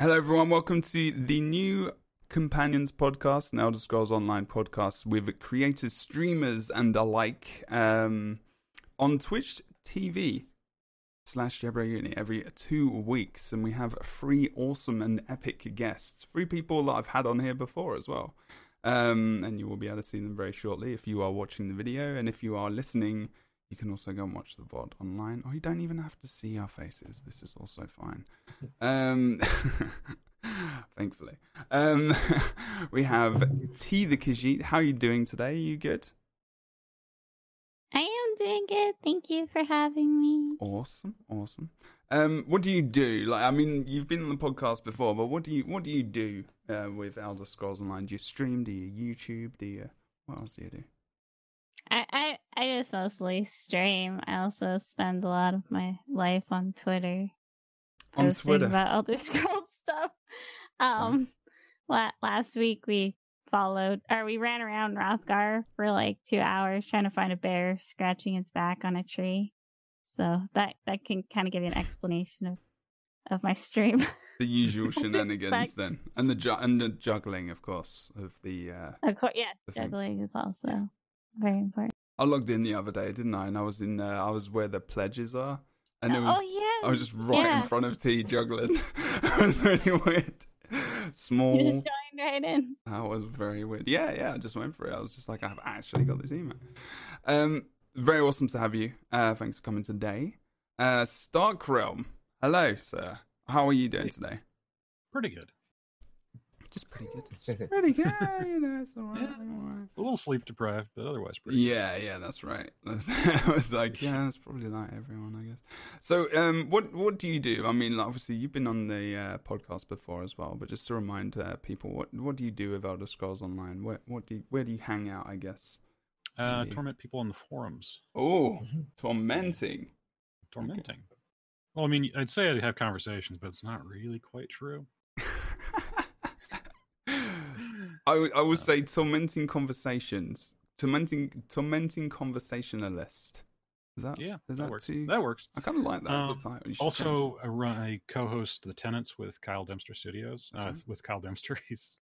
Hello, everyone. Welcome to the new Companions podcast, an Elder Scrolls Online podcast with creators, streamers, and alike um, on Twitch TV slash Jebro Uni every two weeks. And we have three awesome and epic guests, three people that I've had on here before as well. Um, and you will be able to see them very shortly if you are watching the video. And if you are listening, you can also go and watch the VOD online, or you don't even have to see our faces. This is also fine. Um, thankfully, um, we have Tea the Khajiit. How are you doing today? Are you good? I am doing good. Thank you for having me. Awesome, awesome. Um, what do you do? Like, I mean, you've been on the podcast before, but what do you what do you do uh, with Elder Scrolls Online? Do you stream? Do you YouTube? Do you what else do you do? I, I I just mostly stream. I also spend a lot of my life on Twitter. On Twitter. about Elder Scrolls stuff. Um, la- last week we followed, or we ran around Wrothgar for like two hours trying to find a bear scratching its back on a tree. So that that can kind of give you an explanation of of my stream. The usual shenanigans, then, and the ju- and the juggling, of course, of the. Uh, of course, yeah, The things. juggling is also very important. I logged in the other day, didn't I? And I was in. Uh, I was where the pledges are, and it was. oh yeah, I was just right yeah. in front of Tea juggling. it was really weird. You Small. just joined right in. That was very weird. Yeah, yeah. I just went for it. I was just like, I've actually got this email. Um, very awesome to have you. Uh, thanks for coming today. Uh, StarkeRealm. Hello, sir. How are you doing today? Pretty good. Just pretty good. Just pretty good. You know, it's all right. Yeah. all right. A little sleep deprived, but otherwise pretty. Yeah, yeah, that's right. I was like, yeah, it's probably like everyone, I guess. So, um, what what do you do? I mean, like, obviously, you've been on the uh, podcast before as well, but just to remind uh, people, what what do you do with Elder Scrolls Online? Where what do you, where do you hang out? I guess. Uh, Maybe. torment people on the forums. Oh, tormenting. Tormenting. Well, I mean, I'd say I'd have conversations, but it's not really quite true. I would- I would say tormenting conversations, tormenting tormenting conversationalist. Is that Yeah, Is that, that works. too? That works. I kind of like that Um, a title. You Also, I, run, I co-host the Tenants with Kyle Dempster Studios. Uh, right. With Kyle Dempster, he's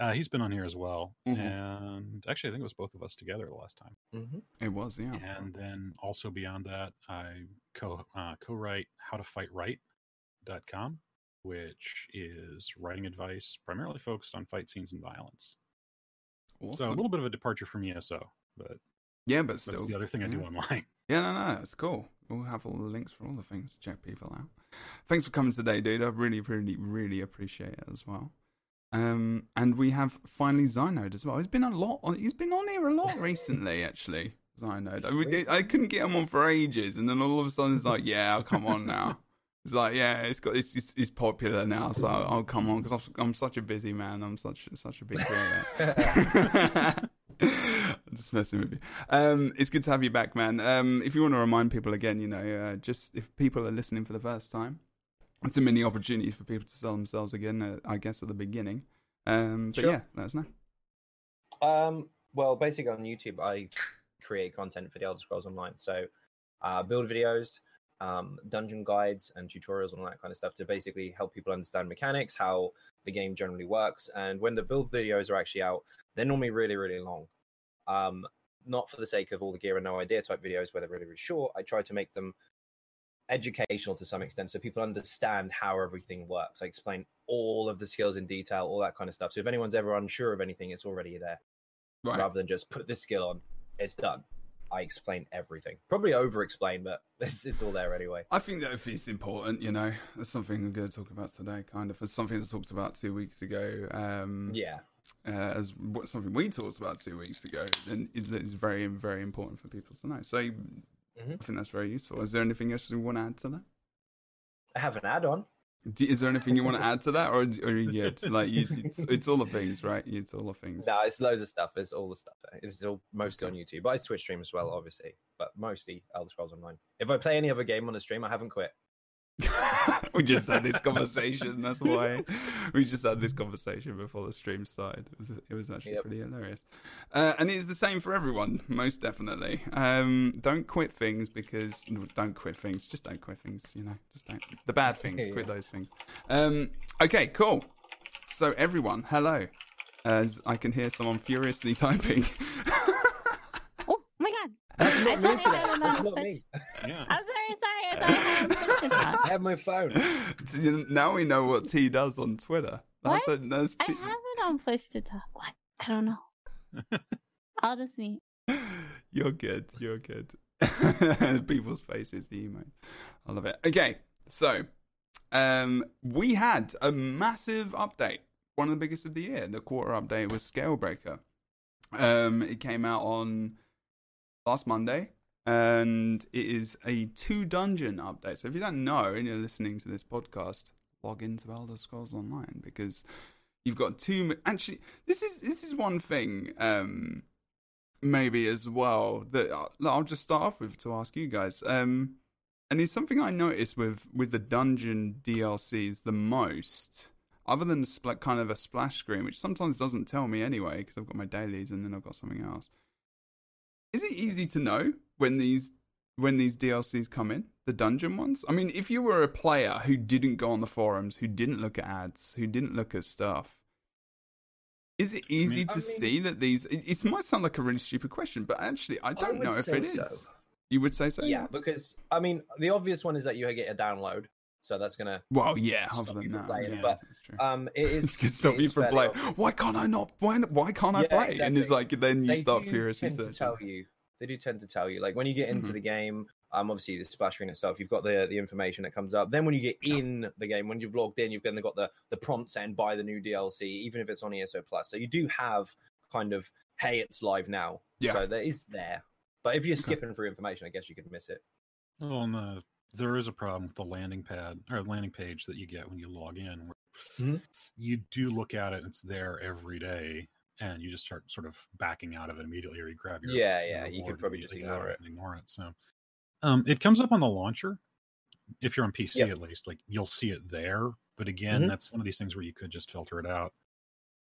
uh, he's been on here as well. Mhm. And actually, I think it was both of us together the last time. Mm-hmm. it. It was, yeah. And then also beyond that, I co uh, co-write howtofightwrite.com, which is writing advice primarily focused on fight scenes and violence. So a little bit of a departure from ESO, but yeah, but still, that's the other thing I do online. Yeah, no, no, it's cool. We'll have all the links for all the things to check people out. Thanks for coming today, dude. I really, really, really appreciate it as well. Um, and we have finally Xynode as well. He's been a lot on. He's been on here a lot recently, actually. Xynode. I, I couldn't get him on for ages, and then all of a sudden it's like, yeah, I'll come on now. It's like, yeah, it's got it's it's, it's popular now, so I'll, I'll come on because I'm such a busy man. I'm such such a big creator. I'm just messing with you. Um, it's good to have you back, man. Um, if you want to remind people again, you know, uh, just if people are listening for the first time, it's a mini opportunity for people to sell themselves again. Uh, I guess at the beginning. Um, but Sure. yeah, let us know. Um, well, basically on YouTube, I create content for the Elder Scrolls Online. So, uh, build videos, um, dungeon guides, and tutorials and all that kind of stuff to basically help people understand mechanics, how the game generally works. And when the build videos are actually out, they're normally really, really long. Um, not for the sake of all the gear and no idea type videos where they're really, really short. I try to make them educational to some extent so people understand how everything works. I explain all of the skills in detail, all that kind of stuff. So if anyone's ever unsure of anything, it's already there Right. rather than just put this skill on, it's done. I explain everything. Probably over explain, but it's, it's all there anyway. I think that if it's important, you know, it's something I'm going to talk about today. Kind of, it's something I talked about two weeks ago. Um, Yeah. uh, as what something we talked about two weeks ago, and it is very, very important for people to know. So I think that's very useful. Is there anything else you want to add to that? I have an add on. Do- Is there anything you want to add to that, or, or are you good? Like, you, it's, it's all the things, right? It's all the things. No, it's loads of stuff. It's all the stuff. It's all mostly on YouTube. But it's Twitch stream as well, obviously. But mostly Elder Scrolls Online. If I play any other game on the stream, I haven't quit. we just had this conversation. That's why we just had this conversation before the stream started. It was it was actually Yep. pretty hilarious, uh, and it's the same for everyone, most definitely. Um, don't quit things because don't quit things. Just don't quit things. You know, just don't the bad things. Yeah. Quit those things. Um, okay, cool. So everyone, hello. As I can hear someone furiously typing. Oh my god! That's I not me thought I today. had it That's not me. Yeah. I'm sorry, sorry. I thought I had push to talk. I have my phone. So now we know what Tea does on Twitter. That's What? A, that's I have it on push to talk. What? I don't know. I'll just meet. You're good. You're good. People's faces, the emote. I love it. Okay, so um, we had a massive update. One of the biggest of the year. The quarter update was Scalebreaker. Um, it came out on last Monday, and it is a two dungeon update. So if you don't know and you're listening to this podcast, log into Elder Scrolls Online because you've got two. Actually, this is this is one thing. Um, maybe as well that I'll, just start off with to ask you guys. Um, and it's something I noticed with with the dungeon DLCs the most, other than spl- kind of a splash screen, which sometimes doesn't tell me anyway because I've got my dailies and then I've got something else. Is it easy to know when these when these DLCs come in, the dungeon ones? I mean, if you were a player who didn't go on the forums, who didn't look at ads, who didn't look at stuff, is it easy to I mean- see that these? It, it might sound like a really stupid question, but actually, I don't would know if it is. so. You would say so? Yeah, because I mean, the obvious one is that you get a download, so that's gonna. Well, yeah. Other than that, yeah, but. Um, it is. to stop it you from playing. obvious. Why can't I not? Why, why can't I Yeah, play? And it's like then you They start furiously searching. tell you. They do tend to tell you, like when you get into Mhm. the game. Um, obviously the splash screen itself, you've got the the information that comes up. Then when you get in the game, when you've logged in, you've then got the the prompt saying buy the new DLC, even if it's on ESO Plus. So you do have kind of hey, it's live now. Yeah. So that is there. But if you're Okay. skipping through information, I guess you could miss it. Well, uh, there is a problem with the landing pad or landing page that you get when you log in. Mhm. You do look at it; it's there every day, and you just start sort of backing out of it immediately, or you grab your Yeah, your yeah, you could probably just immediately out ignore it. ignore it. So, um, it comes up on the launcher. If you're on PC, Yep. at least, like you'll see it there. But again, Mhm. that's one of these things where you could just filter it out.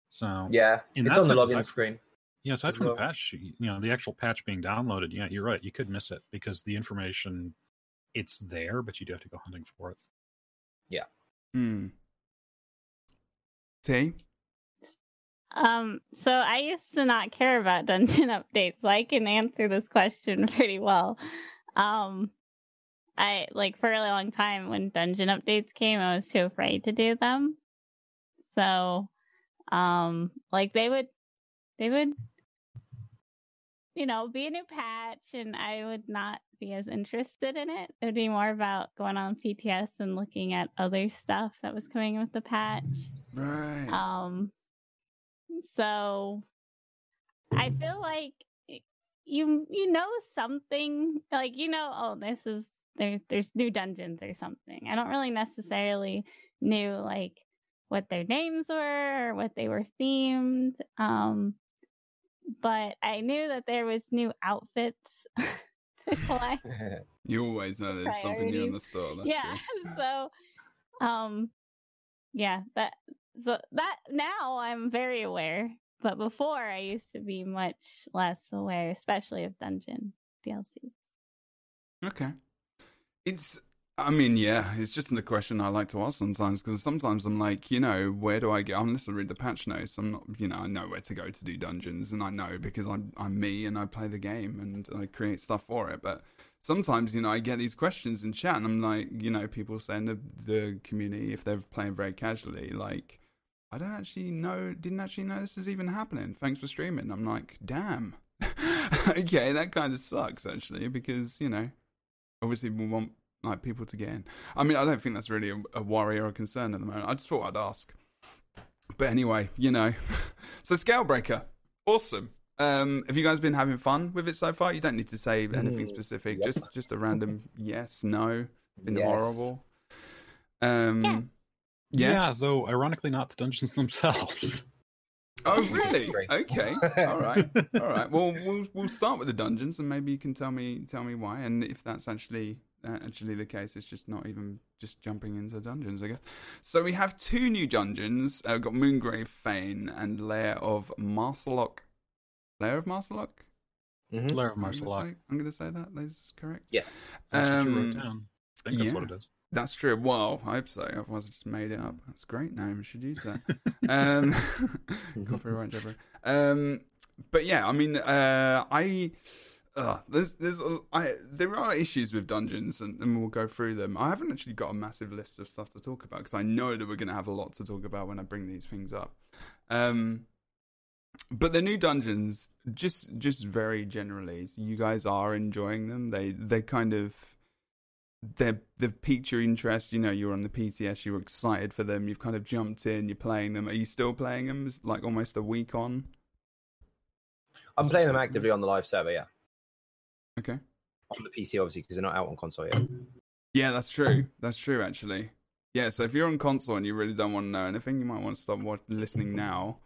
So, Yeah, In it's that on the sense, login aside- screen. Yeah, aside as from well. the patch, you know, the actual patch being downloaded, yeah, you're right. You could miss it because the information it's there, but you do have to go hunting for it. Yeah. Hmm. Tea. Um, so I used to not care about dungeon updates, so I can answer this question pretty well. Um, I like for a really long time when dungeon updates came, I was too afraid to do them. So, um, like they would, they would, you know, be a new patch, and I would not be as interested in it. It would be more about going on PTS and looking at other stuff that was coming with the patch. Right. Um, so I feel like you you know something like you know oh this is there's there's new dungeons or something. I don't really necessarily knew like what their names were or what they were themed. Um, but I knew that there was new outfits to collect you always know there's something new in the store. That's yeah true. so um yeah that so that now i'm very aware but before i used to be much less aware especially of dungeon dlc Okay. It's. I mean, yeah, it's just a question I like to ask sometimes because sometimes I'm like, you know, where do I get? Unless I read the patch notes, I'm not, you know, I know where to go to do dungeons, and I know because I'm I'm me and I play the game and I create stuff for it. But sometimes, you know, I get these questions in chat, and I'm like, you know, people saying the the community if they're playing very casually, like, I don't actually know, didn't actually know this is even happening. Thanks for streaming. I'm like, damn. okay, that kind of sucks actually because you know obviously we want like people to get in. I mean, I don't think that's really a, a worry or a concern at the moment. I just thought I'd ask. But anyway, you know, so Scalebreaker, awesome. Um, have you guys been having fun with it so far? You don't need to say anything Mm, specific. yep. Just just a random yes, no. Been Yes. horrible. Um, Yeah. Yeah, though ironically not the dungeons themselves. Oh, really? Okay. All right. All right. Well, we'll we'll start with the dungeons, and maybe you can tell me tell me why, and if that's actually uh, actually the case. It's just not even just jumping into dungeons, I guess. So we have two new dungeons. Uh, we've got Moongrave Fane and Lair of Maarselok. Lair of Maarselok? Mhm. Lair of I'm gonna Maarselok. say- I'm going to say that. That's correct. Yeah. That's what you Um, wrote down. I think that's what yeah. it is. That's true. Well, I hope so. Otherwise, I just made it up. That's a great name. I should use that. um, copyright, Deborah. Um, but yeah, I mean, uh, I. Uh, there's, there's, I, there are issues with dungeons, and, and we'll go through them. I haven't actually got a massive list of stuff to talk about because I know that we're going to have a lot to talk about when I bring these things up. Um, but the new dungeons, just, just very generally, you guys are enjoying them. They, they kind of, they they've piqued your interest. You know, you're on the PTS, you were excited for them. You've kind of jumped in. You're playing them. Are you still playing them? Like almost a week on. I'm playing them actively on the live server, yeah. Okay. On the PC, obviously, because they're not out on console yet. Yeah, that's true. That's true, actually. Yeah, so if you're on console and you really don't want to know anything, you might want to stop watch- listening now,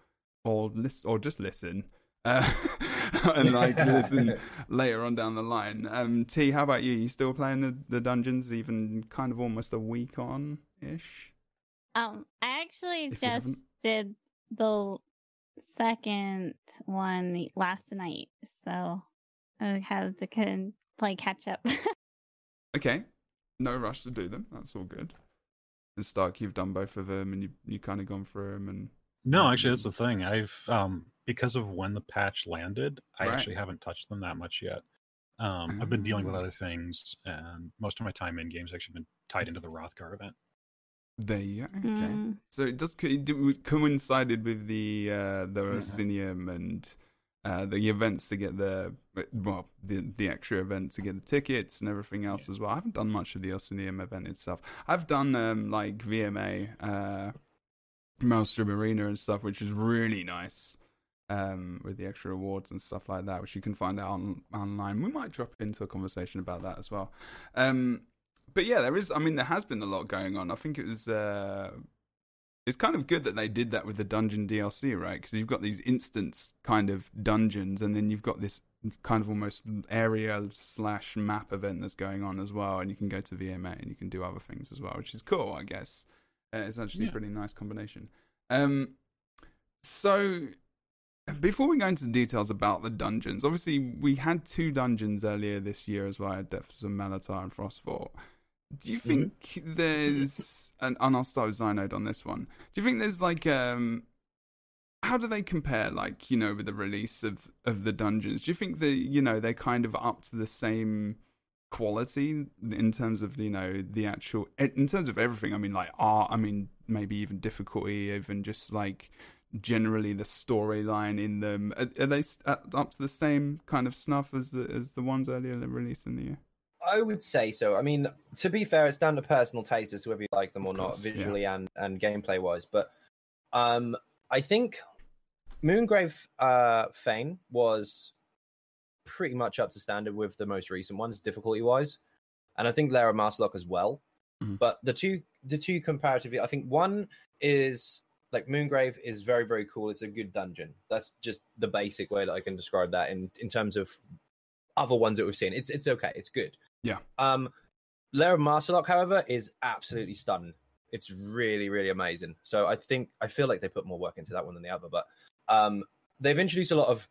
or list, or just listen, uh, and like listen later on down the line. Um, Tea, how about you? You still playing the, the dungeons, even kind of almost a week on ish? Um, I actually If just did the second one last night, so I have to can play catch up. Okay, no rush to do them. That's all good. And Stark, you've done both of them, and you you kind of gone through them, and No, actually, that's the thing. I've um because of when the patch landed, I Right. actually haven't touched them that much yet. Um, I've been dealing with Ah. other things, and most of my time in games actually been tied into the Wrothgar event. there you go. Okay. Mm, So it does it coincided with the uh, the Yeah. Orsinium and uh, the events to get the well the the extra event to get the tickets and everything else as well. I haven't done much of the Orsinium event itself. I've done um, like VMA, uh, Maelstrom Arena and stuff, which is really nice. Um, with the extra awards and stuff like that, which you can find out on, online. We might drop into a conversation about that as well. Um, but yeah, there is. I mean, there has been a lot going on. I think it was. Uh, it's kind of good that they did that with the dungeon DLC, right? Because you've got these instance kind of dungeons, and then you've got this kind of almost area slash map event that's going on as well, and you can go to VMA and you can do other things as well, which is cool, I guess. Uh, it's actually a pretty nice combination. Um, so before we go into the details about the dungeons, obviously we had two dungeons earlier this year as well, at Depths of Malatar and Frostvault. Do you think there's and, and I'll start with Xynode on this one. Do you think there's like um how do they compare like, you know, with the release of of the dungeons? Do you think that, you know, they're kind of up to the same quality in terms of, you know, the actual in terms of everything? I mean like art, I mean maybe even difficulty, even just like generally the storyline in them. Are, are they up up to the same kind of snuff as the as the ones earlier released in the year? I would say so. I mean, to be fair, it's down to personal taste as to whether you like them or Of not, course, yeah. visually and and gameplay wise. But um, I think Moongrave uh, Fane was pretty much up to standard with the most recent ones, difficulty wise, and I think Lara Masterlock as well. Mhm. But the two the two comparatively, I think one is like Moongrave is very very cool. It's a good dungeon. That's just the basic way that I can describe that in in terms of other ones that we've seen. It's it's okay. It's good. Yeah. Um, of Masterlock, however, is absolutely stunning. It's really, really amazing. So I think I feel like they put more work into that one than the other, but um, they've introduced a lot of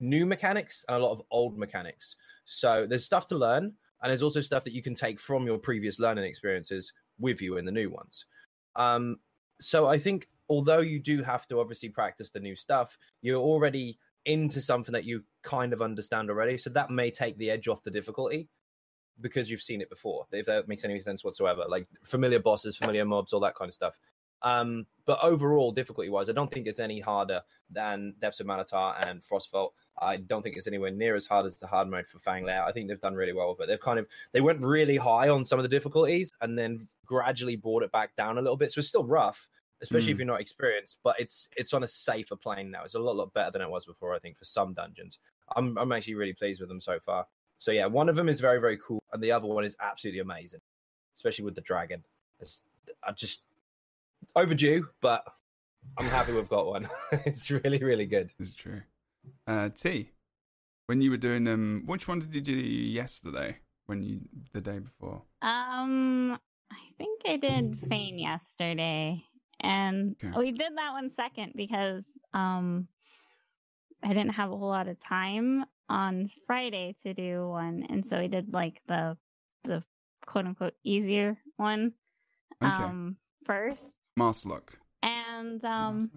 new mechanics and a lot of old mechanics. So there's stuff to learn, and there's also stuff that you can take from your previous learning experiences with you in the new ones. Um, so I think although you do have to obviously practice the new stuff, you're already into something that you kind of understand already. So that may take the edge off the difficulty because you've seen it before. If that makes any sense whatsoever, like familiar bosses, familiar mobs, all that kind of stuff. Um, but overall, difficulty wise, I don't think it's any harder than Depths of Malatar and Frostvault. I don't think it's anywhere near as hard as the hard mode for Fang Lair. I think they've done really well with it. They've kind of they went really high on some of the difficulties and then gradually brought it back down a little bit. So it's still rough, especially if Mm. you're not experienced, but it's it's on a safer plane now. It's a lot lot better than it was before. I think for some dungeons, I'm I'm actually really pleased with them so far. So yeah, one of them is very very cool, and the other one is absolutely amazing, especially with the dragon. It's I just overdue, but I'm happy we've got one. it's really really good. It's true. Uh, Tea, when you were doing them, which one did you do yesterday? when you the day before? Um, I think I did Fane yesterday, and Okay. we did that one second because um, I didn't have a whole lot of time on Friday to do one, and so we did like the the quote unquote easier one Okay. um first, Master Lock. and um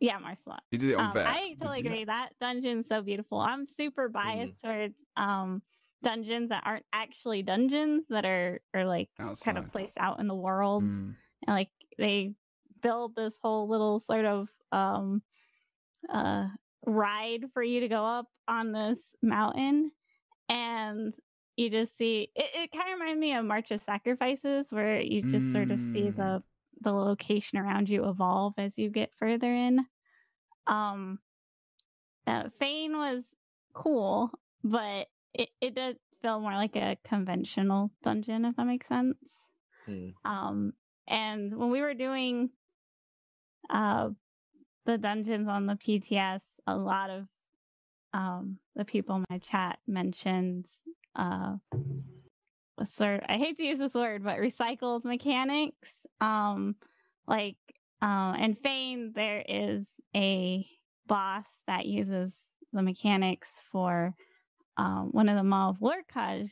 yeah, Maarselok. You did it on Um, Vet. I totally agree. That dungeon's so beautiful. I'm super biased towards um dungeons that aren't actually dungeons that are are like kind of placed out in the world. Mm. And like they build this whole little sort of um uh ride for you to go up on this mountain and you just see it, it kind of reminded me of March of Sacrifices where you just sort of see Mm. the the location around you evolve as you get further in. Um uh, Fane was cool, but it, it did feel more like a conventional dungeon, if that makes sense. Hmm. Um, and when we were doing uh, the dungeons on the PTS, a lot of um, the people in my chat mentioned uh, sort. I hate to use this word, but recycled mechanics. Um, like um, in Fane, there is a boss that uses the mechanics for um, one of the Maw of Lorkhaj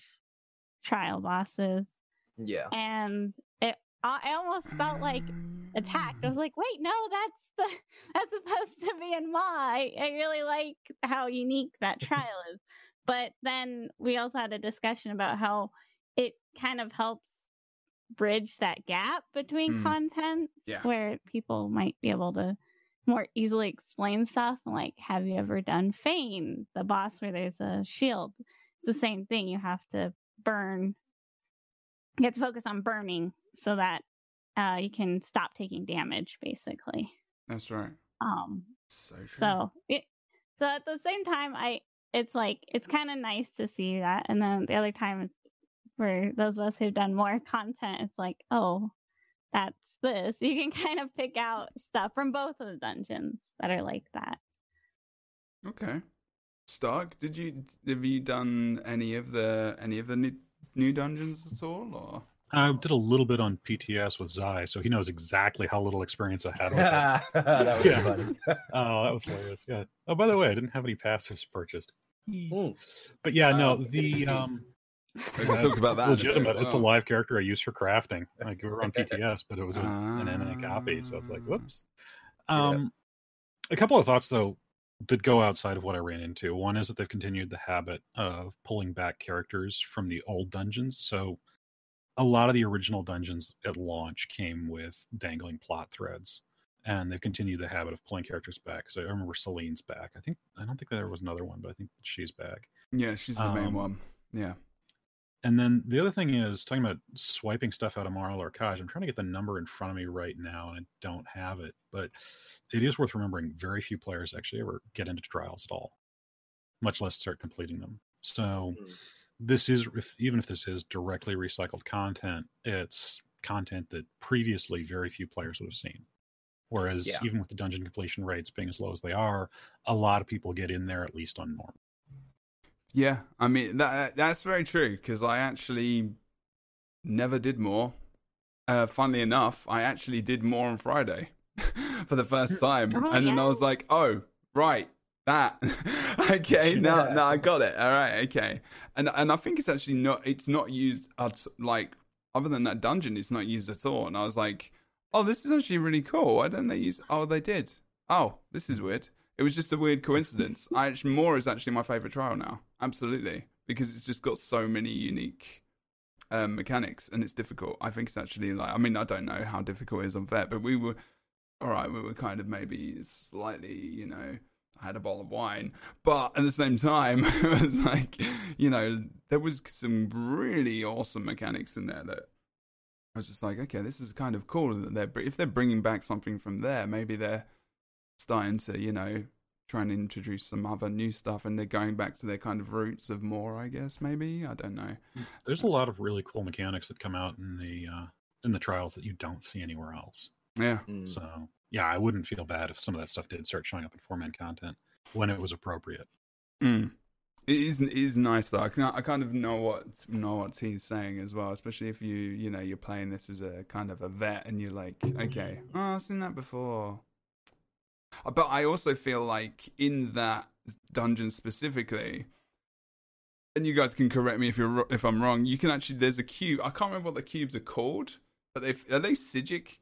trial bosses Yeah. and it I I almost felt like attacked. I was like, wait, no, that's the that's supposed to be in Ma. I, I really like how unique that trial is. But then we also had a discussion about how it kind of helps bridge that gap between Hmm. content Yeah. where people might be able to more easily explain stuff. Like, have you ever done Fane, the boss where there's a shield? It's the same thing. You have to burn you have to focus on burning so that uh, you can stop taking damage basically That's right. um So true. so it so at the same time i it's like it's kind of nice to see that and then the other time it's for those of us who've done more content it's like oh that's this you can kind of pick out stuff from both of the dungeons that are like that Okay. Stark, did you have you done any of the any of the new, new dungeons at all, or I did a little bit on PTS with Zai, so he knows exactly how little experience I had with that was Yeah. funny. oh, that was hilarious. Yeah. Oh, by the way, I didn't have any passives purchased. Mm. But yeah, no, Wow. the um, we can talk about that. in a bit legitimate. It's a live character I use for crafting. Like we were on PTS, but it was a, an NA copy, so it's like, Ah. whoops. Um, a couple of thoughts though that go outside of what I ran into. One is that they've continued the habit of pulling back characters from the old dungeons. So a lot of the original dungeons at launch came with dangling plot threads. And they've continued the habit of pulling characters back. So I remember Selene's back. I think I don't think there was another one, but I think she's back. Yeah, she's the main Um, one. Yeah. And then the other thing is talking about swiping stuff out of Maw Lorkhaj. I'm trying to get the number in front of me right now, and I don't have it. But it is worth remembering very few players actually ever get into trials at all, much less start completing them. So Mm. this is if, even if this is directly recycled content, it's content that previously very few players would have seen. Whereas Yeah. even with the dungeon completion rates being as low as they are, a lot of people get in there at least on norm. Yeah, I mean that uh, that's very true because I actually never did more. Uh, funnily enough, I actually did more on Friday for the first mm, time, Oh, and then I was like, "Oh, right, that okay." Now, Yeah. now I got it. All right, okay. And and I think it's actually not. It's not used at like other than that dungeon. It's not used at all. And I was like, "Oh, this is actually really cool." Why don't they use? Oh, they did. Oh, this is mm. weird. It was just a weird coincidence. I actually, more is actually my favorite trial now. Absolutely, because it's just got so many unique um, mechanics, and it's difficult. I think it's actually like I mean I don't know how difficult it is on vet, but we were all right. We were kind of maybe slightly, you know. I had a bottle of wine, but at the same time, it was like, you know, there was some really awesome mechanics in there that I was just like, okay, this is kind of cool that they're if they're bringing back something from there, maybe they're starting to, you know, try and introduce some other new stuff, and they're going back to their kind of roots of more, I guess. Maybe I don't know. There's a lot of really cool mechanics that come out in the uh, in the trials that you don't see anywhere else. Yeah, Mm. So yeah, I wouldn't feel bad if some of that stuff did start showing up in four man content when it was appropriate. Mm. It is it is nice though. I can I kind of know what know what he's saying as well, especially if you you know you're playing this as a kind of a vet and you're like, okay, oh, I've seen that before. Uh, But I also feel like in that dungeon specifically, and you guys can correct me if you're if I'm wrong. You can actually there's a cube. I can't remember what the cubes are called, but they are they Sigic.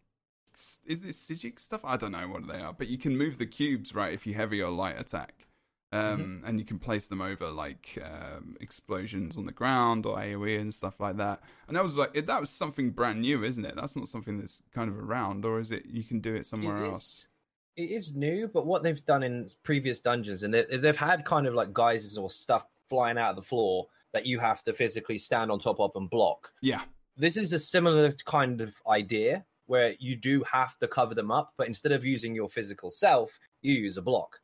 Is this Sigic stuff? I don't know what they are, but you can move the cubes right if you heavy or light attack um, and you can place them over like um, explosions on the ground or AOE and stuff like that. And that was like that was something brand new, isn't it? That's not something that's kind of around, or is it? You can do it somewhere It else. It is new, but what they've done in previous dungeons, and they, they've had kind of like guises or stuff flying out of the floor that you have to physically stand on top of and block. Yeah, This is a similar kind of idea where you do have to cover them up, but instead of using your physical self, you use a block.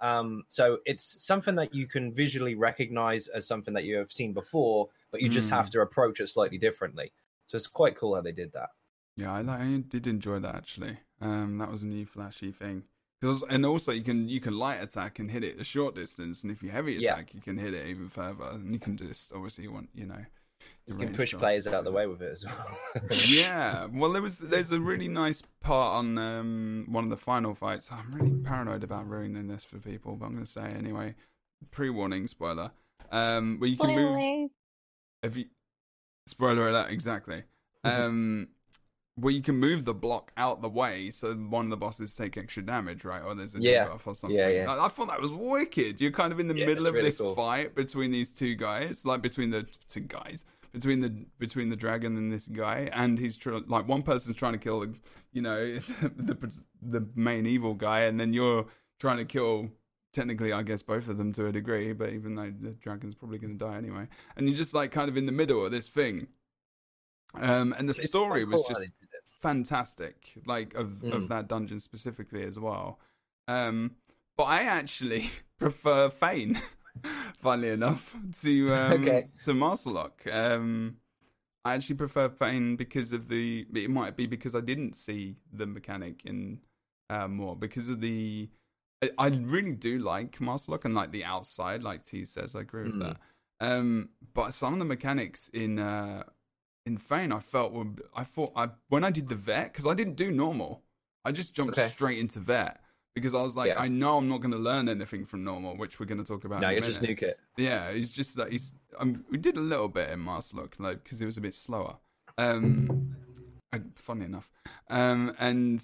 Um, so it's something that you can visually recognize as something that you have seen before, but you just Mm. have to approach it slightly differently. So it's quite cool how they did that. yeah, I, I did enjoy that actually. Um, that was a new flashy thing. 'Cause- and also you can you can light attack and hit it a short distance, and if you heavy Yeah. attack, you can hit it even further. And you can just obviously you want you know You can push players and out the way with it as well. yeah. Well, there was there's a really nice part on um, one of the final fights. I'm really paranoid about ruining this for people, but I'm going to say anyway. Pre-warning, spoiler. Um, where you can move. Spoilers. If you spoiler alert, exactly. Um, where you can move the block out the way, so one of the bosses take extra damage, right? Or there's a Yeah. debuff or something. Yeah, yeah. I, I thought that was wicked. You're kind of in the Yeah, middle of really this cool. fight between these two guys, like between the two guys, between the between the dragon and this guy, and he's tr- like one person's trying to kill, you know, the the main evil guy, and then you're trying to kill. Technically, I guess both of them to a degree, but even though the dragon's probably going to die anyway, and you're just like kind of in the middle of this thing. Um, and the It's story was cool just they did it. Fantastic, like of of Mm. that dungeon specifically as well. Um, but I actually prefer Fane, funnily enough, to um, Okay. to Maarselok. Um, I actually prefer Fane because of the. It might be because I didn't see the mechanic in uh, more because of the. I, I really do like Maarselok and like the outside, like Tea says. I agree with Mm. that. Um, but some of the mechanics in uh, in Fane, I felt were. I thought I when I did the vet because I didn't do normal. I just jumped Okay. straight into vet because I was like, Yeah. I know I'm not going to learn anything from normal, which we're going to talk about. No, in a you just minute. nuke it. Yeah, it's just that he's. Um, we did a little bit in Masterlock, like because it was a bit slower. Um, I, funny enough, um, and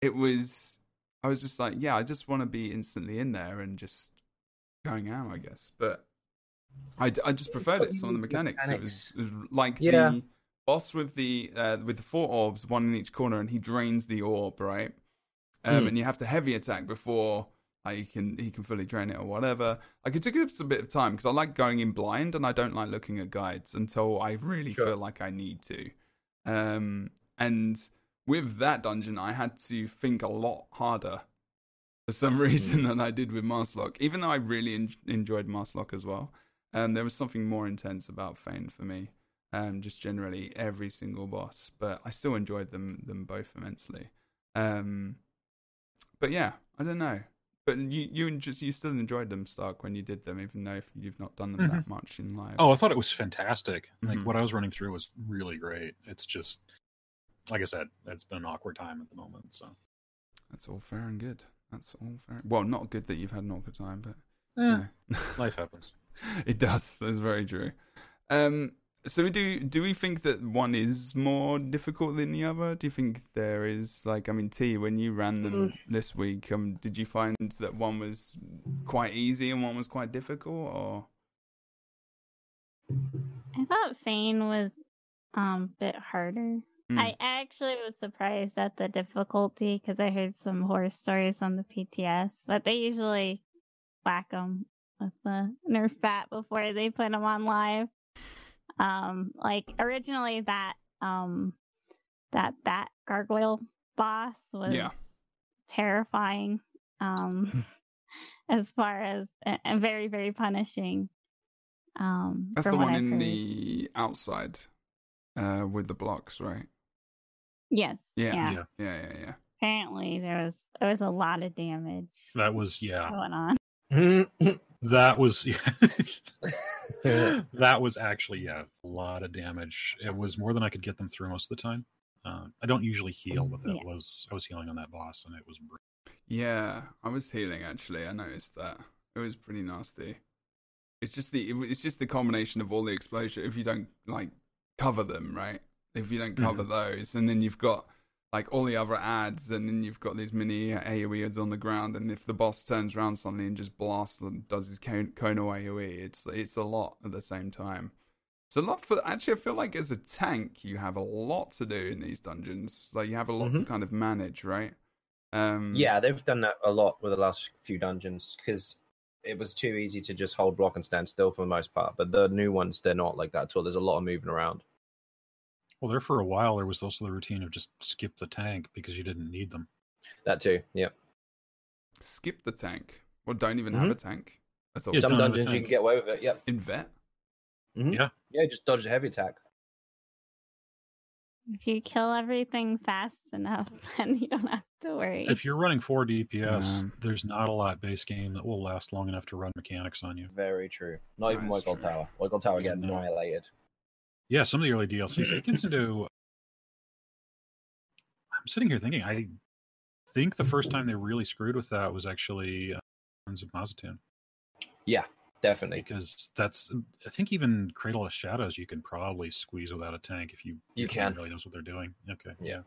it was. I was just like, yeah, I just want to be instantly in there and just going out, I guess. But I, I just preferred it. Some of the unique mechanics. It was, it was like Yeah. the boss with the uh, with the four orbs, one in each corner, and he drains the orb, right? Um, Mm. And you have to heavy attack before like, he can he can fully drain it or whatever. Like it took us a bit of time because I like going in blind and I don't like looking at guides until I really Sure. feel like I need to. Um, and with that dungeon, I had to think a lot harder for some reason than I did with Maarselok. Even though I really en- enjoyed Maarselok as well, um, there was something more intense about Fane for me. Um, just generally every single boss, but I still enjoyed them them both immensely. Um, but yeah, I don't know. But you you just you still enjoyed them, Stark, when you did them, even though if you've not done them that much in life. Oh, I thought it was fantastic. Like Mhm. what I was running through was really great. It's just, like I said, it's been an awkward time at the moment. So that's all fair and good. That's all fair. Well, not good that you've had an awkward time, but eh, you know. life happens. it does. That's very true. Um, so we do do we think that one is more difficult than the other? Do you think there is like I mean Tea when you ran them this week, um, did you find that one was quite easy and one was quite difficult, or I thought Fane was um a bit harder. Hmm. I actually was surprised at the difficulty because I heard some horror stories on the PTS, but they usually whack them with the Nerf bat before they put them on live. Um, like originally that um that bat gargoyle boss was Yeah. terrifying. Um, as far as and and very very punishing. Um, that's the one in the outside, uh, with the blocks, right? yes Yeah. yeah. Yeah. Yeah, yeah, yeah. apparently there was there was a lot of damage That was yeah. going on. That was that was actually yeah a lot of damage. It was more than I could get them through most of the time. Uh, I don't usually heal, but that Yeah. was I was healing on that boss, and it was br- Yeah, I was healing actually. I noticed that it was pretty nasty. It's just the it's just the combination of all the exposure. If you don't like cover them, right? If you don't cover those, and then you've got like all the other ads, and then you've got these mini AoE AOEs on the ground, and if the boss turns around suddenly and just blasts and does his Kon- Kono AOE, it's it's a lot at the same time. It's a lot for actually. I feel like as a tank, you have a lot to do in these dungeons. Like you have a lot to Mhm. kind of manage, right? Um, Yeah, they've done that a lot with the last few dungeons because it was too easy to just hold block and stand still for the most part. But the new ones, they're not like that at all. There's a lot of moving around. Well. There for a while, there was also the routine of just skip the tank because you didn't need them. That too. Yep. skip the tank. Or don't even have a tank. That's all. Yeah, Some don't have a dungeons you can get away with it. Yep. in vet. Yeah, Yeah, just dodge a heavy attack. If you kill everything fast enough, then you don't have to worry. If you're running four DPS, Um, there's not a lot base game that will last long enough to run mechanics on you. Very true. Not even That's White Gold. Tower. White Gold Tower get no. annihilated. Yeah, some of the early DLCs. It gets into. I'm sitting here thinking. I think the first time they really screwed with that was actually uh, Ruins of Mazatun. Definitely. because that's I think even Cradle of Shadows you can probably squeeze without a tank if you You if can. really knows what they're doing. Okay, Yeah.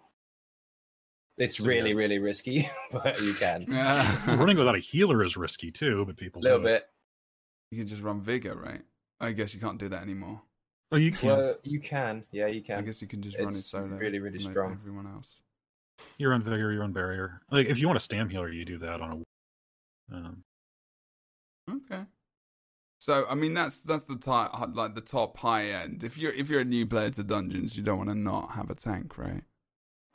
It's So, really, yeah. really risky, but you can. running without a healer is risky too, but people A little do it. bit. you can just run vigor, right? I guess you can't do that anymore. Oh, you can. Well, you can. Yeah, you can. I guess you can just run it It's solo. really, really like strong. Everyone else. You're on vigor. You're on barrier. Like if you want a stam healer, you do that on a. Um, Okay. So I mean that's that's the top like the top high end. If you're if you're a new player to dungeons, you don't want to not have a tank, right?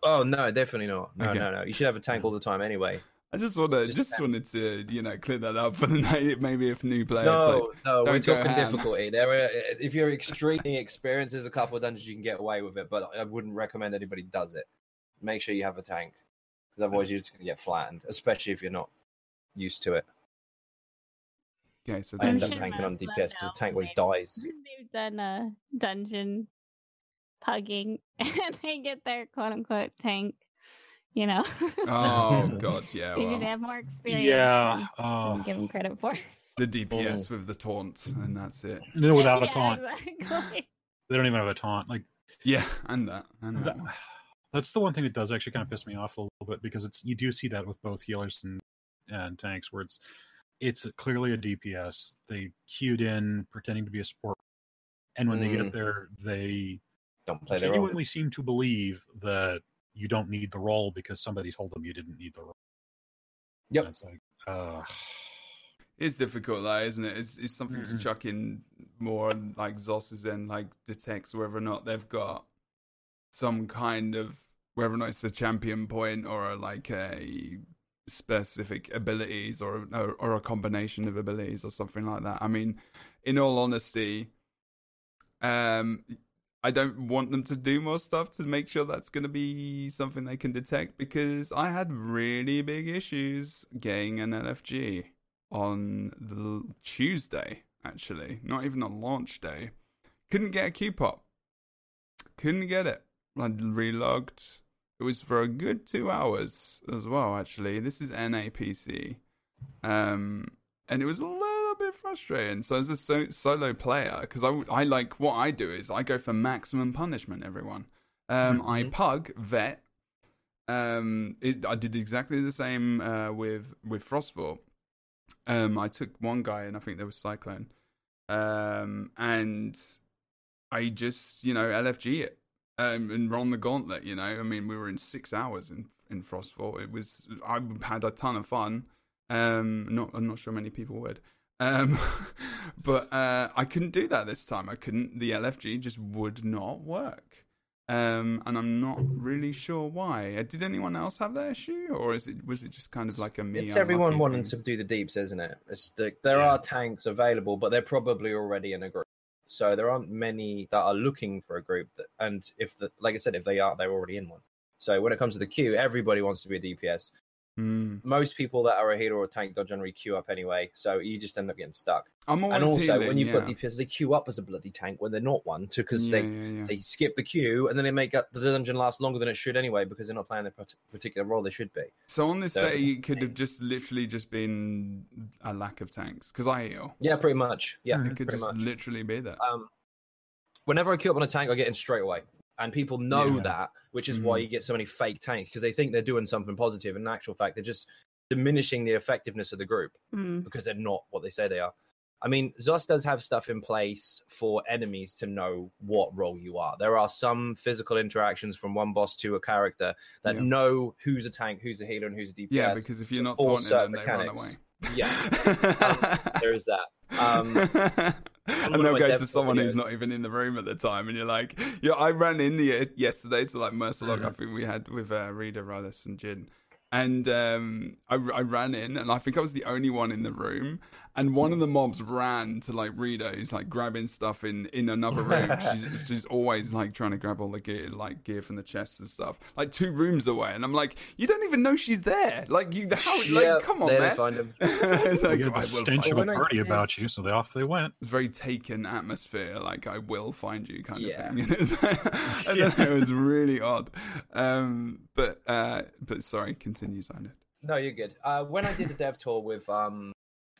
Oh no, definitely not. No, Okay. no, no. You should have a tank all the time anyway. I just wanna Just just, wanted to you know clear that up for the night. Maybe if new players No, like no, we're talking ham. difficulty. There, are, if you're extremely experienced, there's a couple of dungeons you can get away with it, but I wouldn't recommend anybody does it. Make sure you have a tank, because otherwise you're just going to get flattened, especially if you're not used to it. okay, so I then end up tanking on DPS because the tank always when dies. They've done a dungeon pugging and they get their quote unquote tank, you know. Oh god, yeah. Maybe they Well, have more experience. yeah. Oh, give them credit for. the DPS with the taunt, and that's it. no, without a taunt. Exactly. They don't even have a taunt. Like Yeah, and that, and that. that, that's the one thing that does actually kind of piss me off a little bit because it's you do see that with both healers and and tanks where it's it's clearly a DPS. They queued in pretending to be a sport, and when they Mm. get there, they Don't play their role. genuinely seem to believe that you don't need the role because somebody told them you didn't need the role. Yep. And it's like, uh, It's difficult, though, isn't it? It's, it's something to Mhm. chuck in more like Zos and like detects whether or not they've got some kind of whether or not it's a champion point or like a specific abilities or, or or a combination of abilities or something like that. I mean, in all honesty, um, I don't want them to do more stuff to make sure that's going to be something they can detect because I had really big issues getting an LFG on the Tuesday, actually, not even on launch day. Couldn't get a queue pop. Couldn't get it. I relogged. It was for a good two hours as well, actually. This is NAPC. Um, and it was a little frustrating. So as a so- solo player, because I, I like what I do is I go for maximum punishment. Everyone, um, I Mhm. pug vet. Um, it, I did exactly the same uh, with with Frostvault. Um, I took one guy, and I think there was Cyclone, um, and I just you know LFG it um, and run the gauntlet. You know, I mean, we were in six hours in in Frostvault. It was I had a ton of fun. Um, not I'm not sure many people would. Um, but uh, I couldn't do that this time. I couldn't. The LFG just would not work. Um, and I'm not really sure why. Uh, Did anyone else have that issue, or is it was it just kind of like a me? It's everyone wanting thing? to do the deeps, isn't it? It's the, there Yeah. are tanks available, but they're probably already in a group. So there aren't many that are looking for a group. That, and if the, like I said, if they are, they're already in one. So when it comes to the queue, everybody wants to be a DPS. Mm. most people that are a healer or a tank don't generally queue up anyway, so you just end up getting stuck. I'm always and also, healing, when you've yeah. got DPS, they queue up as a bloody tank when they're not one, too, because yeah, they yeah, they skip the queue and then they make up the dungeon last longer than it should anyway because they're not playing the part- particular role they should be. So on this So- day, it could have just literally just been a lack of tanks because I heal. Yeah, pretty much. Yeah, it could just much. literally be that. Um, whenever I queue up on a tank, I get in straight away, and people know Yeah. that, which is why Mhm. you get so many fake tanks because they think they're doing something positive, and in actual fact, they're just diminishing the effectiveness of the group Mm. because they're not what they say they are. I mean, Zos does have stuff in place for enemies to know what role you are. There are some physical interactions from one boss to a character that Yeah. know who's a tank, who's a healer, and who's a DPS. yeah, because if you're not force taunting them, certain they run away. Yeah, there is that. Um, and they'll go to someone who's not even in the room at the time, and you're like, "Yeah, I ran in the yesterday to like Maarselok. I Mhm. think we had with uh, Reader, Rudis, and Jin, and um, I, I ran in, and I think I was the only one in the room. And one of the mobs ran to like Rita, who's like grabbing stuff in in another room. she's, she's always like trying to grab all the gear, like gear from the chests and stuff, like two rooms away. And I'm like, you don't even know she's there. Like you, how? Like, Yeah, come on, there they man. find him. it's like, you had I the will stench of a When party about you, so they off they went. It's very taken atmosphere, like I will find you kind Yeah. of thing. And, it's like- I don't know, it was really odd. Um, but uh, but sorry, continue, Simon. No, you're good. Uh, when I did the dev tour with um,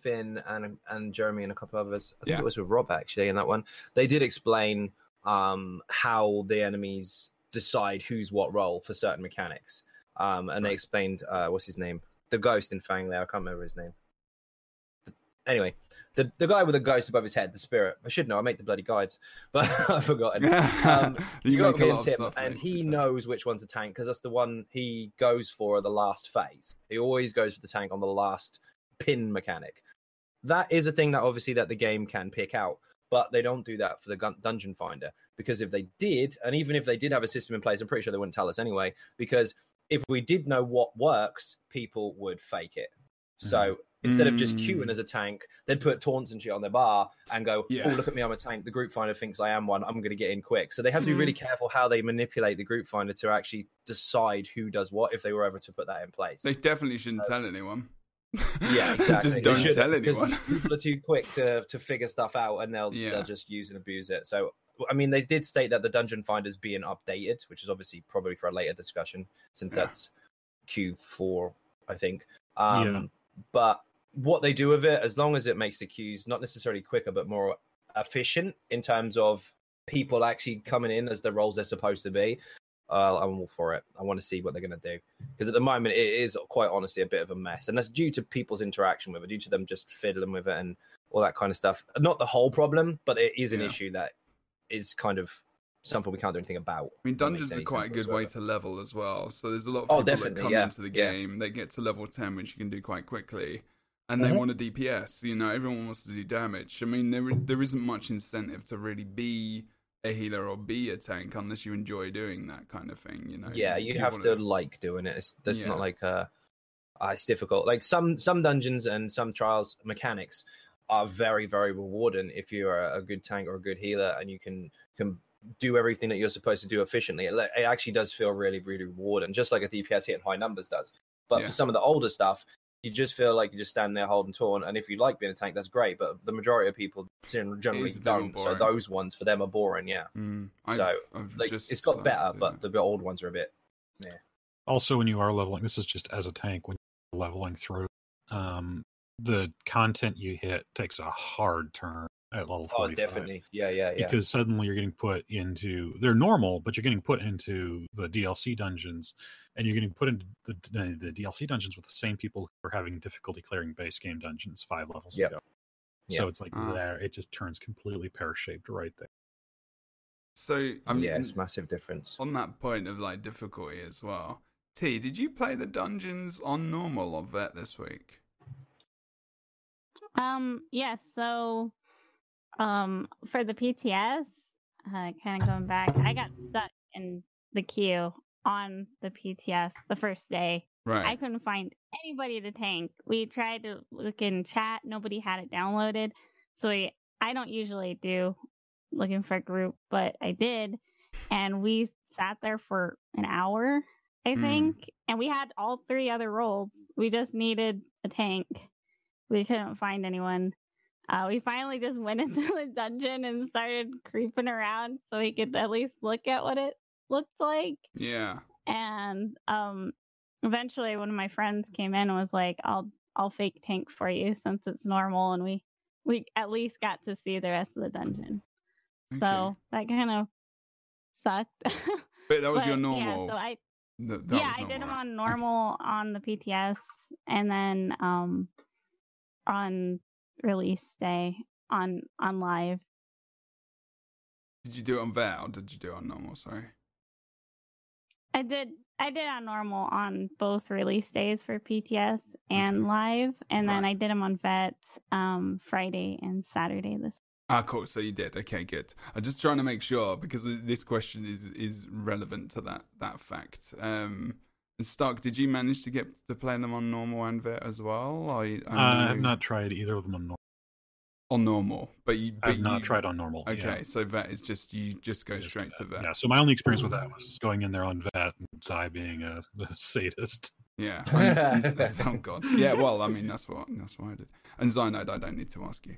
Finn and and Jeremy and a couple of others, I think Yeah. it was with Rob actually in that one. They did explain um, how the enemies decide who's what role for certain mechanics, um, and they explained uh, what's his name, the ghost in Fanglair. I can't remember his name. Anyway, the the guy with the ghost above his head, the spirit. I should know. I make the bloody guides, but I've forgotten. Um, you go make up a lot of stuff, and mate, he knows which one's a tank because that's the one he goes for at the last phase. He always goes for the tank on the last pin mechanic. That is a thing that obviously that the game can pick out, but they don't do that for the gun- dungeon finder because if they did, and even if they did have a system in place, I'm pretty sure they wouldn't tell us anyway. Because if we did know what works, people would fake it. So instead of just queuing Mm. as a tank, they'd put taunts and shit on their bar and go, Yeah. "Oh, look at me, I'm a tank." The group finder thinks I am one. I'm going to get in quick. So they have to be Mhm. really careful how they manipulate the group finder to actually decide who does what if they were ever to put that in place. They definitely shouldn't So- tell anyone. Yeah, exactly. just don't shouldn't, tell anyone. people are too quick to to figure stuff out, and they'll Yeah. they'll just use and abuse it. So. I mean, they did state that the dungeon finder is being updated, which is obviously probably for a later discussion, since Yeah. that's Q4, I think. Um, Yeah. But what they do with it, as long as it makes the queues not necessarily quicker, but more efficient in terms of people actually coming in as the roles they're supposed to be, uh, I'm all for it. I want to see what they're going to do because at the moment it is quite honestly a bit of a mess, and that's due to people's interaction with it, due to them just fiddling with it and all that kind of stuff. Not the whole problem, but it is an Yeah. issue that is kind of something we can't do anything about. I mean, if that makes dungeons are quite a good way to level as well. So there's a lot of Oh, people that come yeah, into the yeah. game, they get to level 10, which you can do quite quickly, and they Mhm. want a DPS. You know, everyone wants to do damage. I mean, there there isn't much incentive to really be a healer or be a tank unless you enjoy doing that kind of thing. You know, yeah you have wanna- to like doing it it's that's Yeah. not like uh, uh it's difficult like some some dungeons and some trials mechanics are very very rewarding if you're a, a good tank or a good healer and you can can do everything that you're supposed to do efficiently it, it actually does feel really really rewarding just like a dps hitting high numbers does but Yeah. for some of the older stuff you just feel like you just stand there holding torn. and if you like being a tank that's great but the majority of people generally is a little don't so those ones for them are boring yeah Mm, So, I've, I've like just it's got better but that. the old ones are a bit Yeah. Also, when you are leveling, this is just as a tank when you're leveling through, um, the content you hit takes a hard turn at level Oh, definitely. Yeah, yeah, yeah. Because suddenly you're getting put into they're normal, but you're getting put into the DLC dungeons, and you're getting put into the the DLC dungeons with the same people who are having difficulty clearing base game dungeons five levels Yep. ago. So it's like Ah. there, it just turns completely pear shaped right there. So I mean, yeah, it's massive difference. on that point of like difficulty as well. T, did you play the dungeons on normal or vet this week? Um, yes. so, um, for the PTS, uh, kind of going back, I got stuck in the queue on the PTS the first day. Right. I couldn't find anybody to tank. We tried to look in chat, nobody had it downloaded. So we, I don't usually do looking for a group, but I did. And we sat there for an hour I Mm. think, and we had all three other roles. We just needed a tank. We couldn't find anyone. Uh, we finally just went into the dungeon and started creeping around so we could at least look at what it looked like. Yeah. And um, eventually, one of my friends came in and was like, "I'll I'll fake tank for you since it's normal." And we we at least got to see the rest of the dungeon. Okay. So that kind of sucked. but that was your normal. Yeah, so I that yeah, I did them right? on normal on the PTS, and then um on release day on on live. Did you do it on vet or did you do it on normal? Sorry. I did I did on normal on both release days for PTS and Okay. live, and then I did them on vet um Friday and Saturday this. Ah, cool. So you did. Okay, good. I'm just trying to make sure because this question is is relevant to that that fact. Um, Stark, did you manage to get to play them on normal and vet as well? I Uh, I have not tried either of them on normal. On normal, but you. But I've not you- tried on normal. yeah. Okay, so vet is just you just go Just straight to vet. Yeah, so my only experience with that was going in there on vet and Sai being a, a sadist. Yeah. And- oh god. Yeah. Well, I mean, that's what that's what I did. And Xynode, I don't need to ask you,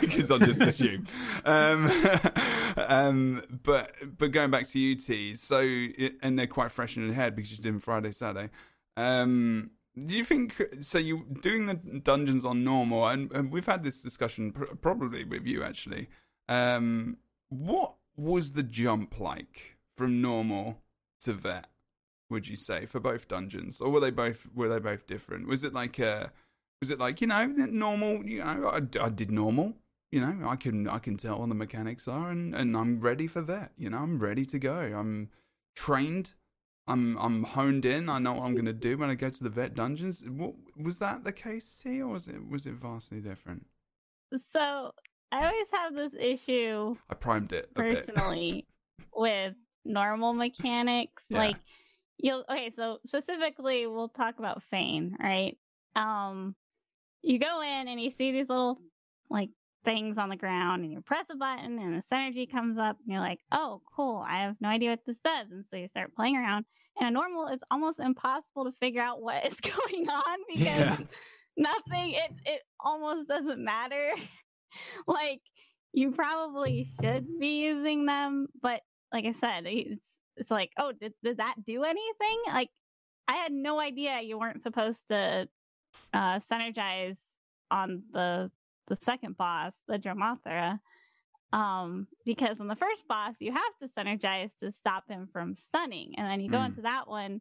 because I'll just assume. Um, um, but but going back to UT, so and they're quite fresh in the head because you did them Friday, Saturday. Um, do you think so? You doing the dungeons on normal, and, and we've had this discussion pr- probably with you actually. Um, what was the jump like from normal to vet? would you say for both dungeons or were they both were they both different was it like uh was it like you know normal you know I, I did normal you know i can i can tell what the mechanics are and and i'm ready for that you know i'm ready to go i'm trained i'm i'm honed in i know what i'm going to do when i go to the vet dungeons what, was that the case here or was it was it vastly different So I always have this issue i primed it personally with normal mechanics. Yeah. Like you'll okay, so specifically we'll talk about Fane, right? Um you go in and you see these little like things on the ground and you press a button and this energy comes up and you're like, oh cool, I have no idea what this does. And so you start playing around. And a normal it's almost impossible to figure out what is going on because Yeah. nothing it it almost doesn't matter. like you probably should be using them, but like I said, it's it's like, oh, did did that do anything? Like I had no idea you weren't supposed to uh synergize on the the second boss, the Dromothera. Um, because on the first boss you have to synergize to stop him from stunning. And then you go Mm. into that one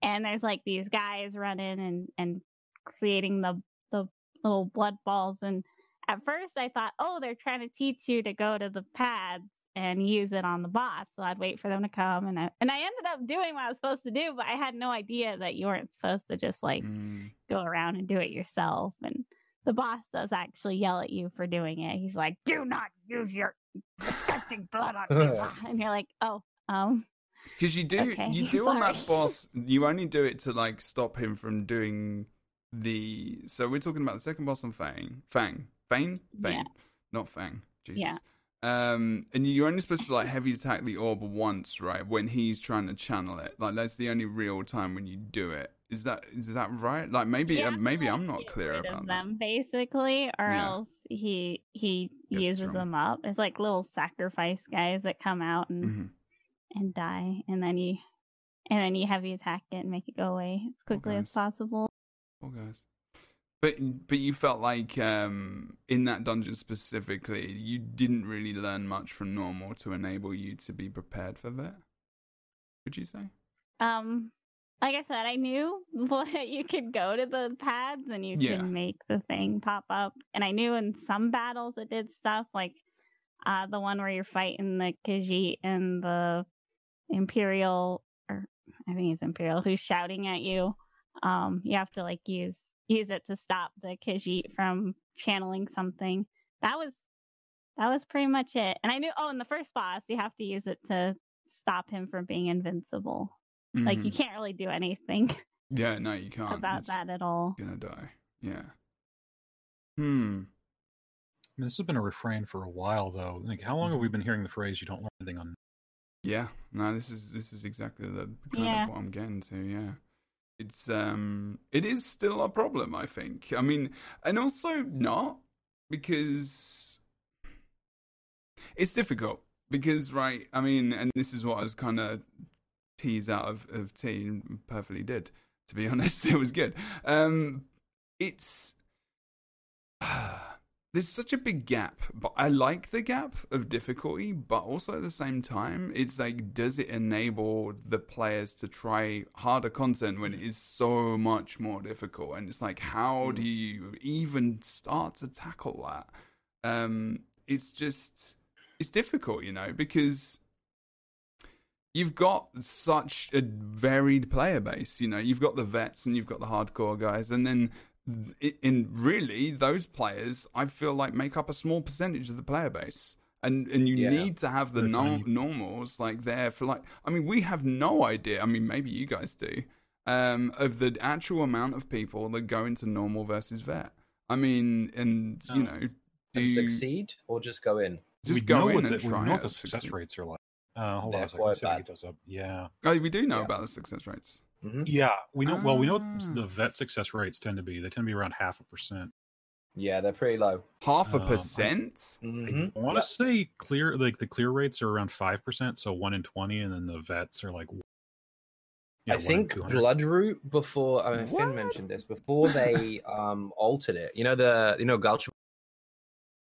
and there's like these guys running and and creating the the little blood balls and at first I thought, oh, they're trying to teach you to go to the pads and use it on the boss. So I'd wait for them to come, and I and I ended up doing what I was supposed to do, but I had no idea that you weren't supposed to just like Mm. go around and do it yourself. And the boss does actually yell at you for doing it. He's like, "Do not use your disgusting blood on me," and you're like, "Oh, um, Because you do, Okay, you do on that boss. You only do it to like stop him from doing the. So we're talking about the second boss on Fang, Fang, Fang, Fang, Yeah. not Fang. Jesus. Yeah. Um, and you're only supposed to like heavy attack the orb once, right? When he's trying to channel it, like that's the only real time when you do it. Is that is that right? Like maybe you uh, maybe I'm not clear about that. them basically, or Yeah. else he he Gets uses strong. them up. It's like little sacrifice guys that come out and hmm and die, and then you and then you heavy attack it and make it go away as quickly as possible. Poor guys. But but you felt like um, in that dungeon specifically, you didn't really learn much from normal to enable you to be prepared for that. Would you say? Um, like I said, I knew what you could go to the pads and you Yeah. can make the thing pop up, and I knew in some battles it did stuff like uh the one where you're fighting the Khajiit and the Imperial, or I think it's Imperial, who's shouting at you. Um, you have to like use use it to stop the Khajiit from channeling something. That was that was pretty much it. And I knew oh, in the first boss, you have to use it to stop him from being invincible. Like you Mhm. can't really do anything yeah, no, you can't. about You're that at all. Gonna die. Yeah. Hmm. I mean, this has been a refrain for a while, though. Like, how long have we been hearing the phrase "you don't learn anything on"? Yeah, no, this is this is exactly the kind Yeah. of what I'm getting to. Yeah, it's um, it is still a problem. I think. I mean, and also not because it's difficult because right. I mean, and this is what I was kind of teased out of of T and perfectly did. To be honest, it was good. Um, it's there's such a big gap, but I like the gap of difficulty, but also at the same time, it's like, does it enable the players to try harder content when it is so much more difficult? And it's like, how do you even start to tackle that? Um, it's just, it's difficult, you know, because you've got such a varied player base. You know, you've got the vets and you've got the hardcore guys, and then in really those players, I feel like make up a small percentage of the player base. And and you Yeah. need to have the They're no- normals like there for like. I mean, we have no idea. I mean, maybe you guys do. Um, of the actual amount of people that go into normal versus vet. I mean, and you know, do And you succeed or just go in? just we go in and the, we try know what the success succeed? rates are like. Uh, hold They're on a second. quite let's see what he bad. does up. Yeah, Oh, we do know Yeah. about the success rates. Hmm yeah. We know. Well, we know Ah. the vet success rates tend to be. They tend to be around half a percent. Yeah, they're pretty low. Half a Um, I- percent. Mhm. I want to say clear, like the clear rates are around five percent, so one in twenty, and then the vets are like. yeah, I think Bloodroot before I mean What? Finn mentioned this before they um altered it. You know the you know Gulch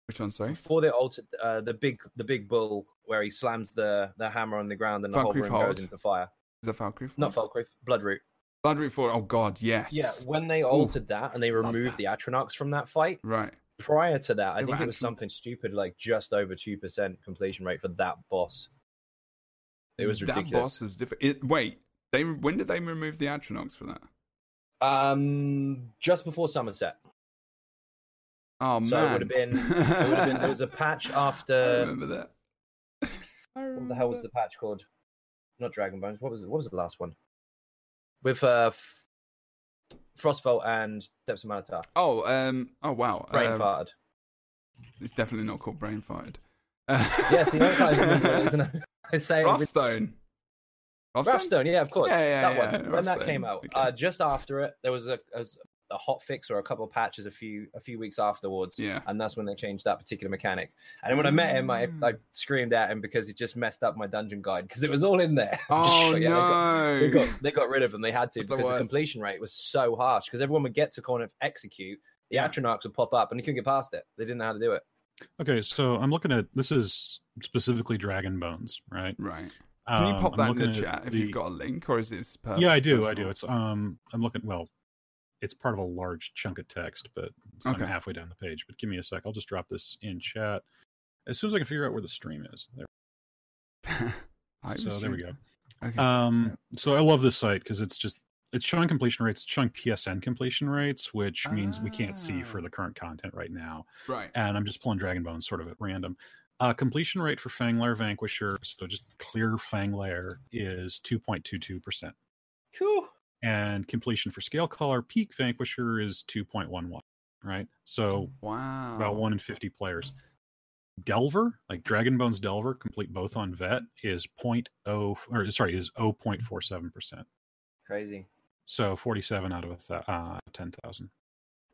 Which one? Sorry. before they altered uh, the big the big bull where he slams the the hammer on the ground and the whole room Hold. goes into fire. Is that Valkyrie? Not Falkreath, Bloodroot. Bloodroot Forge. Oh God, yes. Yeah, when they altered that and they removed the Atronachs from that fight, Right. prior to that, I They think it was Atronachs. something stupid like just over two percent completion rate for that boss. It was ridiculous. That boss is different. It, wait, they when did they remove the Atronachs for that? Um, just before Somerset. Oh So it would have been- It would have been, there was a patch I after remember that. I what the hell was the patch called? Not Dragon Bones. What was it? What was the last one? With uh, Frostvault and Depths of Malatar. Oh, um, oh wow. Brain um, farted. It's definitely not called brain farted. Yes, the other isn't it, isn't it? I say Wrathstone. Wrathstone, yeah, of course. Yeah, yeah, that yeah, one. When that came out, okay. uh, just after it, there was a, a, a hot fix or a couple of patches a few a few weeks afterwards. Yeah. And that's when they changed that particular mechanic. And when I met him, I, I Mm. screamed at him because he just messed up my dungeon guide because it was all in there. Oh But yeah, they got- no. they got they got rid of them. They had to That's because the, worst. completion rate was so harsh. Because everyone would get to kind of execute, the Yeah. Atronachs would pop up and they couldn't get past it. They didn't know how to do it. Okay, so I'm looking at this is specifically Dragon Bones, right? Right. Can you Um, pop I'm that in the looking at chat if the- you've got a link, or is this? Yeah, I do. I do. It's um, I'm looking. Well, it's part of a large chunk of text, but so Okay. I'm halfway down the page. But give me a sec. I'll just drop this in chat as soon as I can figure out where the stream is. There. So there we go. Okay. Um, so I love this site because it's just it's showing completion rates, it's showing PSN completion rates, which means we can't see for Ah. the current content right now. right. And I'm just pulling Dragon Bones sort of at random. Uh, completion rate for Fanglair Vanquisher, so just clear Fanglair, is 2.22%. Cool. And completion for Scalecaller Peak Vanquisher is 2.11, right? So Wow. about 1 in 50 players. Delver, like Dragon Bones Delver, complete both on vet, is 0.0, or sorry, is 0.47%. Crazy. So 47 out of a th- uh, 10,000.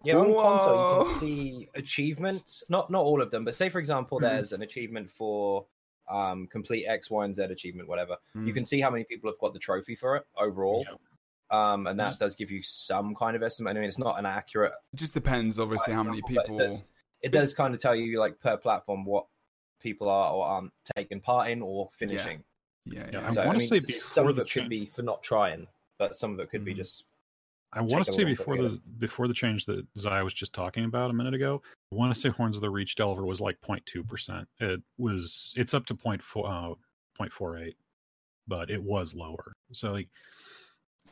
Yeah, on console you can see achievements. Not not all of them, but say for example, Mhm. there's an achievement for um complete X, Y, and Z achievement, whatever. You Mm. can see how many people have got the trophy for it overall. Yeah. Um, and that Just- does give you some kind of estimate. I mean, it's not an accurate It just depends, obviously, how many example, people. It does, it does kind of tell you, like per platform, what people are or aren't taking part in or finishing. Yeah, Yeah, yeah. I So, I, wanna mean, say some of the it could be for not trying, but some of it could be Mhm. just I want to say before the later. before the change that Zai was just talking about a minute ago, I want to say Horns of the Reach Delver was like 0.2 percent. It was it's up to 0.4 uh, 0.48, but it was lower. So like,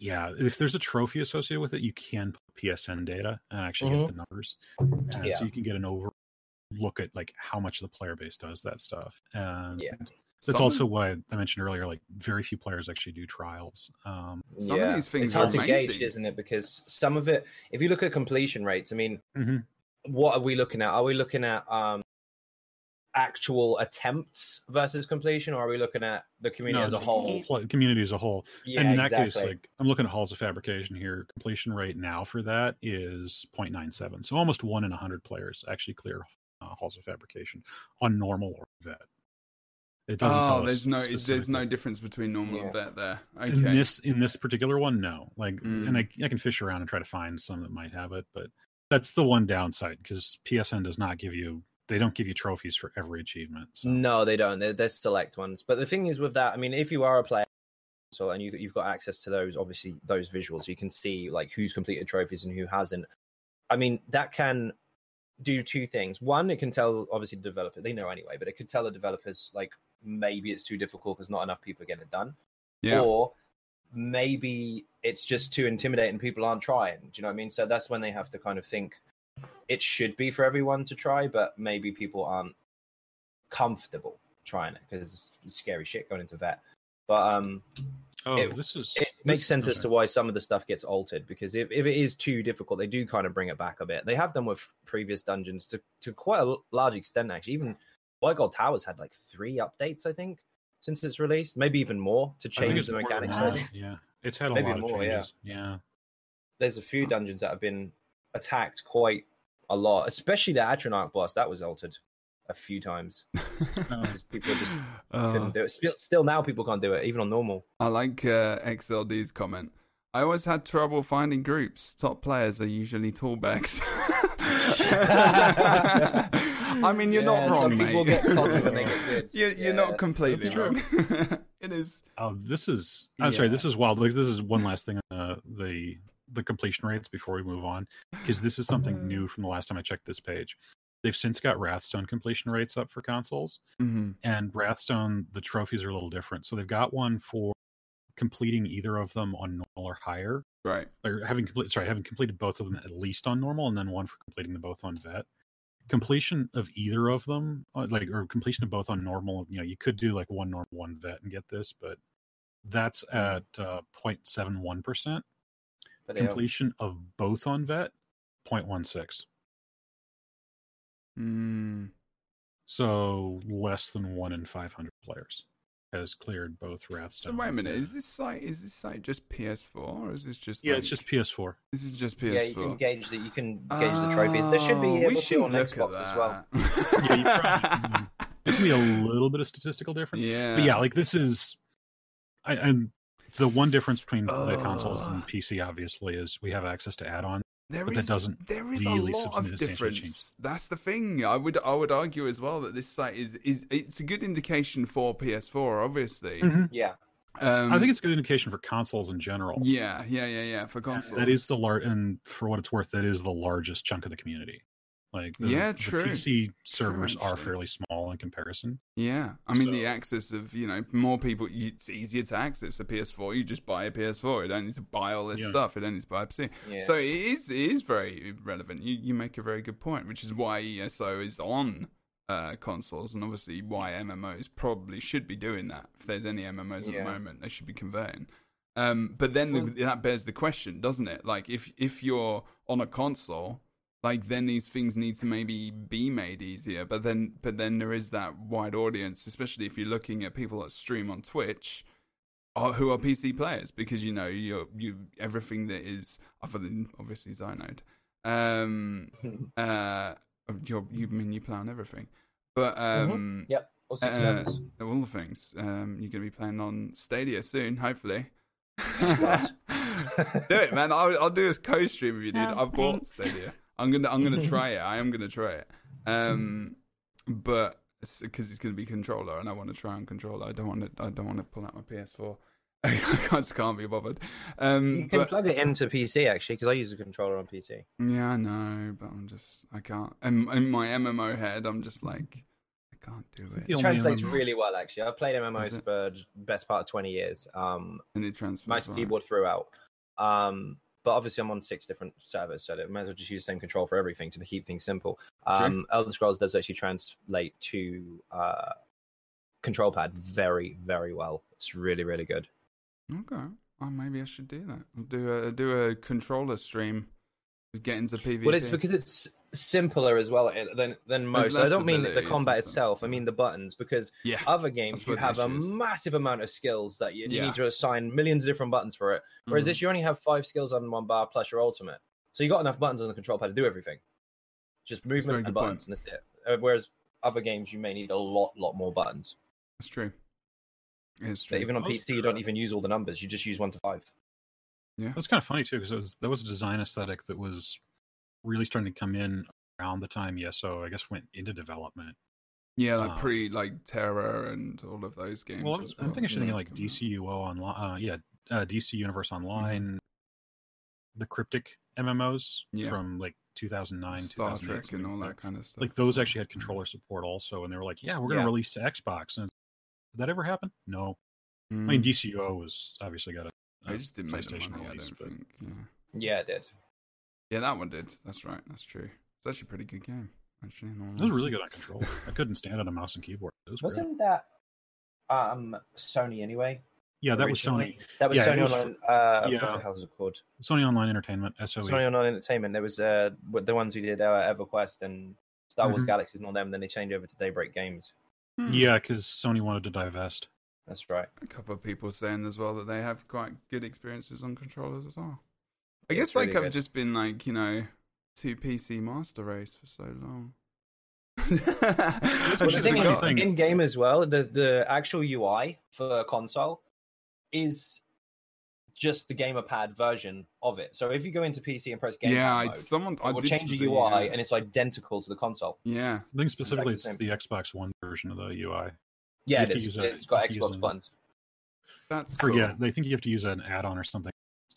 yeah, if there's a trophy associated with it, you can put PSN data and actually get the numbers, and Yeah. so you can get an over look at like how much the player base does that stuff. And Yeah. that's Some- also why I mentioned earlier, like very few players actually do trials. Um, Some of these things it's hard are to amazing. gauge, isn't it? Because some of it, if you look at completion rates, I mean, Mhm. what are we looking at? Are we looking at um, actual attempts versus completion, or are we looking at the community No, as a whole? pl- community as a whole. Yeah, and in that exactly. case, like I'm looking at halls of fabrication here. Completion rate now for that is 0.97. So almost one in a hundred players actually clear uh, halls of fabrication on normal or vet. It doesn't Oh, us there's no there's no difference between normal and Yeah. vet there. in Okay. this in this particular one. No, like, Mm. and I, I can fish around and try to find some that might have it, but that's the one downside because PSN does not give you they don't give you trophies for every achievement. So No, they don't. They're, they're select ones. But the thing is with that, I mean, if you are a player, so and you, you've got access to those, obviously those visuals, you can see like who's completed trophies and who hasn't. I mean, that can do two things. One, it can tell obviously the developer they know anyway, but it could tell the developers like maybe it's too difficult because not enough people are getting it done, yeah. or maybe it's just too intimidating. People aren't trying. Do you know what I mean? So that's when they have to kind of think it should be for everyone to try, but maybe people aren't comfortable trying it because it's scary shit going into vet. But um, oh, it- this is it makes this- sense as to why some of the stuff gets altered because if, if it is too difficult, they do kind of bring it back a bit. They have done with previous dungeons to, to quite a large extent, actually. Even White Gold Towers had like three updates, I think, since its release, maybe even more to change the mechanics. Yeah, it's had a Maybe lot more, of yeah. changes. Yeah. There's a few dungeons that have been attacked quite a lot, especially the Atronach boss. That was altered a few times because people just Oh. couldn't do it. Still, still now people can't do it, even on normal. I like uh, XLD's comment. I always had trouble finding groups. Top players are usually tallbacks. I mean, you're Yeah, not wrong, some mate. get cocky when they get good. You're, you're Yeah, not completely that's wrong. it is. Oh, this is. I'm sorry. This is wild. Like this is one last thing. Uh, the the completion rates before we move on, because this is something new from the last time I checked this page. They've since got Wrathstone completion rates up for consoles, hmm and Wrathstone the trophies are a little different. So they've got one for completing either of them on normal or higher, Right. or having complete. Sorry, having completed both of them at least on normal, and then one for completing them both on vet. Completion of either of them, uh, like or completion of both on normal. You know, you could do like one normal, one vet, and get this, but that's at uh, 0.71 percent. But yeah. Completion of both on vet, 0.16. Mm. So less than one in 500 players has cleared both So wait a minute. Is this site is this site just PS4 or is this just? yeah, like- it's just PS4. This is just PS4. Yeah, you can gauge the you can gauge the trophies. There should be Oh, able we to should on look Xbox at as well. that. Yeah, you probably- There's gonna be a little bit of statistical difference. yeah. But yeah, like this is, I, and the one difference between the consoles and PC obviously is we have access to add-on. There But that is- doesn't there is really a lot of substantially difference. change. That's the thing. I would I would argue as well that this site is is it's a good indication for PS4, obviously. Yeah, Um, I think it's a good indication for consoles in general. yeah, yeah, yeah, yeah. For And consoles, That is the lar- and for what it's worth, that is the largest chunk of the community. Like, the, Yeah, the true. PC servers are fairly small in comparison. Yeah, I mean the access of you know more people. It's easier to access a PS4. You just buy a PS4. You don't need to buy all this Yeah. stuff. You don't need to buy a PC. yeah. So it is it is very relevant. You you make a very good point, which is why ESO is on uh, consoles, and obviously why MMOs probably should be doing that. If there's any MMOs at the moment, they should be converting. Um, but then the, that bears the question, doesn't it? Like if if you're on a console, like then these things need to maybe be made easier. But then but then there is that wide audience, especially if you're looking at people that stream on Twitch are, who are PC players because you know you you everything that is other than obviously Xynode. Um, uh, you you mean you play on everything, but um, yep. All six uh, all the things. Um, you're gonna be playing on Stadia soon, hopefully. Do it, man. I'll, I'll do a co-stream with you, dude. Oh, I've bought. Stadia. I'm gonna I'm gonna try it. I am gonna try it. Um, but because it's gonna be controller, and I want to try on controller. I don't want to. I don't want to pull out my PS4. I just can't be bothered. Um, You can but, plug it into PC actually, because I use a controller on PC. yeah, I know, but I'm just I can't. In, in my MMO head, I'm just like I can't do it, It translates MMO really well actually. I've played MMOs for best part of twenty years. Um, and it transfers. mouse well. keyboard throughout. Um, but obviously I'm on six different servers, so I might as well just use the same control for everything to keep things simple. Um, Elder Scrolls does actually translate to uh, control pad very, very well. It's really, really good. Okay. Well, maybe I should do that. I'll do a do a controller stream. Get into PvP. Well, it's because it's simpler as well eh, than than most. I don't mean the combat itself. I mean the buttons because Yeah. other games you have a is. massive amount of skills that you, you Yeah. need to assign millions of different buttons for it. Whereas Mhm. this, you only have five skills on one bar plus your ultimate, so you got enough buttons on the control pad to do everything. Just movement and good buttons, and that's it. Uh, Whereas other games, you may need a lot, lot more buttons. That's true. It's But true. even on PC, you don't even use all the numbers. You just use one to five. Yeah, That's kind of funny too, because it was that was a design aesthetic that was really starting to come in around the time ESO, I guess, went into development. yeah, like um, pre like TERA and all of those games. Well, I'm, as I'm thinking, Yeah, thinking like it's. DCUO online, uh, yeah, uh, DC Universe Online, the cryptic MMOs Yeah. from like 2009, Star 2008, Trek and all that kind of stuff. Like those so- actually had controller support also, and they were like, "Yeah, we're going to Yeah. release to Xbox." And did that ever happen? No. I mean, Mm. DCUO was obviously got a, They a just didn't make the PlayStation money. I release, don't but think. Yeah. Yeah, it did. Yeah, that one did. That's right. That's true. It's actually a pretty good game. Actually, in all it was really good on controller. I couldn't stand on a mouse and keyboard. It was Wasn't that um Sony anyway? Yeah, that was? Sony. That was Yeah, Sony was Online. Uh, What the hell is it called? Sony Online Entertainment, SOE. Sony Online Entertainment. There was uh the ones who did uh, EverQuest and Star Wars Mhm. Galaxies and all them. Then they changed over to Daybreak Games. Hmm. Yeah, because Sony wanted to divest. That's right. A couple of people saying as well that they have quite good experiences on controllers as well. I guess it's like really I've good. just been like you know two PC master race for so long. Well, Well, the thing is, thing. in game as well, the the actual UI for console is just the gamepad version of it. So if you go into PC and press gamepad yeah, I, mode, someone I will change the UI yeah. and it's identical to the console. yeah, I think specifically the it's same. the Xbox One version of the UI. Yeah, have it to is. use a- It's got you have to use Xbox buttons. that's cool. forget. They think you have to use an add-on or something.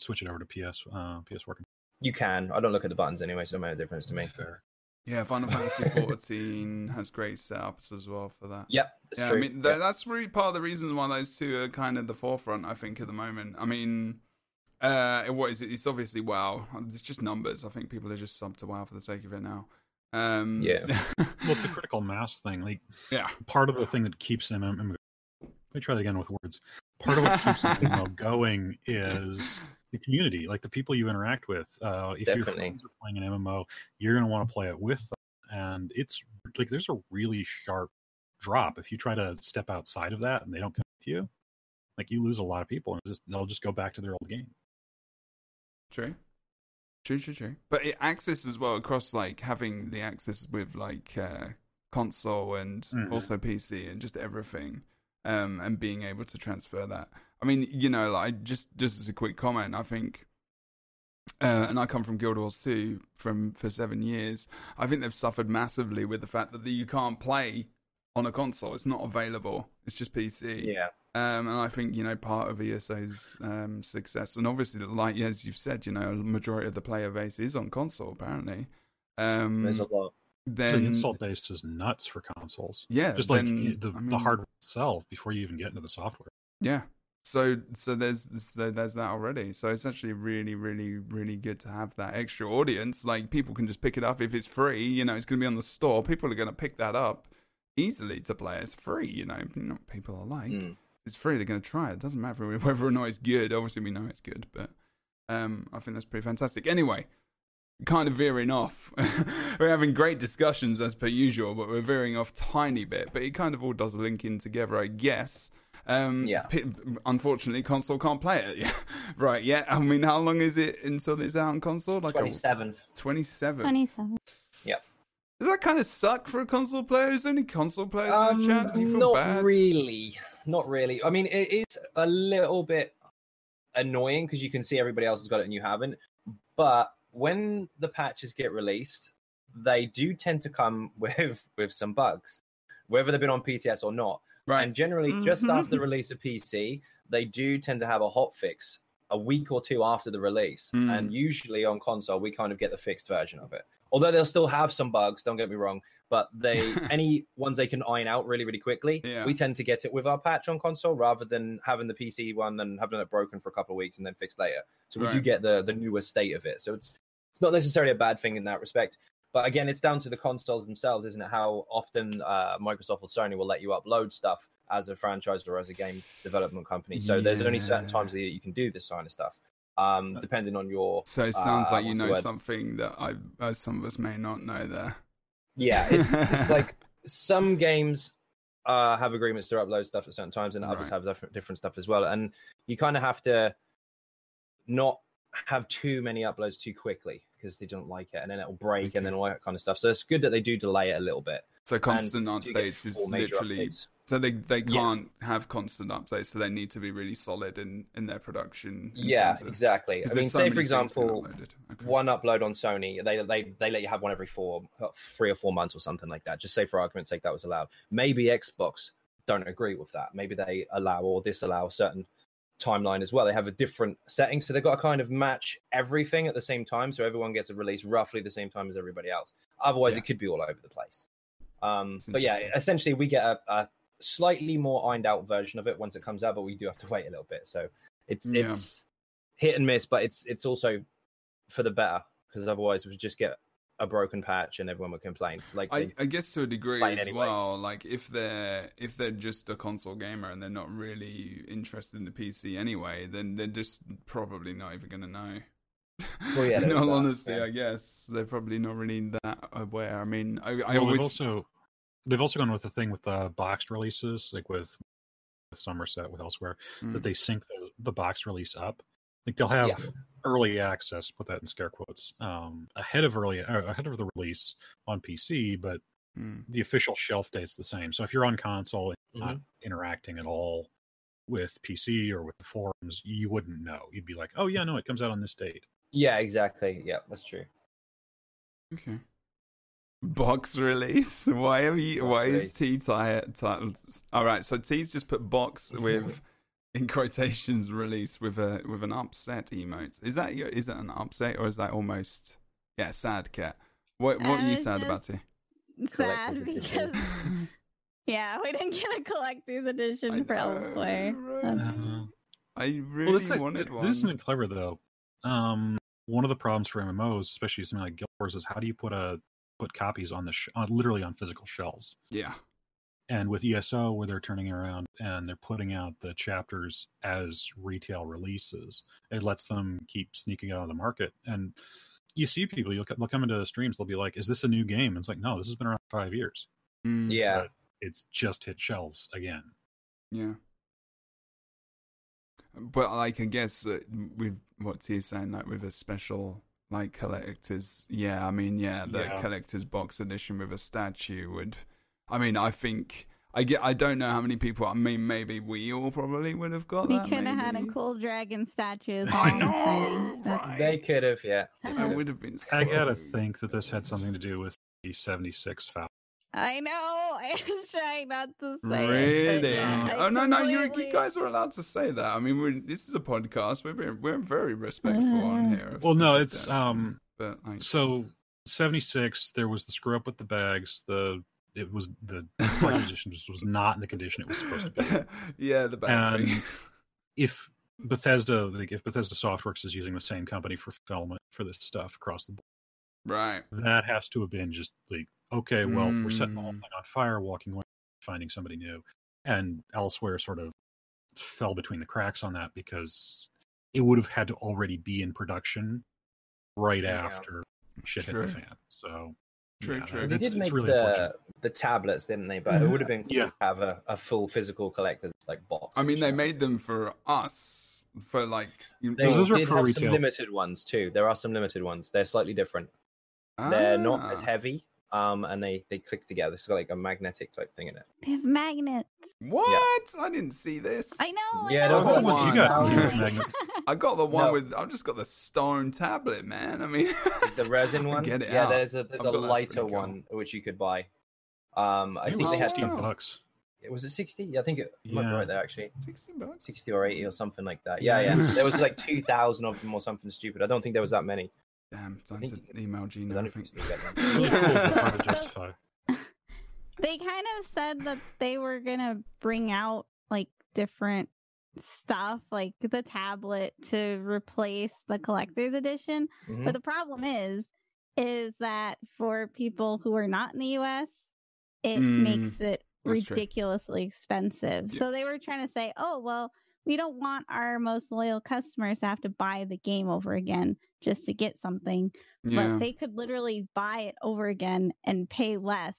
Switch it over to PS uh, PS4. You can. I don't look at the buttons anyway, so it made a difference to me. Fair. Yeah, Final Fantasy 14 has great setups as well for that. Yep. It's yeah, true. I mean Yep. that's really part of the reason why those two are kind of the forefront. I think at the moment. I mean, uh, what is it? It's obviously WoW. It's just numbers. I think people are just sub to WoW for the sake of it now. Um, Yeah. Well, it's a critical mass thing. Like yeah, part of the thing that keeps them. Let me try that again with words. Part of what keeps an MMO going is the community, like the people you interact with. Uh, if your Definitely. friends are playing an MMO, you're going to want to play it with them, and it's like there's a really sharp drop if you try to step outside of that and they don't come with you. Like you lose a lot of people, and just they'll just go back to their old game. true. True, true, true. But it access as well across like having the access with like uh, console and Mhm. also PC and just everything, um, and being able to transfer that. I mean, you know, like just just as a quick comment, I think, uh, and I come from Guild Wars 2 from for seven years. I think they've suffered massively with the fact that you can't play on a console. It's not available. It's just PC. Yeah. Um, and I think you know part of ESO's um, success, and obviously, like as you've said, you know, a majority of the player base is on console. Apparently, um, There's a lot. then the install base is nuts for consoles. yeah, Just like then, the, I the hardware itself before you even get into the software. Yeah. So so there's so there's that already. So it's actually really really really good to have that extra audience. Like people can just pick it up if it's free. You know, it's going to be on the store. People are going to pick that up easily to play. It's free. You know, what people are like. Mm. It's free. They're going to try it. It doesn't matter whether or not it's good. Obviously, we know it's good, but um, I think that's pretty fantastic. Anyway, kind of veering off. we're having great discussions as per usual, but we're veering off tiny bit. But it kind of all does link in together, I guess. Um, Yeah. p- unfortunately, console can't play it. Yeah, right. Yeah. I mean, how long is it until it's out on console? Like Twenty seventh. a twenty-seven. 27. Does that kind of suck for a console player? Is there any console players in the chat? Do you feel Um, not bad? really. Not really. I mean, it is a little bit annoying because you can see everybody else has got it and you haven't. But when the patches get released, they do tend to come with with some bugs, whether they've been on PTS or not. Right. And generally, just Mhm. after the release of PC, they do tend to have a hot fix a week or two after the release. Mm. And usually on console, we kind of get the fixed version of it. Although they'll still have some bugs, don't get me wrong, but they any ones they can iron out really, really quickly. Yeah. We tend to get it with our patch on console rather than having the PC one and having it broken for a couple of weeks and then fixed later. So we do get the the newer state of it. So it's it's not necessarily a bad thing in that respect. But again, it's down to the consoles themselves, isn't it? How often uh, Microsoft or Sony will let you upload stuff as a franchise or as a game development company. So there's only certain Yeah. times that you can do this kind of stuff. um, depending on your. So it sounds uh, like you know something that I, uh, some of us may not know there. Yeah, it's, it's like some games uh, have agreements to upload stuff at certain times, and others Right. have different, different stuff as well. And you kind of have to not have too many uploads too quickly because they don't like it, and then it'll break, Okay. and then all that kind of stuff. So it's good that they do delay it a little bit. So constant and updates is literally updates. so they they can't have constant updates, so they need to be really solid in in their production. in Yeah, of- exactly. I mean, so say for many things being example. Okay. one upload on Sony, they they they let you have one every four, uh, three or four months or something like that. Just say for argument's sake that was allowed. Maybe Xbox don't agree with that. Maybe they allow or disallow certain timeline as well. They have a different setting, so they've got to kind of match everything at the same time, so everyone gets a release roughly the same time as everybody else. Otherwise, Yeah. it could be all over the place. Um, but yeah, essentially, we get a, a slightly more ironed out version of it once it comes out, but we do have to wait a little bit. So it's Yeah. it's hit and miss, but it's it's also for the better because otherwise we just get a broken patch and everyone would complain. Like I, I guess to a degree as anyway. well. Like if they're if they're just a console gamer and they're not really interested in the PC anyway, then they're just probably not even going to know. Well, yeah, in all that, honesty, yeah. I guess they're probably not really that aware. I mean, I, I well, always they've also they've also gone with the thing with the boxed releases, like with, with Somerset, with elsewhere, Mm. that they sync the, the box release up. Like they'll have Yeah. early access, put that in scare quotes, um, ahead of early uh, ahead of the release on PC, but Mm. the official shelf date's the same. So if you're on console and Mm-hmm. not interacting at all with PC or with the forums, you wouldn't know. You'd be like, "Oh yeah, no, it comes out on this date." yeah, exactly. Yeah, that's true. Okay. Box release. Why have you? Box why is. T titled? All right, so T's just put box with in quotations released with a with an upset emote. Is that your? Is that an upset or is that almost yeah sad cat? What what I are you sad about T? Sad because yeah, we didn't get a collector's edition I for know, elsewhere. right? That's- Uh, I well, really this, wanted one. this is something clever though. Um, one of the problems for MMOs, especially something like Guild Wars, is how do you put a put copies on the sh- on, literally on physical shelves? yeah, And with ESO, where they're turning around and they're putting out the chapters as retail releases, it lets them keep sneaking out of the market. And you see people, you'll, they'll come into the streams, they'll be like, "Is this a new game?" And it's like, "No, this has been around five years. Mm, Yeah, But it's just hit shelves again." yeah. But like, I guess uh, with what T is saying, like with a special like collector's, yeah. I mean, yeah, the Yeah. collector's box edition with a statue would. I mean, I think I get. I don't know how many people. I mean, maybe we all probably would have got We that. could have had a cool dragon statue. I know, right? they could have. Yeah, they I would have been. So I gotta think that this had something to do with the '76 foul. I know. I was trying not to say it. Really? yeah, I oh no, no! You, you guys are allowed to say that. I mean, we're, this is a podcast. We're being, we're very respectful on Uh, here. Well, no, it's that, um. But like, So '76, there was the screw up with the bags. The it was the collector's edition just was not in the condition it was supposed to be. yeah, the bad And if Bethesda, like if Bethesda Softworks is using the same company for fulfillment for this stuff across the board, Right. that has to have been just like, okay, well, we're setting the whole Mm. thing on fire, walking away, finding somebody new, and elsewhere sort of fell between the cracks on that because it would have had to already be in production right Yeah. after shit hit the fan. So True, yeah, true. They it's- did it's make really the the tablets, didn't they? But it would have been cool Yeah. to have a, a full physical collector's like box. I mean, they edition. made them for us for like. You They those are did for have retail. some limited ones too. There are some limited ones. They're slightly different. They're not as Ah. heavy, um, and they they click together. It's got like a magnetic type thing in it. They have magnets. What? I didn't see this. I know. Yeah, I those know. are the ones you got. I got the one No. with. I've just got the stone tablet, man. I mean, The resin one. Get it yeah, out. there's a there's I've a got that, it's lighter cool. one which you could buy. Um, I it think was they had sixteen wow. bucks. It was a sixty. I think it might be right there actually. sixty bucks. Sixty or eighty or something like that. Yeah, yeah. there was like two thousand of them or something stupid. I don't think there was that many. Damn, time think to you email Gina. I know if you think. still get them. Really cool, but hard to justify. they kind of said that they were gonna bring out like different stuff like the tablet to replace the collector's edition Mhm. but the problem is is that for people who are not in the us it Mm, makes it that's true. ridiculously expensive Yeah. so they were trying to say oh well we don't want our most loyal customers to have to buy the game over again just to get something. Yeah. But they could literally buy it over again and pay less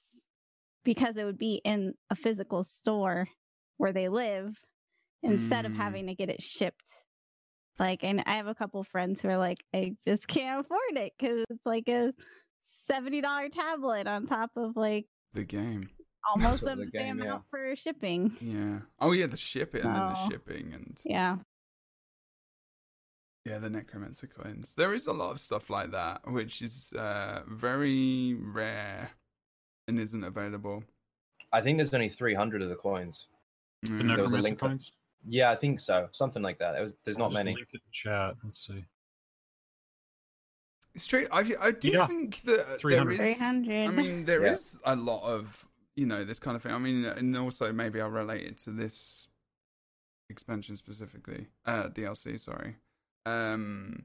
because it would be in a physical store where they live instead of Mm. having to get it shipped. Like, and I have a couple friends who are like, I just can't afford it because it's like a seventy dollar tablet on top of like the game. almost the of same game, yeah. amount for shipping. Yeah. Oh yeah, the shipping and then the shipping and Yeah. Yeah, the necromancer coins. There is a lot of stuff like that, which is uh, very rare and isn't available. I think there's only 300 of the coins. The Mm. There was a necromancer link up- coins. Yeah, I think so. Something like that. It was, there's I'll not many. Link it in chat. Let's see. It's true. I I do Yeah. think that there 300. is. 300. I mean, there is Yeah. a lot of you know this kind of thing. I mean, and also maybe I'll relate it to this expansion specifically, uh, DLC. Sorry, um,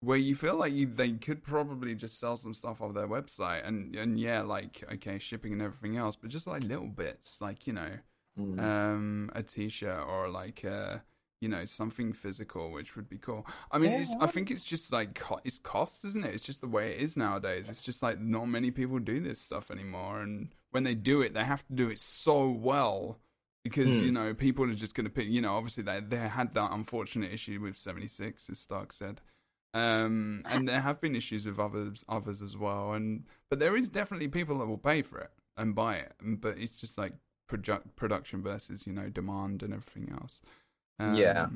where you feel like you, they could probably just sell some stuff off their website, and and yeah, like okay, shipping and everything else, but just like little bits, like you know, Mm. um, a T-shirt or like uh you know something physical, which would be cool. I mean, Yeah, I think it's just like co- it's cost, isn't it? It's just the way it is nowadays. It's just like not many people do this stuff anymore, and when they do it, they have to do it so well because Hmm. you know people are just going to pick. You know, obviously they they had that unfortunate issue with seventy six, as Stark said. Um, and there have been issues with others, others as well. And but there is definitely people that will pay for it and buy it. But it's just like produ- production versus you know demand and everything else. Um, Yeah.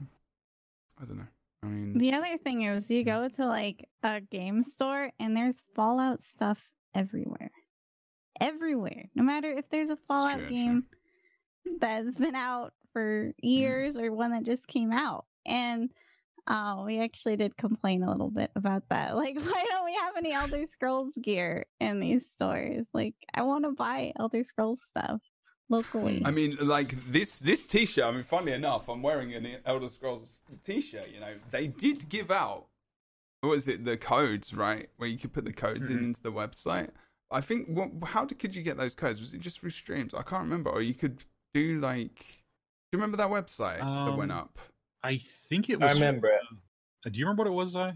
I don't know. I mean, The other thing is, you go to like a game store and there's Fallout stuff everywhere. Everywhere. No matter if there's a Fallout true, game that's been out for years or one that just came out. And uh, we actually did complain a little bit about that. Like, why don't we have any Elder Scrolls gear in these stores? Like, I want to buy Elder Scrolls stuff locally. I mean, like this this T-shirt. I mean, funnily enough, I'm wearing an Elder Scrolls T-shirt. You know, they did give out. What was it? The codes, right? Where you could put the codes in Mhm. into the website. I think. What, how did, could you get those codes? Was it just through streams? I can't remember. Or you could do like. Do you remember that website that went Um, up? I think it was I remember it. Uh, do you remember what it was, I?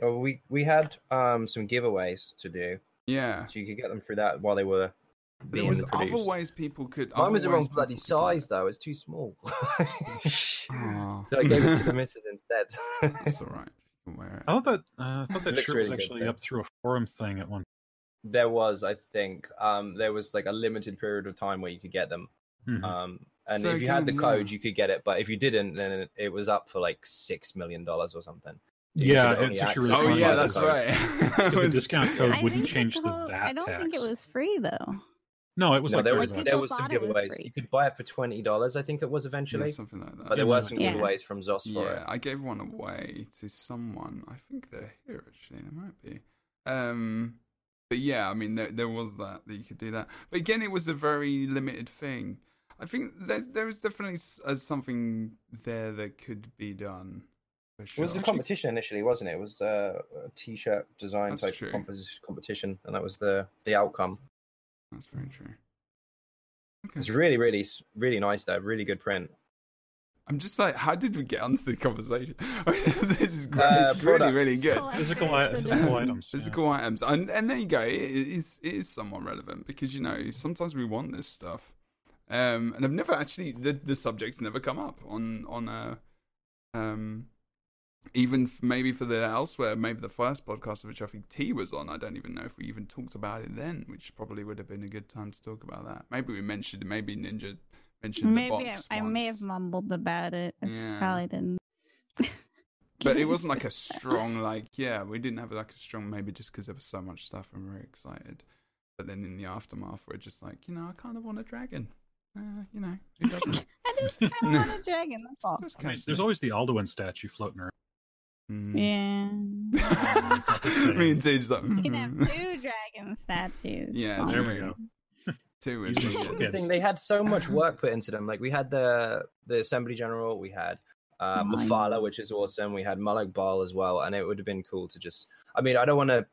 Oh, we we had um some giveaways to do, Yeah. so you could get them through that while they were There being was produced. other ways people could. Mine was the wrong bloody people could buy size though. It's too small. Aw. so I gave it to the missus instead. That's all right. Wear it. I thought that. Uh, I thought that shirt really was good, actually though. up through a forum thing at one. there was, I think, um, there was like a limited period of time where you could get them. Mhm. Um, and So if you had the code, yeah. you could get it. But if you didn't, then it, it was up for like six million dollars or something. yeah, it's actually really Oh yeah, by by that's the the- right. Because the discount code I wouldn't think change it's the called- VAT I don't tax. think it was free though. No, it was no, like there was Like, bucks. there was some thought it was You could buy it for twenty dollars, I think it was eventually. yeah, something like that. but there Yeah, were some Yeah. giveaways from Zos for Yeah, it. I gave one away to someone. I think they're here actually. They might be. Um, but yeah, I mean, there there was that that you could do that. But again, it was a very limited thing. I think there's there is definitely uh, something there that could be done. For It was a competition initially, wasn't it? It was uh, a t-shirt design That's type true. competition, and that was the the outcome. That's very true. Okay. It's really, really, really nice though. Really good print. I'm just like, how did we get onto the conversation? this is great. Uh, it's really, really good. Collectors Physical, i- for physical different- items. yeah. items and and there you go it is it is somewhat relevant because you know sometimes we want this stuff um and i've never actually the, the subject's never come up on on a um even f- maybe for the Elsweyr maybe the first podcast of which i think Tea was on i don't even know if we even talked about it then which probably would have been a good time to talk about that maybe we mentioned maybe ninja mentioned the Maybe I, box I may have mumbled about it. I Yeah. probably didn't. but it wasn't like a strong like yeah we didn't have like a strong maybe just because there was so much stuff and we were excited but then in the aftermath we're just like you know i kind of want a dragon uh, you know who doesn't I just kind of want a dragon. That's all. I mean, there's always the Alduin statue floating around. Mm. Yeah. It's not the same. me and Tea's like You can have mm. two dragon statues. Yeah, Oh, there we go. two would These be are good. the thing they had so much work put into them. Like we had the the assembly general, we had uh, Oh, Mufala, which is awesome. We had Molag Bal as well, and it would have been cool to just. I mean, I don't want to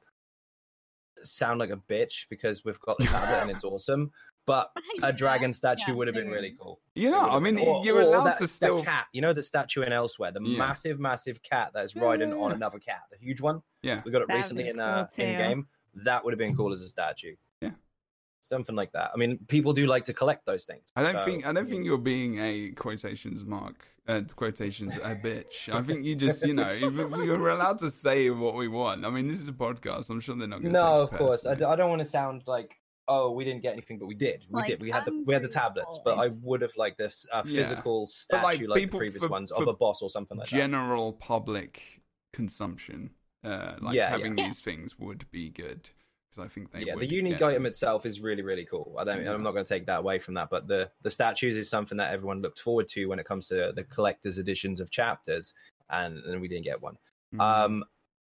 sound like a bitch because we've got the tablet and it's awesome, but a dragon statue yeah, would have been really cool. You know, I mean, been- or- you're or allowed that, to that still. cat. You know the statue in Elsweyr, the Yeah. massive, massive cat that's riding yeah, on another cat, the huge one. Yeah. We got it That'd recently be in uh, cool, in too. game. That would have been cool as a statue. Yeah. Something like that. I mean, people do like to collect those things. I don't so, think I don't think you're being a quotations mark uh, quotations a bitch. I think you just you know you- you're allowed to say what we want. I mean, this is a podcast. I'm sure they're not going to. No, take of course. I, d- personally. I don't want to sound like oh we didn't get anything, but we did. We Like, did. We had the we had the tablets, but I would have liked this uh, physical But, like, statue like, people the previous for- ones for of a boss or something like that. general public consumption, uh, like Yeah, having yeah. these things would be good because I think they yeah, would the unique get- item itself is really, really cool. I don't, Yeah. I'm not going to take that away from that, but the the statues is something that everyone looked forward to when it comes to the collector's editions of chapters, and, and we didn't get one. Mm. Um,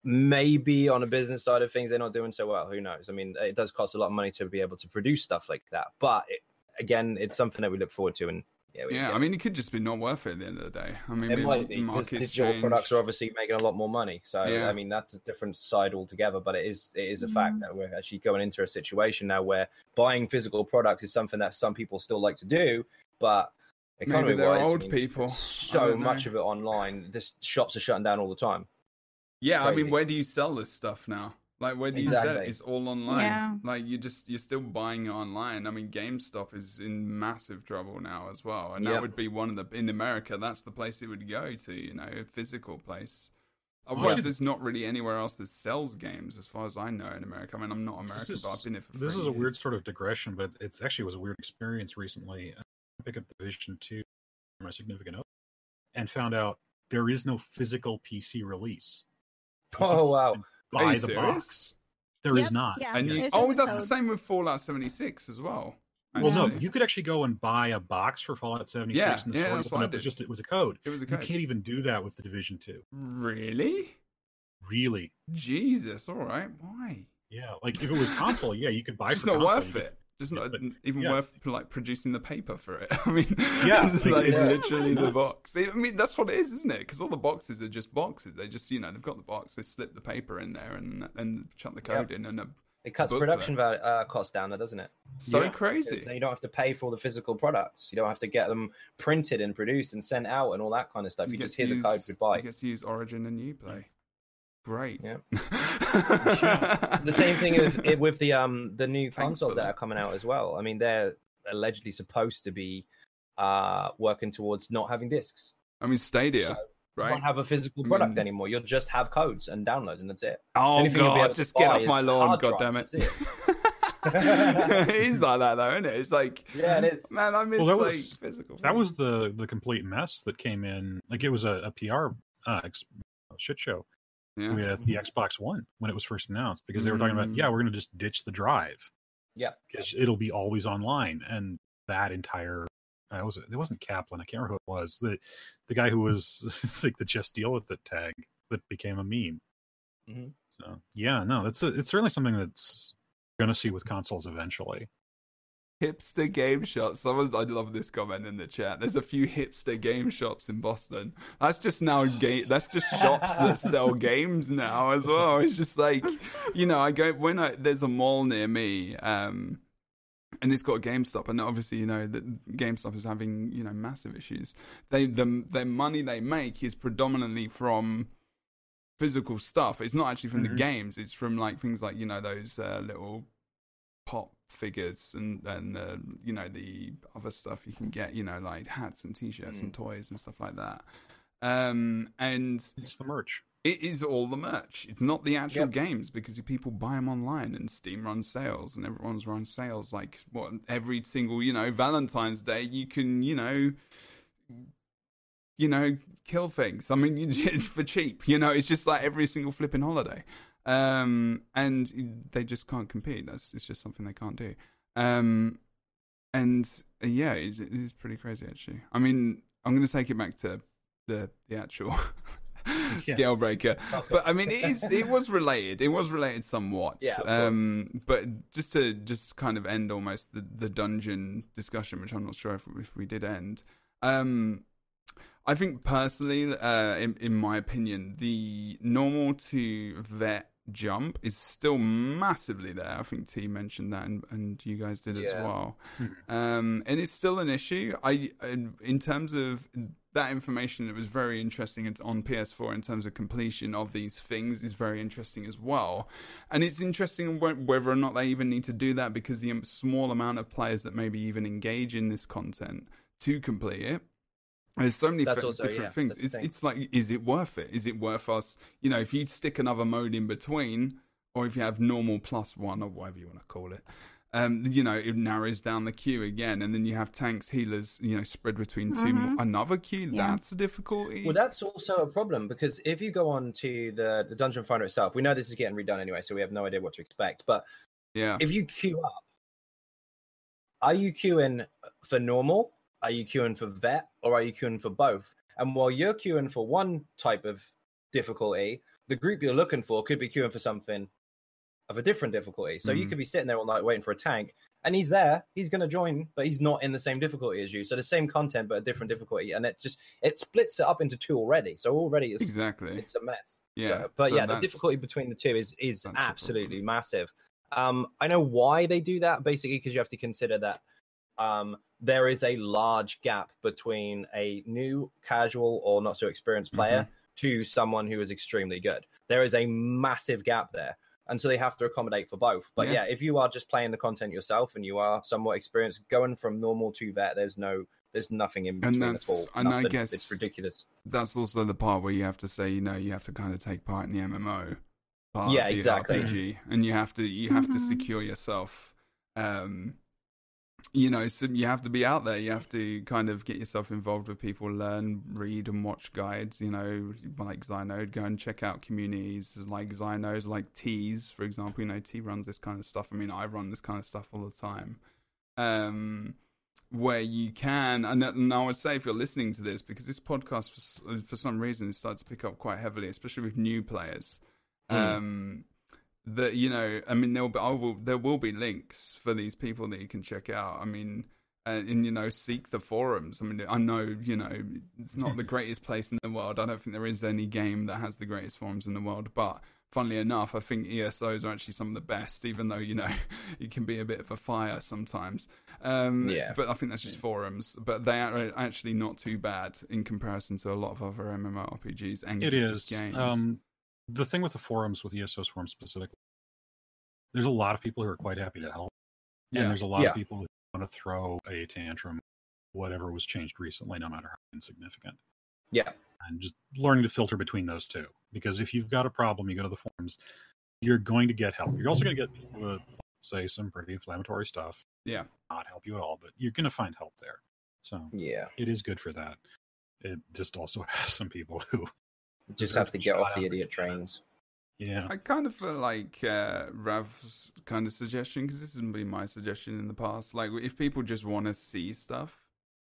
maybe on a business side of things, they're not doing so well. Who knows? I mean, it does cost a lot of money to be able to produce stuff like that, but it, again, it's something that we look forward to, and yeah, we yeah, get I mean, it could just be not worth it at the end of the day. I mean, it we- might be because markets digital products are obviously making a lot more money. So Yeah. I mean that's a different side altogether. But it is it is a fact Mhm. that we're actually going into a situation now where buying physical products is something that some people still like to do, but Maybe economy they're wise, old people. I So don't much know. of it online. This shops are shutting down all the time. Yeah, I mean, where do you sell this stuff now? Like, where do you sell it? It's all online. Yeah. Like, you just you're still buying it online. I mean, GameStop is in massive trouble now as well, and that would be one of the in America. That's the place it would go to. You know, a physical place. Otherwise, should- there's not really anywhere else that sells games, as far as I know, in America. I mean, I'm not American, This but I've been here for. This three is a weird sort of digression, but it's actually was a weird experience recently. I picked up Division Two for my significant other, and found out there is no physical PC release. Oh, you Oh wow! Buy the serious? box. There is Yep, not. yeah. And you, oh, in that's the same with Fallout 76 as well. Well, no, you could actually go and buy a box for Fallout 76 Yeah, and the yeah, store that's open what I up, it just it was a code. it was a code. You can't even do that with the Division 2. Really? Really? Jesus. All right. Why? Yeah. Like if it was console, yeah, you could buy It's not console, worth it. Just Yeah, not but- even yeah. worth like producing the paper for it. I mean, Yeah, it's, like, like, it's- literally it's the box. I mean, that's what it is, isn't it? Because all the boxes are just boxes. They just, you know, they've got the box. They slip the paper in there and and chuck the code in, and a, It cuts production value, uh, costs down, there, doesn't it? so Yeah. crazy. Because then you don't have to pay for all the physical products. You don't have to get them printed and produced and sent out and all that kind of stuff. You, get just to here's a code, use- goodbye. You get to use Origin and Uplay. Great. Yeah. the the same thing with with the um the new Thanks consoles that that. are coming out as well. I mean, they're allegedly supposed to be uh working towards not having discs. I mean, Stadia, So you right? won't have a physical I product mean- anymore. You'll just have codes and downloads, and that's it. Oh Only thing you'll be able god, just get off my lawn, hard god damn it. drives, it is like that though, isn't it? It's like Yeah, it is. Man, I miss Well, that like was- physical. That was the the complete mess that came in. Like it was a, a PR uh, ex- shit show yeah. with the Xbox One when it was first announced because they were talking Mm. about yeah we're going to just ditch the drive. Yeah. because it'll be always online and that entire. I was it wasn't Kaplan. I can't remember who it was. The the guy who was it's like the just deal with it tag that became a meme. Mhm. So yeah, no, that's a, it's certainly something that's going to see with consoles eventually. Hipster game shops. Someone's I love this comment in the chat. There's a few hipster game shops in Boston. That's just now game. That's just shops that sell games now as well. It's just like you know, I go when I there's a mall near me. um and it's got a GameStop, and obviously, you know that GameStop is having you know massive issues. They the the money they make is predominantly from physical stuff. It's not actually from the Mhm. games. It's from like things like you know those uh, little pop figures and and the you know the other stuff you can get. You know like hats and T-shirts and toys and stuff like that. Um, and It's the merch. it is all the merch. It's not the actual Yep. games because people buy them online and Steam runs sales and everyone's run sales. Like what every single you know Valentine's Day you can you know you know kill things. I mean you, for cheap. You know it's just like every single flipping holiday. Um, and they just can't compete. That's it's just something they can't do. Um, and uh, yeah, it, it is pretty crazy actually. I mean, I'm going to take it back to the the actual Yeah. Scalebreaker. But I mean, it is it was related. It was related somewhat. Yeah, um, but just to just kind of end almost the, the dungeon discussion, which I'm not sure if, if we did end. Um, I think personally, uh, in, in my opinion, the normal to vet jump is still massively there. I think Tea mentioned that, and, and you guys did as well. Hmm. Um, and it's still an issue. I, in terms of that information, it was very interesting. It's on PS4 in terms of completion of these things is very interesting as well. And it's interesting whether or not they even need to do that because the small amount of players that maybe even engage in this content to complete it. There's so many That's also- different yeah, things. It's, thing. it's like, is it worth it? Is it worth us? You know, if you stick another mode in between, or if you have normal plus one or whatever you want to call it, um, you know, it narrows down the queue again, and then you have tanks, healers, you know, spread between 2 Mhm. Another queue, Yeah. that's a difficulty. Well, that's also a problem because if you go on to the, the dungeon finder itself, we know this is getting redone anyway, so we have no idea what to expect. But yeah, if you queue up, are you queuing for normal? Are you queuing for vet? Or are you queuing for both? And while you're queuing for one type of difficulty, the group you're looking for could be queuing for something of a different difficulty. So you Mhm. could be sitting there all night waiting for a tank, and he's there, he's going to join, but he's not in the same difficulty as you. So the same content, but a different difficulty, and it just it splits it up into two already. So already it's exactly. it's a mess. Yeah, So- but so yeah, the difficulty between the two is is absolutely massive. Um, I know why they do that, basically because you have to consider that um, there is a large gap between a new casual or not so experienced player Mm-hmm. to someone who is extremely good. There is a massive gap there. And so they have to accommodate for both. But Yeah. yeah, if you are just playing the content yourself and you are somewhat experienced, going from normal to vet, there's no, there's nothing in And that's- at all. and I guess- it's ridiculous. That's also the part where you have to say, you know, you have to kind of take part in the MMO. Part Yeah, of the exactly. RPG, and you have to you have to Mhm. secure yourself. Um, you know, so you have to be out there. You have to kind of get yourself involved with people, learn, read, and watch guides. You know, like Xynode, go and check out communities like Xynode's, like Tea's, for example. You know, Tea runs this kind of stuff. I mean, I run this kind of stuff all the time. Um, where you can, and, and I would say if you're listening to this, because this podcast for for some reason it starts to pick up quite heavily, especially with new players. Mm. Um, that you know, I mean, there'll be, I will, there will be links for these people that you can check out. I mean, uh, and you know, seek the forums. I mean, I know you know it's not the greatest place in the world. I don't think there is any game that has the greatest forums in the world, but. Funnily enough, I think ESOs are actually some of the best, even though you know it can be a bit of a fire sometimes. Um, Yeah. But I think that's just forums. But they are actually not too bad in comparison to a lot of other MMORPGs and It just games. Um, the thing with the forums, with ESO's forums specifically, there's a lot of people who are quite happy to help, Yeah. and there's a lot Yeah. of people who want to throw a tantrum, whatever was changed recently, no matter how insignificant. Yeah. And just learning to filter between those two, because if you've got a problem, you go to the forums, you're going to get help. You're also going to get people to say some pretty inflammatory stuff, yeah. not help you at all, but you're going to find help there. So Yeah. it is good for that. It just also has some people who, Just have to to get off the idiot trains. yeah, I kind of feel like uh, Rav's kind of suggestion because this has been my suggestion in the past. Like, if people just want to see stuff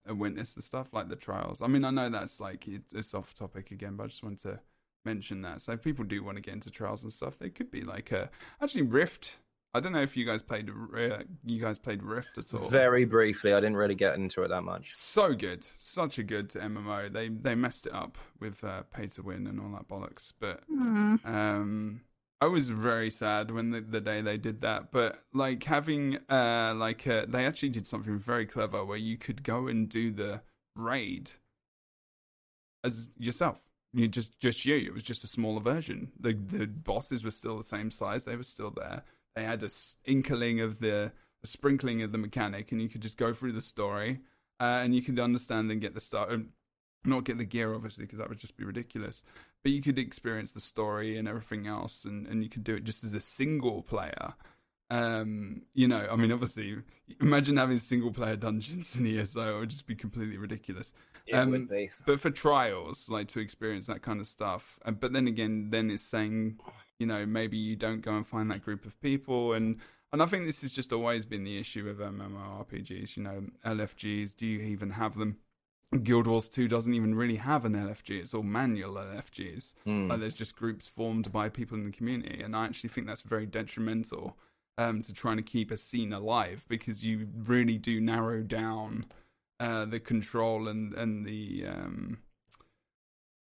and witness the stuff, like the trials. I mean, I know that's like it's, it's off topic again, but I just wanted to mention that. So, if people do want to get into trials and stuff, they could be like a actually Rift. I don't know if you guys played uh, you guys played Rift at all. Very briefly, I didn't really get into it that much. So good, such a good MMO. They they messed it up with uh, pay to win and all that bollocks, but Hmm. um i was very sad when the, the day they did that but like having uh like uh, they actually did something very clever where you could go and do the raid as yourself you just just you it was just a smaller version the the bosses were still the same size they were still there they had a s- inkling of the a sprinkling of the mechanic and you could just go through the story uh, and you could understand and get the start um, not get the gear obviously because that would just be ridiculous but you could experience the story and everything else and, and you could do it just as a single player um you know i mean obviously imagine having single player dungeons in eso it would just be completely ridiculous It Um, would be. but for trials like to experience that kind of stuff uh, but then again then it's saying you know maybe you don't go and find that group of people. And and i think this has just always been the issue with mmorpgs you know lfgs do you even have them? Guild wars 2 doesn't even really have an lfg it's all manual lfgs Hmm. like there's just groups formed by people in the community. And i actually think that's very detrimental um, to trying to keep a scene alive because you really do narrow down uh, the control and and the um,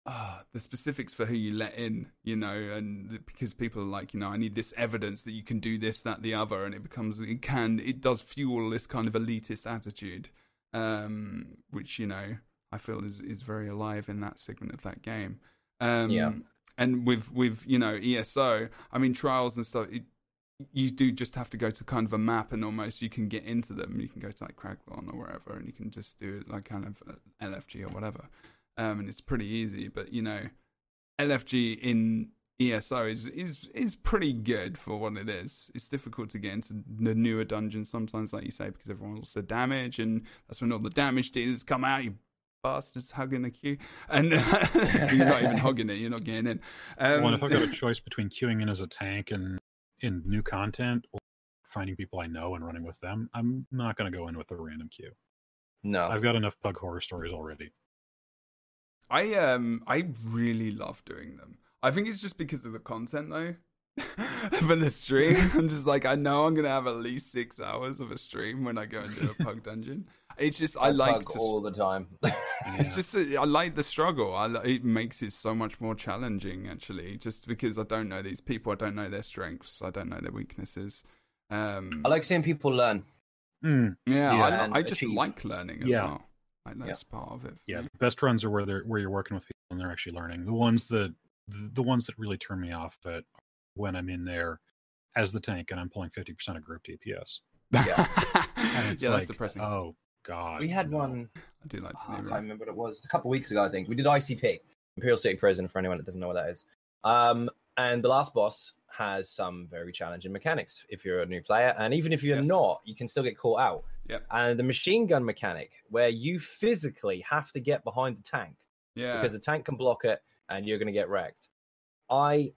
uh, the specifics for who you let in, you know, and because people are like, you know, I need this evidence that you can do this, that, the other, and it becomes, it can, it does fuel this kind of elitist attitude, um, which you know I feel is is very alive in that segment of that game. Um, Yeah. and with with you know ESO, I mean trials and stuff. It, you do just have to go to kind of a map, and almost you can get into them. You can go to like Craglorn or wherever, and you can just do it like kind of uh, LFG or whatever um, and it's pretty easy. But you know, LFG in ESO is is is pretty good for what it is. It's difficult to get into the newer dungeons sometimes, like you say, because everyone wants the damage, and that's when all the damage dealers come out. You bastards hugging the queue, and you're not even hugging it. You're not getting in. Um, well, and if I've got a choice between queuing in as a tank and in new content or finding people I know and running with them, I'm not going to go in with a random queue. No. I've got enough pug horror stories already. I um I really love doing them. I think it's just because of the content though. For the stream, I'm just like I know I'm gonna have at least six hours of a stream when I go and do a pug dungeon. It's just I, like bug to. all the time. It's just I like the struggle. I it makes it so much more challenging actually, just because I don't know these people. I don't know their strengths. I don't know their weaknesses. Um, I like seeing people learn. Mm, yeah, yeah, I, I just achieve. like learning as Yeah. well. Like that's part of it. yeah, me. the best runs are where they're where you're working with people and they're actually learning. The ones that the, the ones that really turn me off at when I'm in there as the tank and I'm pulling 50% of group DPS. Yeah. And yeah, it's that's depressing. Oh god. We had no. one. I do like to oh, I can't remember what it was. A couple of weeks ago, I think we did ICP, Imperial City Prison. For anyone that doesn't know what that is, um, and the last boss has some very challenging mechanics. If you're a new player, and even if you're Yes. not, you can still get caught out. Yep. And the machine gun mechanic, where you physically have to get behind the tank Yeah, because the tank can block it, and you're going to get wrecked. I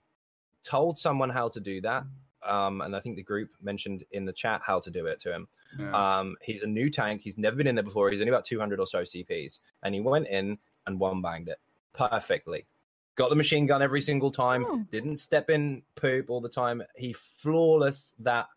told someone how to do that. Um, and I think the group mentioned in the chat how to do it to him. yeah. Um, he's a new tank. He's never been in there before. He's only about 200 or so CPs. And he went in and one banged it perfectly. Got the machine gun every single time. Oh. Didn't step in poop all the time. He flawless that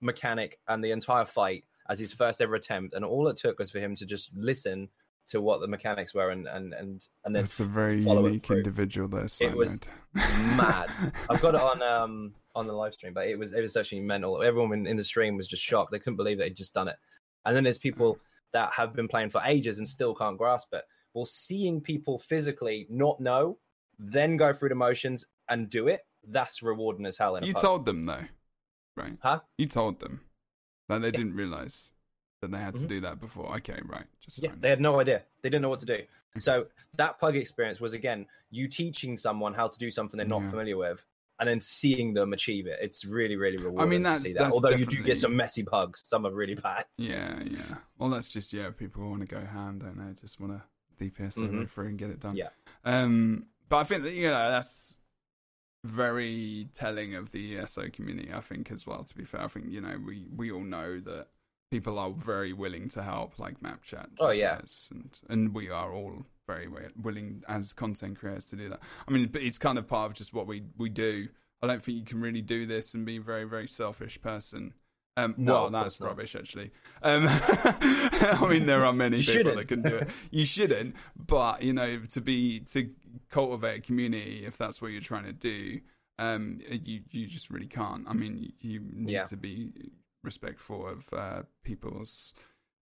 mechanic and the entire fight as his first ever attempt. And all it took was for him to just listen to what the mechanics were and and and, and then That's a very unique individual there. It was mad. I've got it on um on the live stream, but it was it was actually mental. Everyone in, in the stream was just shocked. They couldn't believe that he'd just done it. And then there's people that have been playing for ages and still can't grasp it. Well, seeing people physically not know, then go through the motions and do it, that's rewarding as hell in You told them though, right? Huh? You told them that they Yeah. didn't realize that they had to Mhm. do that before. Okay, right. Just Yeah, fine. they had no idea. They didn't know what to do. So that pug experience was again you teaching someone how to do something they're not Yeah. familiar with, and then seeing them achieve it. It's really, really rewarding. that's- to see that. that's Although you do get some messy pugs, some are really bad. yeah, yeah. Well, that's just yeah. People want to go ham, don't they? Just want to DPS their way through and get it done. Yeah. Um, but I think that you know that's very telling of the ESO community. I think as well. To be fair, I think you know we we all know that people are very willing to help, like map chat. Oh, yeah. and and we are all very willing as content creators to do that. I mean, but it's kind of part of just what we we do. I don't think you can really do this and be a very very selfish person. Um, No, well, that's course not. rubbish, actually. Um, I mean, there are many people shouldn't. that can do it. You shouldn't, but you know, to be to cultivate a community, if that's what you're trying to do, um, you you just really can't. I mean, you, you need Yeah. to be respectful of uh, people's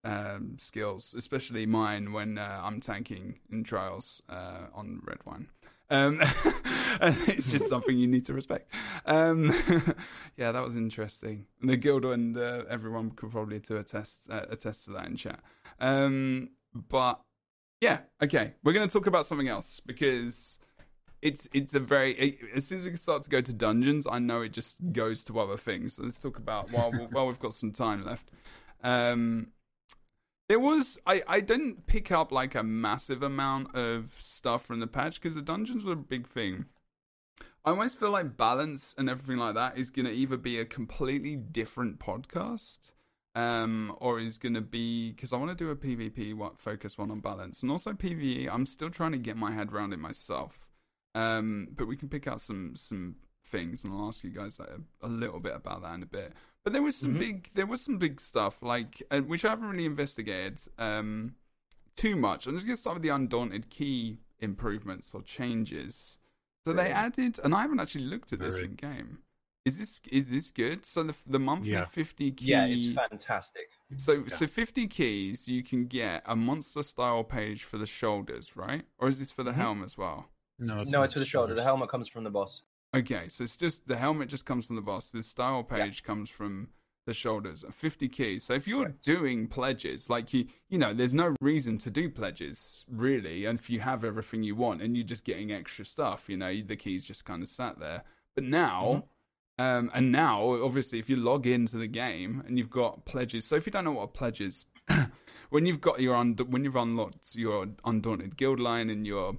um, skills, especially mine when uh, I'm tanking in trials uh, on red wine. Um, it's just something you need to respect. Um, yeah, that was interesting. The guild and uh, everyone could probably to attest uh, attest to that in chat. Um, but yeah, okay, we're going to talk about something else because it's it's a very it, as soon as we start to go to dungeons, I know it just goes to other things. So let's talk about while while we've got some time left. Um, there was I I didn't pick up like a massive amount of stuff from the patch because the dungeons were a big thing. I almost feel like balance and everything like that is to either be a completely different podcast, um, or is to be because I want to do a PvP what focus one on balance and also PVE. I'm still trying to get my head around it myself, um, but we can pick out some some things and I'll ask you guys like, a, a little bit about that in a bit. But there was some Mhm. big there was some big stuff like uh, which I haven't really investigated um, too much. I'm just going to start with the undaunted key improvements or changes. So they added, and I haven't actually looked at this Very. in game. Is this is this good? So the the monthly Yeah. fifty key. Yeah, it's fantastic. So so fifty keys, you can get a monster style page for the shoulders, right? Or is this for the Mhm. helm as well? No, no, it's for the shoulder. The helmet comes from the boss. Okay, so it's just the helmet just comes from the boss. The style page comes from the shoulders. Fifty keys. So if you're Correct. doing pledges, like you, you know, there's no reason to do pledges really. And if you have everything you want and you're just getting extra stuff, you know, the keys just kind of sat there. But now, um, and now, obviously, if you log into the game and you've got pledges. So if you don't know what a pledge is, when you've got your und- when you've unlocked your undaunted guild line and you're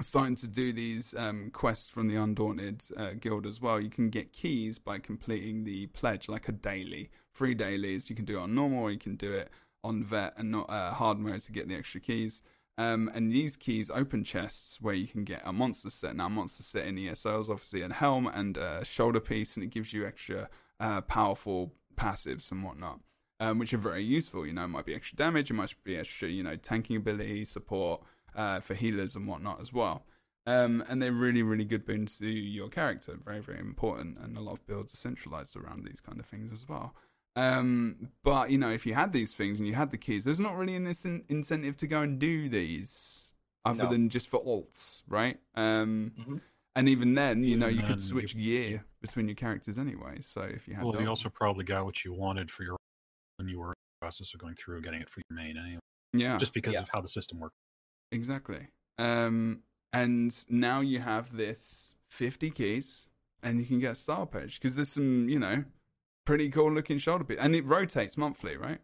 starting to do these um, quests from the Undaunted uh, Guild as well. You can get keys by completing the pledge, like a daily, free dailies. You can do it on normal, or you can do it on vet and not uh, hard mode to get the extra keys. Um, and these keys open chests where you can get a monster set. Now, monster set in ESO is obviously a helm and a shoulder piece, and it gives you extra uh, powerful passives and whatnot, um, which are very useful. You know, might be extra damage, it might be extra, you know, tanking ability, support uh, for healers and whatnot as well. Um, and they're really, really good boons to your character. Very, very important. And a lot of builds are centralized around these kind of things as well. Um, but you know, if you had these things and you had the keys, there's not really an in- incentive to go and do these other No. than just for alts, right? Um, Mhm. and even then, you know, you could switch you- gear between your characters anyway. So if you had, Well, the you also probably got what you wanted for your when you were in the process of going through and getting it for your main anyway, yeah, just because Yeah. of how the system works. Exactly. Um, and now you have this 50 keys and you can get a style page because there's some, you know, pretty cool looking shoulder piece. And it rotates monthly, right?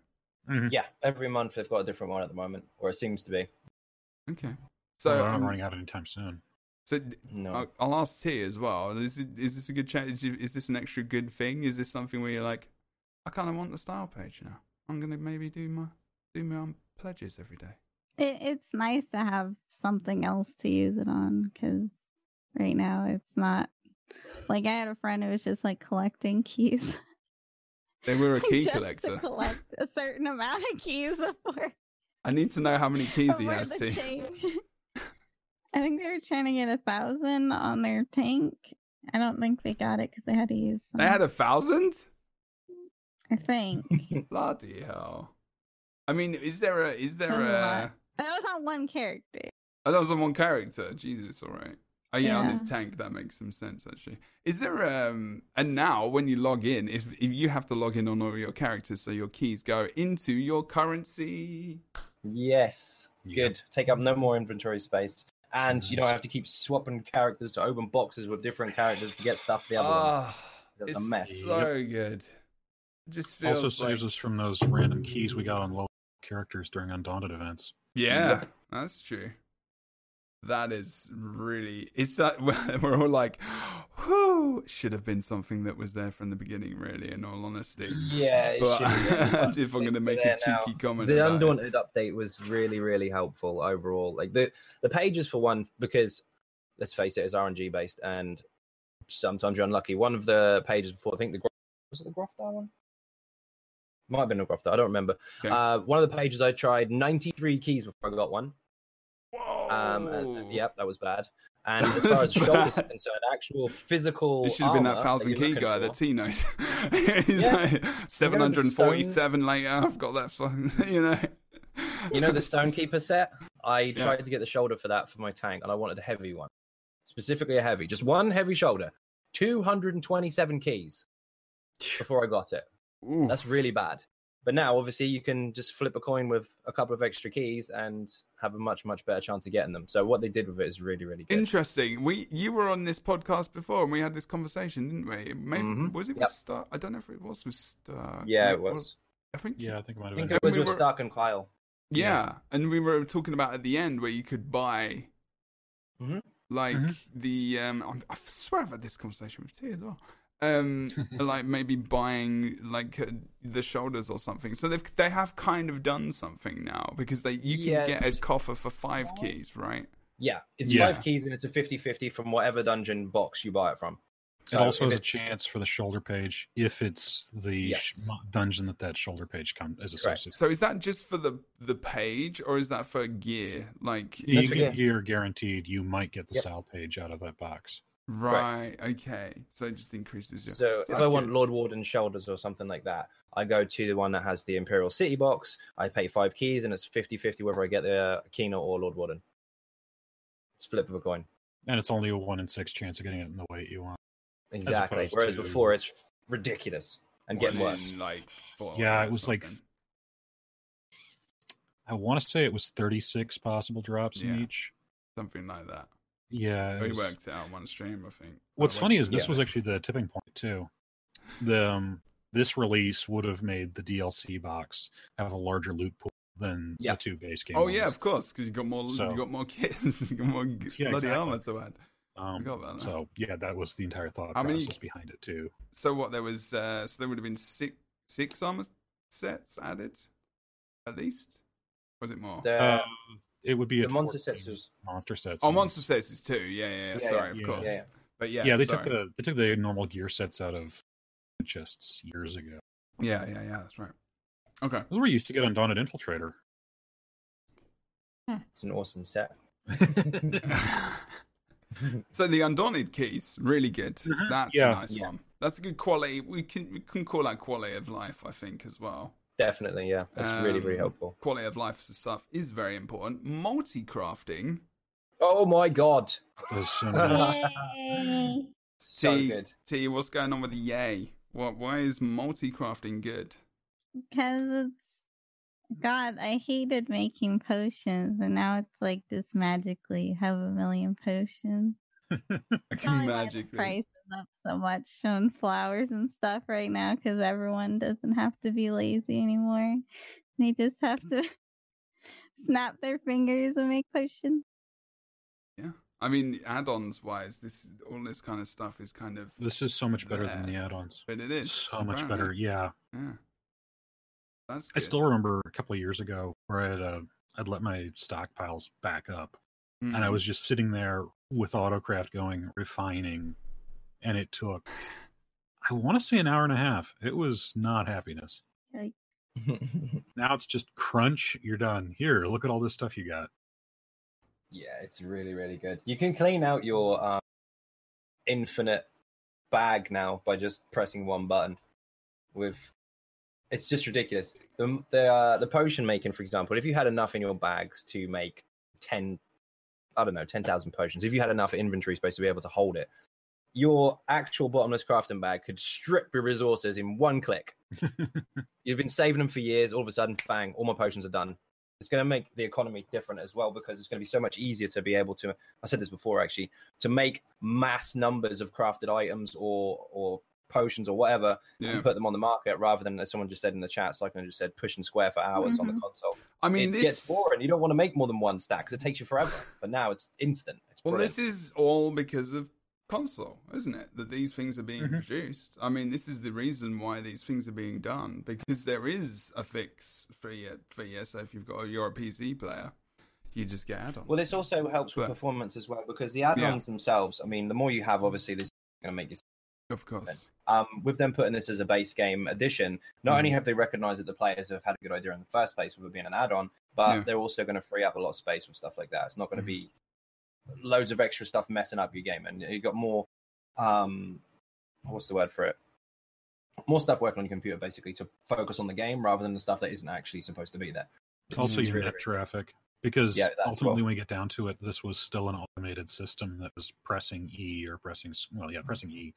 Yeah, every month they've got a different one at the moment, or it seems to be. Okay. So So, they're not um, running out anytime soon. so No. I'll, I'll ask Tea as well. Is, it, is this a good change? Is this an extra good thing? Is this something where you're like, I kind of want the style page now. I'm going to maybe do my, do my um, pledges every day. It, it's nice to have something else to use it on because right now it's not like I had a friend who was just like collecting keys. They were a key just collector. To collect a certain amount of keys before, I need to know how many keys he has, the T. change. I think they were trying to get a thousand on their tank. I don't think they got it because they had to use. Some, They had a thousand? I think Bloody hell! I mean, is there a is there That's a a? Lot. that was on one character. Oh, that was on one character. Jesus, all right. Oh yeah, on Yeah. his tank that makes some sense actually. Is there um? And now when you log in, if if you have to log in on all your characters, so your keys go into your currency. Yes, Yeah. good. Take up no more inventory space, and you don't have to keep swapping characters to open boxes with different characters to get stuff for the other one. Ah, That's it's a mess. so good. It just feels Also saves like- us from those random keys we got on low characters during Undaunted events. Yeah, Yep. that's true. That is really. It's that we're all like, "Whoo!" Should have been something that was there from the beginning. Really, in all honesty. Yeah, it But should be there, if I'm going to make a they're now. cheeky comment, the about it. undaunted update was really really helpful overall like the the pages for one because let's face it it's rng based and sometimes you're unlucky one of the pages before i think the was it the Grothdarr one might have been a Grothdarr i don't remember Okay. uh one of the pages i tried 93 keys before i got one Whoa. um and, yep that was bad and That as far as shoulders are concerned actual physical It should have been that thousand you're key guy that Tea knows. He's Yeah. like seven hundred and forty-seven later. I've got that. fucking- You know. You know the Stonekeeper set? I Yeah. tried to get the shoulder for that for my tank, and I wanted a heavy one. Specifically a heavy. Just one heavy shoulder. 227 keys before I got it. Ooh. That's really bad. But now, obviously, you can just flip a coin with a couple of extra keys and have a much, much better chance of getting them. So, what they did with it is really, really good. Interesting. We you were on this podcast before and we had this conversation, didn't we? Maybe Mhm. was it Yep. with Star? I don't know if it was with Star. yeah, it or- was. I think. Yeah, I think it might I have think been. it was we with were- Stark and Kyle. Yeah, and we were talking about at the end where you could buy, Mhm. like Mhm. the um. I'm, I swear I've had this conversation with Tea as well. Um, like maybe buying like uh, the shoulders or something. So they've they have kind of done something now because they you can get a coffer for five keys, right? Yeah, it's Yeah. five keys and it's a 50 50 from whatever dungeon box you buy it from. it also has a chance for the shoulder page if it's the sh- Yes. dungeon that that shoulder page come is Correct. associated. So is that just for the the page, or is that for gear? Like, You for get gear guaranteed. You might get the Yep. style page out of that box. Right? Okay, so it just increases your. So if that's I want. Lord Warden shoulders or something like that, I go to the one that has the Imperial City box. I pay five keys, and it's 50-50 whether I get the Kino or Lord Warden. It's flip of a coin. And it's only a one in six chance of getting it in the weight you want. Exactly. Whereas to- before it's ridiculous and getting worse. Like, four Yeah, it was like. I want to say it was 36 possible drops in each. something like that. Yeah. it We was- worked it out one stream, I think. What's I funny is this yeah. was actually the tipping point too. The um, this release would have made the DLC box have a larger loot pool than Yeah. the two base game. Oh yeah, of course, because you got more. So- you got more kits. you got more Yeah, bloody exactly. armor to add. Um, forgot about that. so yeah, that was the entire thought How many- process behind it too. So what? There was. Uh, so there would have been six six armor sets added, at least. Was it more? The, Uh, it would be the at monster sets was monster sets. oh, monster sets is two. Yeah, yeah. yeah. Yeah, sorry, yeah, of yeah, course. yeah, yeah. But yeah, yeah, they sorry. took the they took the normal gear sets out of chests years ago. Yeah, yeah, yeah. That's right. Okay. Those were used to get Undaunted Infiltrator. it's an awesome set. so the undaunted keys really good. Mhm. That's Yeah. a nice Yeah. one. That's a good quality. We can we can call that quality of life, I think, as well. Definitely, yeah. That's really, really Um, helpful. Quality of life stuff is very important. Multi-crafting. Oh my god. Those so nice. Yay. So Tea, good. Tea, what's going on with the yay? What? Why is multi-crafting good? Because it's God, I hated making potions, and now it's like just magically you have a million potions. Probably why the Magically. Price is up so much showing flowers and stuff right now because everyone doesn't have to be lazy anymore. They just have to snap their fingers and make potions. Yeah. I mean, add-ons wise, this all this kind of stuff is kind of, This is so much better than the add-ons. but it is So much better. Yeah. Yeah. That's. I good. still remember a couple of years ago where I'd uh, I'd let my stockpiles back up, and I Mhm. was just sitting there with autocraft going, refining, and it took I want to say an hour and a half. It was not happiness. Now it's just crunch. You're done. Here, look at all this stuff you got. Yeah, it's really, really good. You can clean out your um, infinite bag now by just pressing one button. With it's just ridiculous. The the uh, the potion making, for example, if you had enough in your bags to make ten, I don't know, ten thousand potions. If you had enough inventory space to be able to hold it, your actual bottomless crafting bag could strip your resources in one click. You've been saving them for years. All of a sudden, bang! All my potions are done it's going to make the economy different as well because it's going to be so much easier to be able to i said this before actually to make mass numbers of crafted items or or potions or whatever Yeah. and put them on the market rather than as someone just said in the chat cyclone just said push and square for hours on the Mhm. console I mean, it this. gets boring you don't want to make more than one stack because it takes you forever but now it's instant it's Well, this is all because of console, isn't it? That these things are being Mhm. produced. I mean, this is the reason why these things are being done because there is a fix for you. For you, so if you've got you're a PC player, you just get add-ons. well this also helps with But- performance as well because the add-ons themselves i mean the more you have obviously this is going to make you of course. um, with them putting this as a base game addition, not only Mhm. have they recognized that the players have had a good idea in the first place with it being an add-on, but Yeah. they're also going to free up a lot of space with stuff like that. It's not going to Mhm. be loads of extra stuff messing up your game, and you got more. Um, what's the word for it? More stuff working on your computer basically to focus on the game rather than the stuff that isn't actually supposed to be there. It's- also, your net traffic. Because Yeah, ultimately, well. when we get down to it, this was still an automated system that was pressing E or pressing, well, yeah, pressing E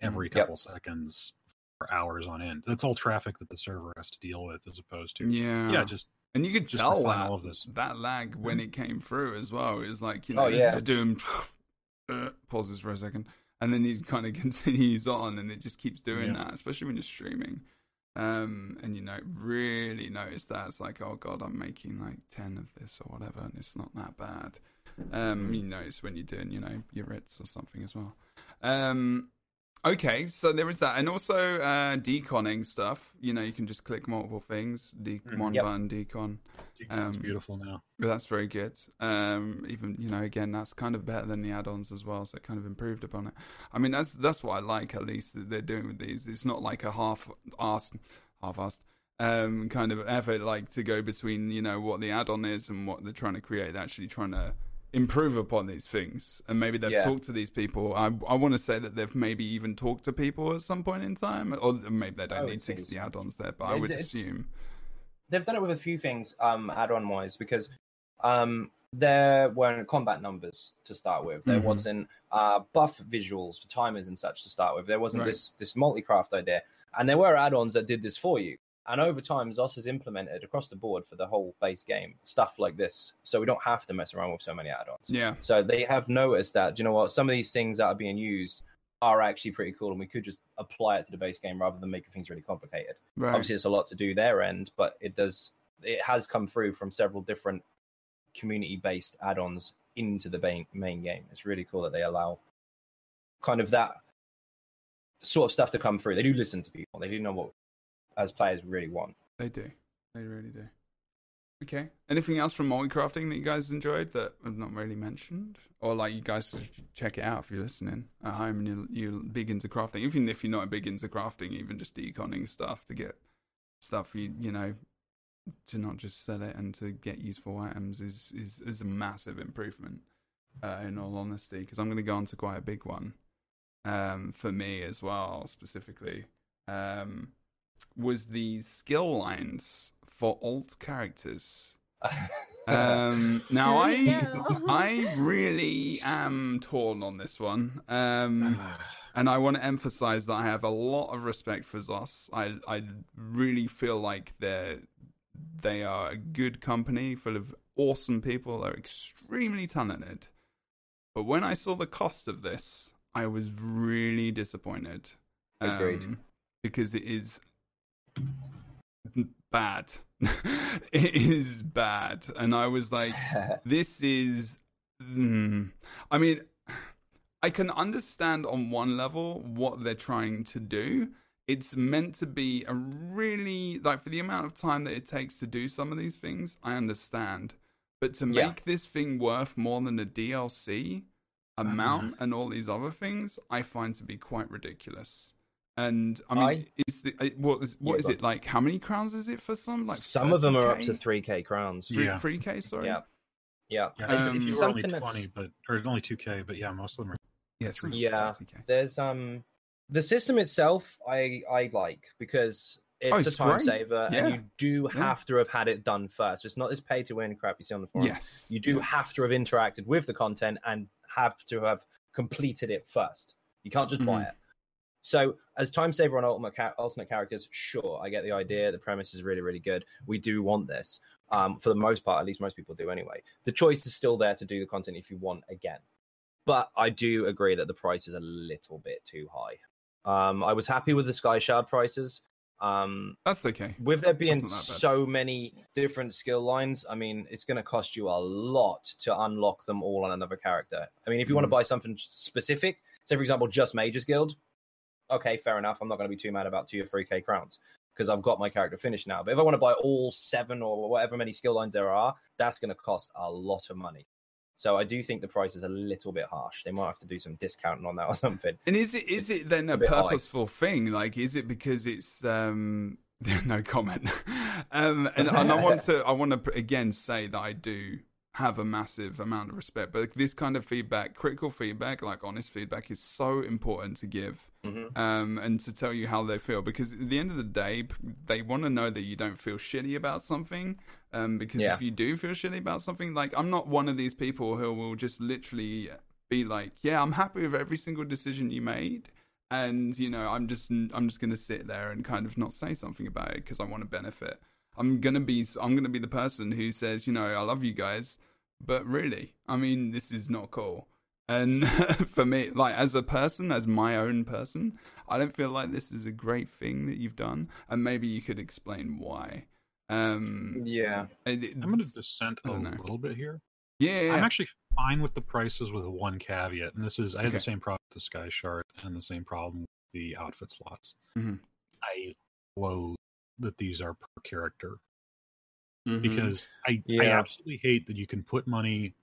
every Mm-hmm. Yep. couple seconds for hours on end. That's all traffic that the server has to deal with, as opposed to, Yeah. yeah, just And you could Just tell that, all of this. that lag when it came through as well. It was like, you know, Oh, yeah. doom, uh, pauses for a second, and then he kind of continues on, and it just keeps doing Yeah. that, especially when you're streaming. Um, and you know, really notice that it's like, oh god, I'm making like ten of this or whatever, and it's not that bad. Um, you notice when you're doing, you know, your writs or something as well. Um, Okay, so there is that, and also uh, deconning stuff. You know, you can just click multiple things. De- Mhm. Yep. button decon. It's Um, beautiful now. That's very good. Um, even you know, again, that's kind of better than the add-ons as well. So it kind of improved upon it. I mean, that's that's what I like at least that they're doing with these. It's not like a half-assed, half-assed um, kind of effort, like to go between you know what the add-on is and what they're trying to create. They're actually trying to improve upon these things, and maybe they've Yeah. talked to these people. I I want to say that they've maybe even talked to people at some point in time, or maybe they don't need to think because the so. add-ons there. But I would assume. they've done it with a few things um add-on wise because um there weren't combat numbers to start with there Mhm. wasn't uh buff visuals for timers and such to start with there wasn't Right. this this multi-craft idea and there were add-ons that did this for you and over time zos has implemented across the board for the whole base game stuff like this. So we don't have to mess around with so many add-ons. Yeah, so they have noticed that, you know what, some of these things that are being used are actually pretty cool and we could just apply it to the base game rather than making things really complicated. Right. obviously it's a lot to do their end but it does it has come through from several different community based add-ons into the main, main game. It's really cool that they allow kind of that sort of stuff to come through. They do listen to people. They do know what as players really want They do. They really do. Okay. Anything else from multicrafting that you guys enjoyed that I've not really mentioned? Or like you guys should check it out if you're listening at home and you're, you're big into crafting. Even if you're not big into crafting, even just deconning stuff to get stuff you you know to not just sell it and to get useful items is is, is a massive improvement. Uh, in all honesty, because I'm going to go on to quite a big one um, for me as well, specifically. Um, was the skill lines for alt characters. Um, now I. I really am torn on this one. Um, and I want to emphasize that I have a lot of respect for Zos. I I really feel like they're they are a good company full of awesome people. They're extremely talented. But when I saw the cost of this, I was really disappointed. Agreed. Um, because it is bad. it is bad. And I was like, this is mm, i mean i can understand on one level what they're trying to do it's meant to be a really like for the amount of time that it takes to do some of these things i understand but to Yeah. make this thing worth more than a dlc amount and all these other things i find to be quite ridiculous and i mean I- is the, uh, what is what Yeah, is it like how many crowns is it for some like some of them are up to 3k crowns Three- Yeah. 3k sorry yeah yeah, Yeah, Um, I It's think you it's were only something that's- twenty, but or only two K, but yeah, most of them are. yeah, Yeah. There's um the system itself i i like because it's, Oh, a time great. saver Yeah. and you do Yeah. have to have had it done first it's not this pay to win crap you see on the forum Yes. you do yes. have to have interacted with the content and have to have completed it first you can't just buy Mhm. it so as time saver on ultimate ca- alternate characters sure i get the idea the premise is really really good we do want this um, for the most part at least most people do anyway the choice is still there to do the content if you want again but I do agree that the price is a little bit too high. Um, I was happy with the Sky Shard prices. Um, That's okay. with there being Wasn't that bad. so many different skill lines, I mean, it's going to cost you a lot to unlock them all on another character. I mean, if you want to buy something specific, say for example, just Mages Guild, okay, fair enough. I'm not going to be too mad about two or three K crowns because I've got my character finished now. But if I want to buy all seven or whatever many skill lines there are, that's going to cost a lot of money. So I do think the price is a little bit harsh. They might have to do some discounting on that or something. And is it is It's it then a a bit high. purposeful thing? Like, is it because it's um no comment? um, and, and I want to I want to again say that I do have a massive amount of respect, but this kind of feedback, critical feedback, like honest feedback, is so important to give. hmm um, and to tell you how they feel because at the end of the day, they want to know that you don't feel shitty about something. Um, because Yeah. if you do feel shitty about something, like I'm not one of these people who will just literally be like, "Yeah, I'm happy with every single decision you made," and you know, I'm just I'm just gonna sit there and kind of not say something about it because I want to benefit. I'm gonna be I'm gonna be the person who says, you know, I love you guys, but really, I mean, this is not cool. And for me, like as a person, as my own person, I don't feel like this is a great thing that you've done. And maybe you could explain why. Um, Yeah. and it- I'm going to dissent a know. little bit here. Yeah, I'm actually fine with the prices with one caveat, and this is I had the same problem with the Sky Shard and the same problem with the outfit slots. Mhm. I loathe that these are per character. Mhm. because I, I absolutely hate that you can put money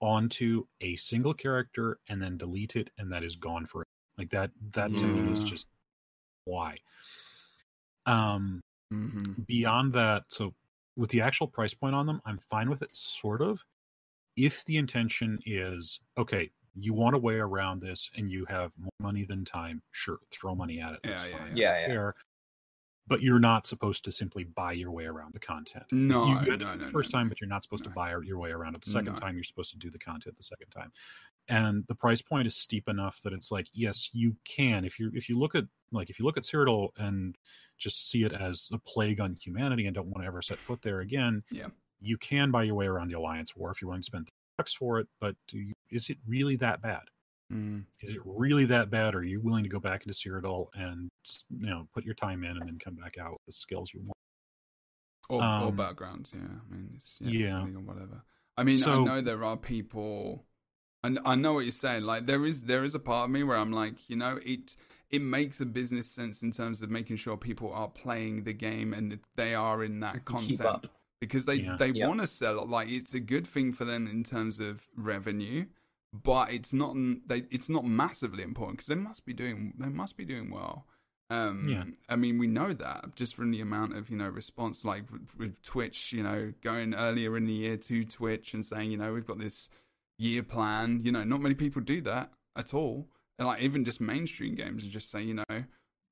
onto a single character and then delete it and that is gone for like that that to me is just why. Um Mhm. beyond that so with the actual price point on them i'm fine with it sort of. If the intention is okay you want a way around this and you have more money than time sure throw money at it that's Yeah, yeah, fine yeah. I don't care. but you're not supposed to simply buy your way around the content. No, you no, no, the first no, time but you're not supposed to buy your way around it the second time. You're supposed to do the content the second time. And the price point is steep enough that it's like yes you can. If you if you look at like if you look at Cyrodiil and just see it as a plague on humanity and don't want to ever set foot there again Yeah. you can buy your way around the alliance war if you're willing to spend bucks for it but do you, is it really that bad Mm. is it really that bad or are you willing to go back into Cyrodiil and you know put your time in and then come back out with the skills you want Or, or Um, battlegrounds, yeah. I mean, it's, yeah, yeah. depending whatever. I mean, I know there are people, and I know what you're saying. Like, there is there is a part of me where I'm like, you know, it it makes a business sense in terms of making sure people are playing the game and they are in that concept because they Yeah. they Yep. want to sell it. Like, it's a good thing for them in terms of revenue. But it's not they. It's not massively important because they must be doing. They must be doing well. Um, Yeah. I mean, we know that just from the amount of you know response, like with, with Twitch, you know, going earlier in the year to Twitch and saying, you know, we've got this year plan. You know, not many people do that at all. And like even just mainstream games and just say, you know,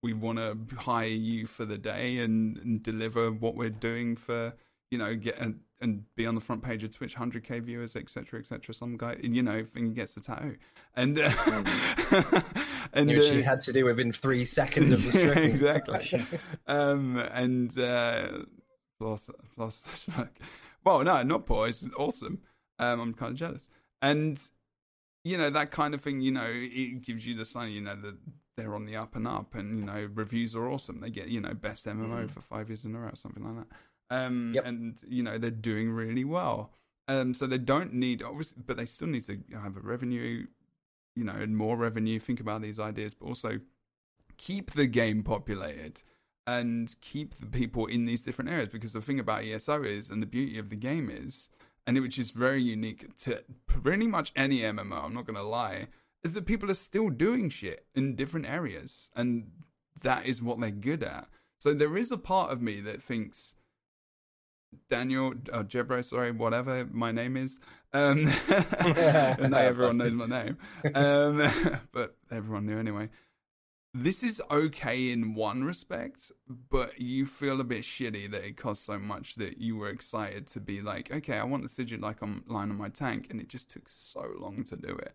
we want to hire you for the day and, and deliver what we're doing for you know get and, and be on the front page of Twitch, hundred k viewers, etc., etc. Some guy, you know, thing gets a tattoo, and uh, and Which he uh, had to do within three seconds of the Yeah, stream. exactly. um, and uh, plus, plus, well, no, not poor. It's awesome. Um, I'm kind of jealous, and you know that kind of thing. You know, it gives you the sign. You know that they're on the up and up, and you know reviews are awesome. They get you know best MMO Mhm. for five years in a row, or something like that. Um, Yep. and you know they're doing really well. Um, so they don't need obviously, but they still need to have a revenue, you know, and more revenue. Think about these ideas, but also keep the game populated and keep the people in these different areas. Because the thing about ESO is, and the beauty of the game is, and which is very unique to pretty much any MMO. I'm not going to lie, is that people are still doing shit in different areas, and that is what they're good at. So there is a part of me that thinks Daniel or Jebro, sorry, whatever my name is. Um, not everyone knows my name, um, but everyone knew anyway. This is okay in one respect, but you feel a bit shitty that it cost so much that you were excited to be like, okay, I want the sigil like on line on my tank, and it just took so long to do it.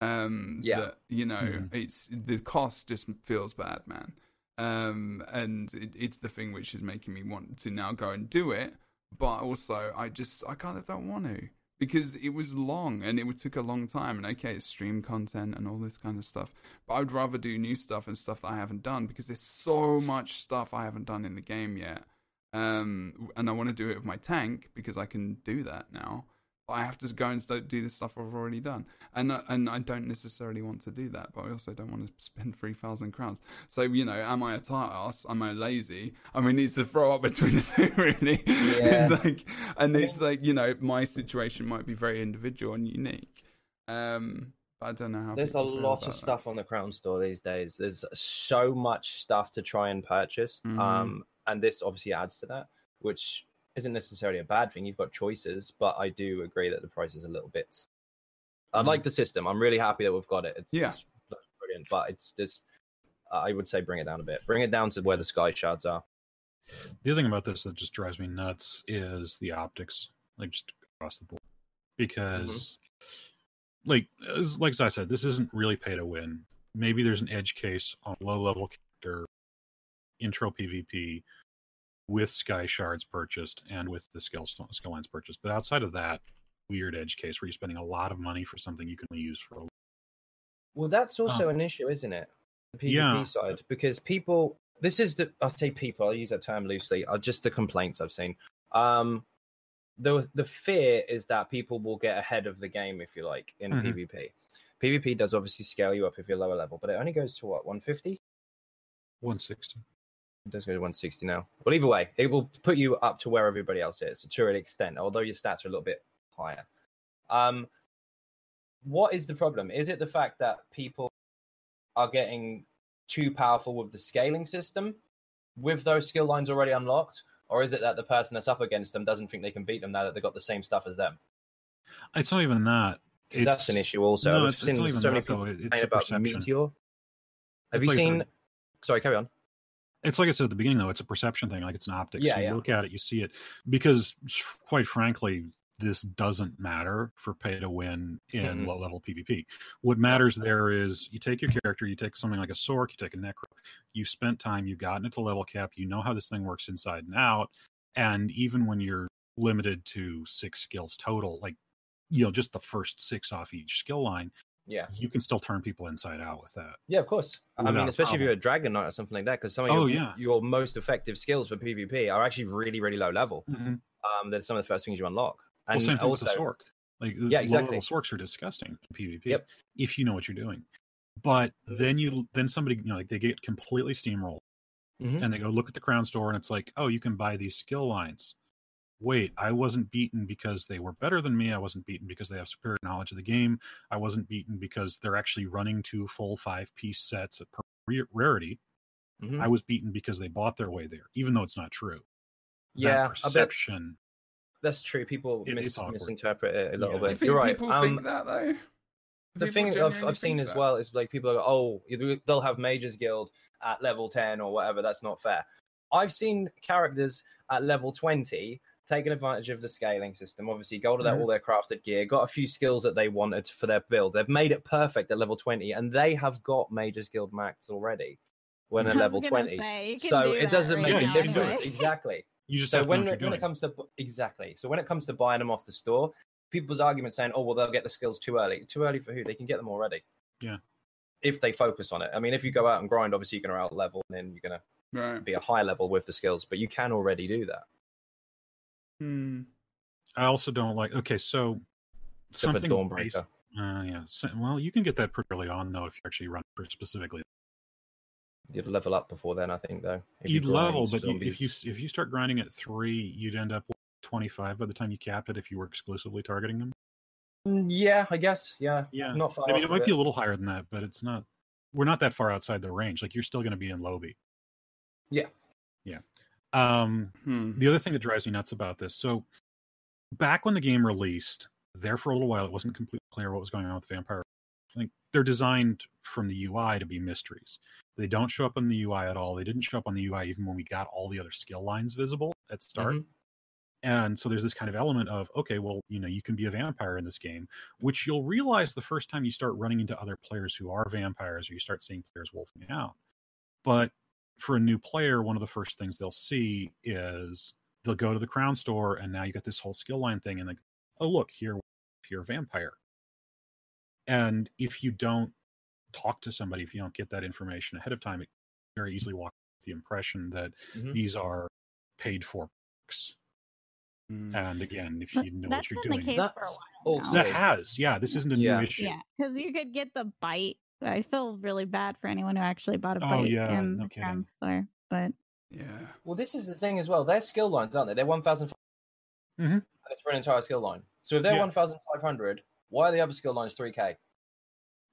Um, Yeah. that, you know, Mhm. it's the cost just feels bad, man. Um, and it, it's the thing which is making me want to now go and do it, but also I just I kind of don't want to because it was long and it took a long time. And okay, it's stream content and all this kind of stuff, but I'd rather do new stuff and stuff that I haven't done because there's so much stuff I haven't done in the game yet. Um, and I want to do it with my tank because I can do that now. I have to go and start do the stuff I've already done, and I- and I don't necessarily want to do that. But I also don't want to spend three thousand crowns. So you know, am I a tight ass? Am I lazy? I mean, it's to throw up between the two, really. Yeah. it's like, and it's like you know, my situation might be very individual and unique. Um, but I don't know how. There's a lot of that. stuff on the Crown Store these days. There's so much stuff to try and purchase. Mhm. Um, and this obviously adds to that, which isn't necessarily a bad thing. You've got choices, but I do agree that the price is a little bit. I like mm. the system. I'm really happy that we've got it. It's, Yeah. it's brilliant, but it's just. Uh, I would say bring it down a bit. Bring it down to where the sky shards are. The other thing about this that just drives me nuts is the optics, like just across the board. Mm-hmm. Because, like, as, like as I said, this isn't really pay to win. Maybe there's an edge case on low level character, intro PvP, with Sky Shards purchased and with the skill skill lines purchased. But outside of that, weird edge case where you're spending a lot of money for something you can only use for a Well, that's also an issue, isn't it? The PvP Yeah. side, because people. This is the. I say people. I use that term loosely. Are just the complaints I've seen. Um, the the fear is that people will get ahead of the game if you like in Mhm. PvP. PvP does obviously scale you up if you're lower level, but it only goes to what 150. 160. It does go to 160 now. Well, either way, it will put you up to where everybody else is to an extent, although your stats are a little bit higher. Um, what is the problem? Is it the fact that people are getting too powerful with the scaling system with those skill lines already unlocked? Or is it that the person that's up against them doesn't think they can beat them now that they've got the same stuff as them? It's not even that. 'Cause that's an issue also. No, it's, it's not even so that, though. people It- It's a about perception. Meteor. Have It's you like seen? said- Sorry, carry on. It's like I said at the beginning, though. It's a perception thing. Like it's an optics. Yeah, you yeah. look at it, you see it. Because, quite frankly, this doesn't matter for pay to win in Mhm. low level PvP. What matters there is you take your character, you take something like a Sorc, you take a Necro, you've spent time, you've gotten it to level cap, you know how this thing works inside and out. And even when you're limited to six skills total, like, you know, just the first six off each skill line, Yeah. you can still turn people inside out with that. Yeah, of course. I mean, especially if you're a Dragon Knight or something like that, because some of Oh, your, yeah. your most effective skills for PvP are actually really, really low level. Mm-hmm. Um, they're some of the first things you unlock. And well, same thing also, with the Sorc. Like Yeah, low exactly. level Sorcs are disgusting in PvP Yep. if you know what you're doing. But then you then somebody you know like they get completely steamrolled Mhm. and they go look at the crown store and it's like oh you can buy these skill lines. Wait, I wasn't beaten because they were better than me. I wasn't beaten because they have superior knowledge of the game. I wasn't beaten because they're actually running two full five piece sets at per rarity. Mhm. I was beaten because they bought their way there, even though it's not true. yeah, that perception. that's true. People It- mis- misinterpret it a little Yeah. Do you bit. think You're right. people Um, think that though? Do the thing I've, I've seen as that? well is like people go, oh, they'll have Mages Guild at level 10 or whatever. That's not fair. I've seen characters at level 20 taking advantage of the scaling system. Obviously, golded out Mhm. all their crafted gear, got a few skills that they wanted for their build. They've made it perfect at level 20, and they have got Mages Guild max already when at level 20. say, so do it doesn't right make now a difference. anyway. Exactly. You just So when, what when it comes to exactly, so when it comes to buying them off the store, people's argument saying, "Oh, well, they'll get the skills too early." Too early for who? They can get them already. Yeah. If they focus on it. I mean, if you go out and grind, obviously you're going to out level, and then you're going to Right. be a high level with the skills. But you can already do that. Hmm. I also don't like. Okay, so Except something. Dawnbreaker. basic- Uh, yeah. So, well, you can get that pretty early on though if you actually run for specifically. You'd level up before then, I think, though. If you You'd level, but you, if you if you start grinding at three, you'd end up with twenty five by the time you capped it if you were exclusively targeting them. Mm, yeah, I guess, yeah, Yeah. not far. I mean, it might of be a little higher than that, but it's not. We're not that far outside the range. Like you're still going to be in lobby. Yeah. Yeah. Um, Hmm. the other thing that drives me nuts about this so back when the game released there for a little while it wasn't completely clear what was going on with the vampire like they're designed from the ui to be mysteries. They don't show up in the ui at all. They didn't show up on the ui even when we got all the other skill lines visible at start. Mhm. and so there's this kind of element of okay well you know you can be a vampire in this game which you'll realize the first time you start running into other players who are vampires or you start seeing players wolfing out. But for a new player one of the first things they'll see is they'll go to the crown store and now you got this whole skill line thing and like oh look here you're vampire and if you don't talk to somebody if you don't get that information ahead of time it very easily walks the impression that Mhm. these are paid for books. Hmm. and again, if you know that's what you're doing, the case for a That's while also- now. that has, yeah, this isn't a Yeah. new issue. Yeah, because you could get the bite. I feel really bad for anyone who actually bought a Oh, yeah, in no the kidding. crown store. But Yeah. Well, this is the thing as well. They're skill lines, aren't they? They're 1,000. Mhm. And it's for an entire skill line. So if they're Yeah. 1,500, why are the other skill lines 3K?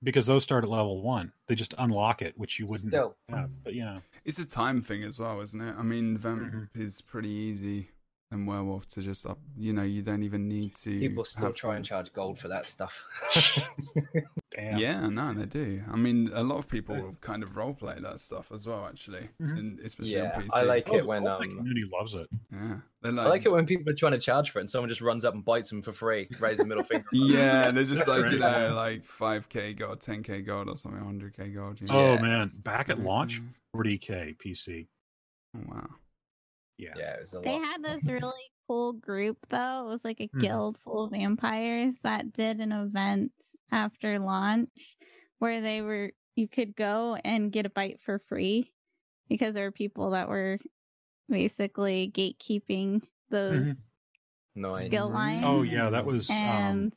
Because those start at level one. They just unlock it, which you wouldn't Still. have. But yeah. It's a time thing as well, isn't it? I mean, Vamp Mhm. is pretty easy and Werewolf to just up. You know, you don't even need to. People still have try and charge gold for that stuff. Damn. Yeah, no, they do. I mean, a lot of people kind of roleplay that stuff as well, actually, Mhm. and especially Yeah, on PC. I like Oh, it the when, whole um, community loves it. Yeah, they're I like, like it when people are trying to charge for it and someone just runs up and bites them for free, raises the middle finger. yeah, they're just like you know, like five k gold, ten k gold, or something, hundred k gold. You know? Oh Yeah. man, back at launch, Mhm. 40k PC. Oh, wow. Yeah. Yeah, it was a they lot. had this really cool group though. It was like a Mhm. guild full of vampires that did an event after launch where they were you could go and get a bite for free because there were people that were basically gatekeeping those Nice. skill line. Oh yeah, that was um, and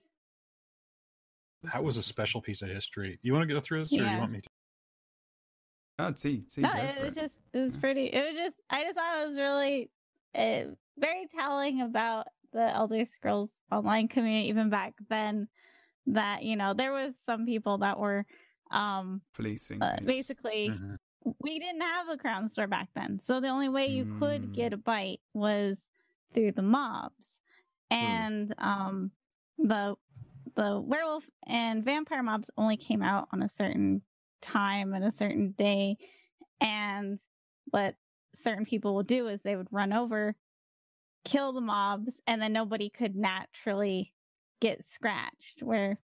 that was a special piece of history. You want to go through this, or Yeah. you want me to? Oh, Tea, see. no, it was it. just it was pretty. It was just I just thought it was really uh, very telling about the Elder Scrolls Online community even back then. That you know there was some people that were um Policing. uh, basically Mhm. we didn't have a crown store back then so the only way you could Mm. get a bite was through the mobs and um the the werewolf and vampire mobs only came out on a certain time and a certain day and what certain people would do is they would run over kill the mobs and then nobody could naturally get scratched where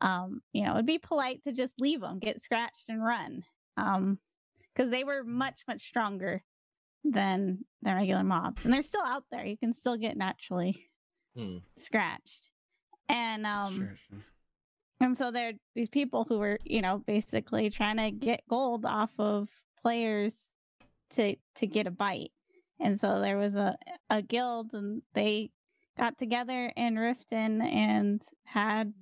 um you know it'd be polite to just leave them get scratched and run um because they were much much stronger than the regular mobs and they're still out there you can still get naturally Hmm. scratched and um Sure, sure. and so there are these people who were you know basically trying to get gold off of players to to get a bite and so there was a a guild and they got together in riften and had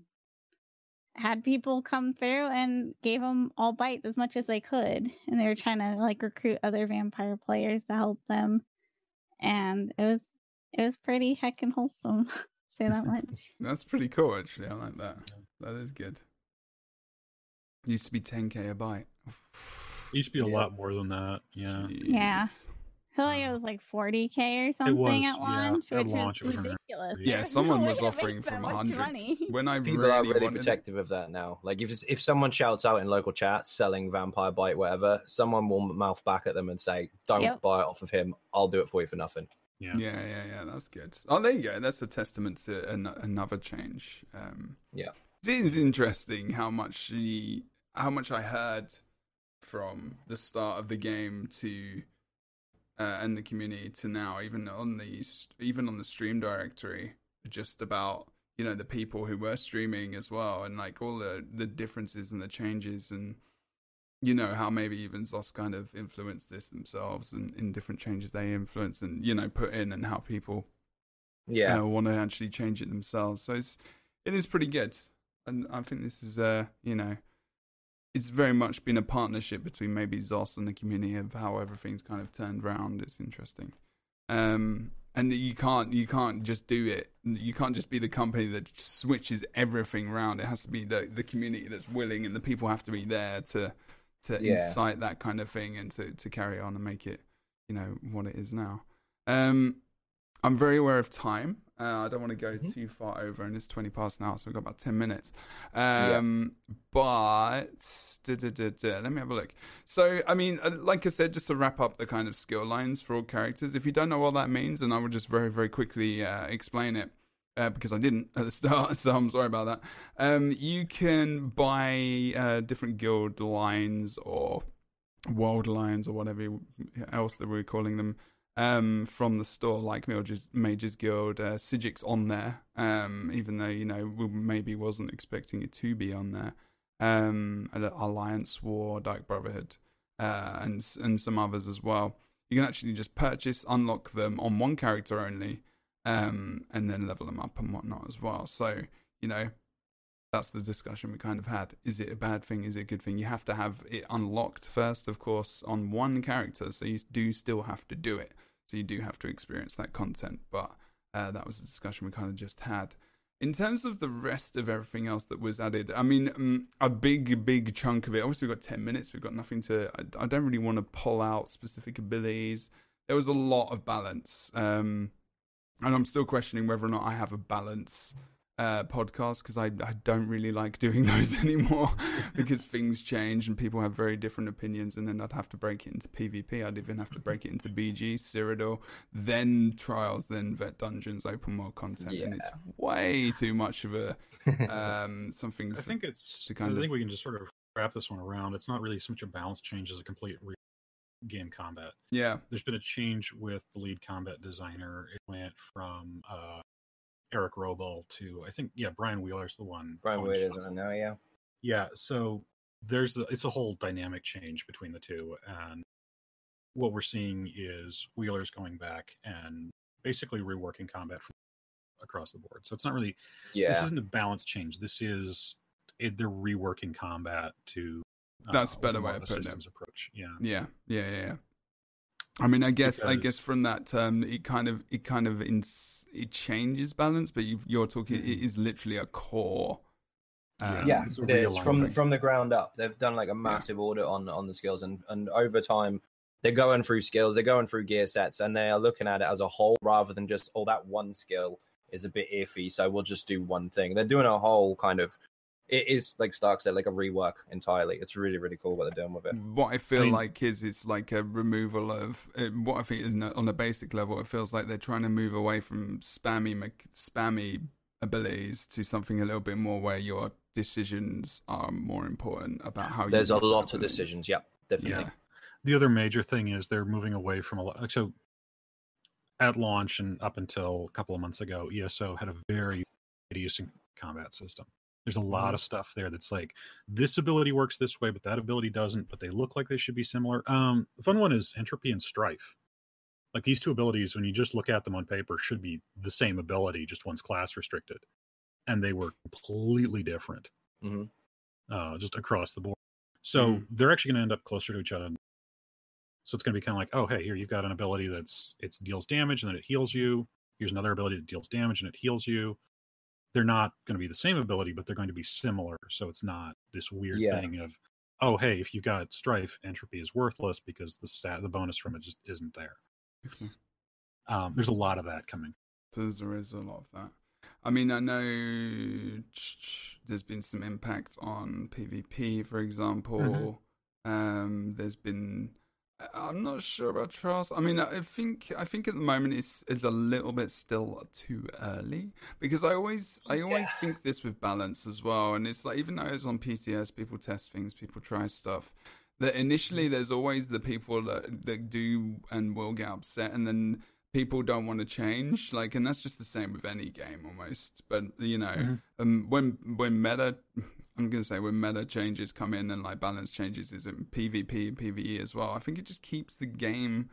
had people come through and gave them all bites as much as they could and they were trying to like recruit other vampire players to help them and it was it was pretty heckin' wholesome say that much That's pretty cool, actually. I like that. That is good. Used to be 10k a bite. It used to be a Yeah. lot more than that. Yeah. Yeah. Jeez. I feel like it Uh, was like 40k or something was, at yeah, launch, at launch it is was ridiculous. Yeah, There's someone no was offering make from 100. money. When I People really are really wanted it- protective of that now. Like if if someone shouts out in local chat selling vampire bite whatever, someone will mouth back at them and say, "Don't Yep. buy it off of him. I'll do it for you for nothing." Yeah. Yeah, yeah, yeah. That's good. Oh, there you go. That's a testament to an- another change. Um, Yeah. it is interesting how much the how much I heard from the start of the game to uh, and the community to now, even on the even on the stream directory, just about you know the people who were streaming as well, and like all the the differences and the changes and you know how maybe even Zos kind of influenced this themselves and in different changes they influence and you know put in and how people Yeah, uh, want to actually change it themselves. So it's it is pretty good, and I think this is uh you know it's very much been a partnership between maybe Zos and the community of how everything's kind of turned around. It's interesting, um, and you can't you can't just do it. You can't just be the company that switches everything around. It has to be the the community that's willing, and the people have to be there to to Yeah. incite that kind of thing and to to carry on and make it you know what it is now. Um, I'm very aware of time. Uh, I don't want to go Mhm. too far over, and it's 20 past now, so we've got about 10 minutes. Um, But duh, duh, let me have a look. So, I mean, uh, like I said, just to wrap up the kind of skill lines for all characters, if you don't know what that means, and I will just very, very quickly uh, explain it. Uh, because I didn't at the start, so I'm sorry about that. Um, you can buy uh, different guild lines or world lines or whatever else that we're calling them um, from the store, like Mages, Mages Guild. Uh, Psijic's on there, um, even though you know we maybe wasn't expecting it to be on there. Um, Alliance War, Dark Brotherhood, uh, and and some others as well. You can actually just purchase, unlock them on one character only, um, and then level them up and whatnot as well. So you know that's the discussion we kind of had. Is it a bad thing? Is it a good thing? You have to have it unlocked first, of course, on one character. So you do still have to do it. So you do have to experience that content. But uh, that was a discussion we kind of just had. In terms of the rest of everything else that was added, I mean, um, a big, big chunk of it. Obviously, we've got 10 minutes. We've got nothing to. I, I don't really want to pull out specific abilities. There was a lot of balance. Um, and I'm still questioning whether or not I have a balance uh, podcast because I, I don't really like doing those anymore because things change and people have very different opinions and then I'd have to break it into PvP. I'd even have to break it into BG, Cyrodiil, then Trials, then Vet Dungeons, open world content, and it's way too much of a um, something. I for- think it's. to I think of- we can just sort of wrap this one around. It's not really so much a balance change as a complete re- game combat. yeah, There's been a change with the lead combat designer. It went from uh, Eric Wrobel to I think yeah Brian Wheeler's the one. Brian calling Wade shots. now, yeah. Yeah, so there's a, it's a whole dynamic change between the two, and what we're seeing is Wheeler's going back and basically reworking combat from across the board. So it's not really Yeah. this isn't a balance change. This is it, they're reworking combat to uh, That's a better more way of of a putting it. systems approach. Yeah, Yeah, yeah, yeah. Yeah. I mean, I guess, I guess from that term, it kind of, it kind of, ins- it changes balance. But you you're talking, it Mhm. is literally a core. Yeah. um, yeah, it's a it is realignment. from from the ground up. They've done like a massive audit on on the skills, and and over time, they're going through skills, they're going through gear sets, and they are looking at it as a whole rather than just oh that one skill is a bit iffy, so we'll just do one thing. They're doing a whole kind of. It is like Stark said, like a rework entirely. It's really really cool what they're doing with it. What I feel I mean- like is it's like a removal of uh, what I think is no- on a basic level. It feels like they're trying to move away from spammy spammy abilities to something a little bit more where your decisions are more important about how. There's you a use the lot of abilities. decisions. Yep, definitely. Yeah, the other major thing is they're moving away from a lot. So at launch and up until a couple of months ago, ESO had a very reducing combat system. There's a lot Mm-hmm. of stuff there that's like this ability works this way, but that ability doesn't. But they look like they should be similar. Um, the fun one is entropy and strife. Like these two abilities, when you just look at them on paper, should be the same ability, just one's class restricted, and they were completely different, Mhm. uh, just across the board. So Mhm. they're actually going to end up closer to each other so it's going to be kind of like, oh, hey, here you've got an ability that's it deals damage and then it heals you. Here's another ability that deals damage and it heals you. They're not going to be the same ability, but they're going to be similar. So it's not this weird Yeah. thing of, oh, hey, if you've got strife, entropy is worthless because the stat, the bonus from it just isn't there. Okay. Um, there's a lot of that coming. So there is a lot of that. I mean, I know there's been some impact on PvP, for example. Um, there's been. I'm not sure about trials. I mean, I think I think at the moment it's it's a little bit still too early because I always I always think this with balance as well, and it's like even though it's on PCS, people test things, people try stuff. That initially there's always the people that that do and will get upset, and then people don't want to change like and that's just the same with any game almost but you know Mhm. um when when meta i'm gonna say when meta changes come in and like balance changes is in pvp and pve as well. I think it just keeps the game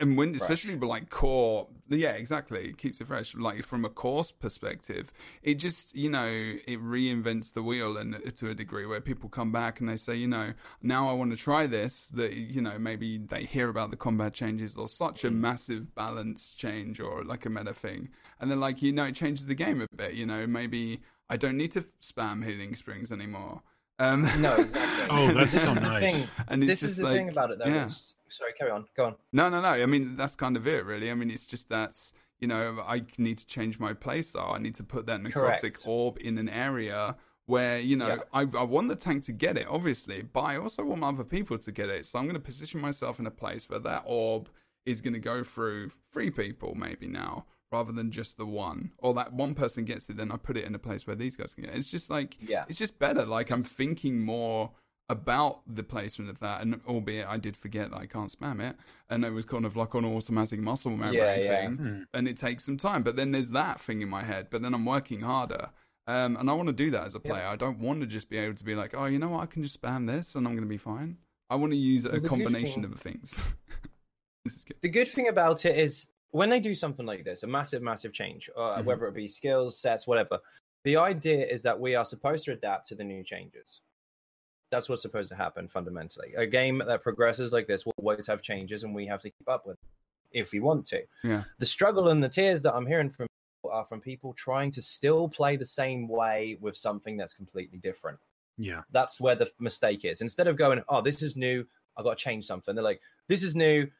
and when especially with like core yeah exactly it keeps it fresh. Like from a course perspective it just you know it reinvents the wheel and uh, to a degree where people come back and they say you know now i want to try this that you know maybe they hear about the combat changes or such a hmm. massive balance change or like a meta thing. And then like you know it changes the game a bit you know maybe i don't need to spam healing springs anymore um No, exactly. Oh, that's This so is the nice. thing. and it's This just is the like, thing about it, though. yeah. Sorry, carry on. Go on. No, no, no. I mean, that's kind of it, really. I mean, it's just that's you know, I need to change my playstyle. I need to put that necrotic Correct. orb in an area where you know Yeah. I, I want the tank to get it, obviously, but I also want other people to get it. So I'm going to position myself in a place where that orb is going to go through three people, maybe now, rather than just the one. Or that one person gets it, then I put it in a place where these guys can get it. It's just like Yeah. it's just better. Like I'm thinking more about the placement of that, and albeit I did forget that I can't spam it, and it was kind of like an automatic muscle memory Yeah, yeah. thing, Hmm. and it takes some time. But then there's that thing in my head. But then I'm working harder, um, and I want to do that as a Yeah. player. I don't want to just be able to be like, oh, you know what, I can just spam this, and I'm going to be fine. I want to use Well, a the combination thing- of things. this is good. The good thing about it is when they do something like this, a massive, massive change, uh, Mhm. whether it be skills, sets, whatever. The idea is that we are supposed to adapt to the new changes. That's what's supposed to happen fundamentally. A game that progresses like this will always have changes, and we have to keep up with it if we want to. Yeah. The struggle and the tears that I'm hearing from people are from people trying to still play the same way with something that's completely different. Yeah. That's where the mistake is. Instead of going, "Oh, this is new, I've got to change something," they're like, "This is new,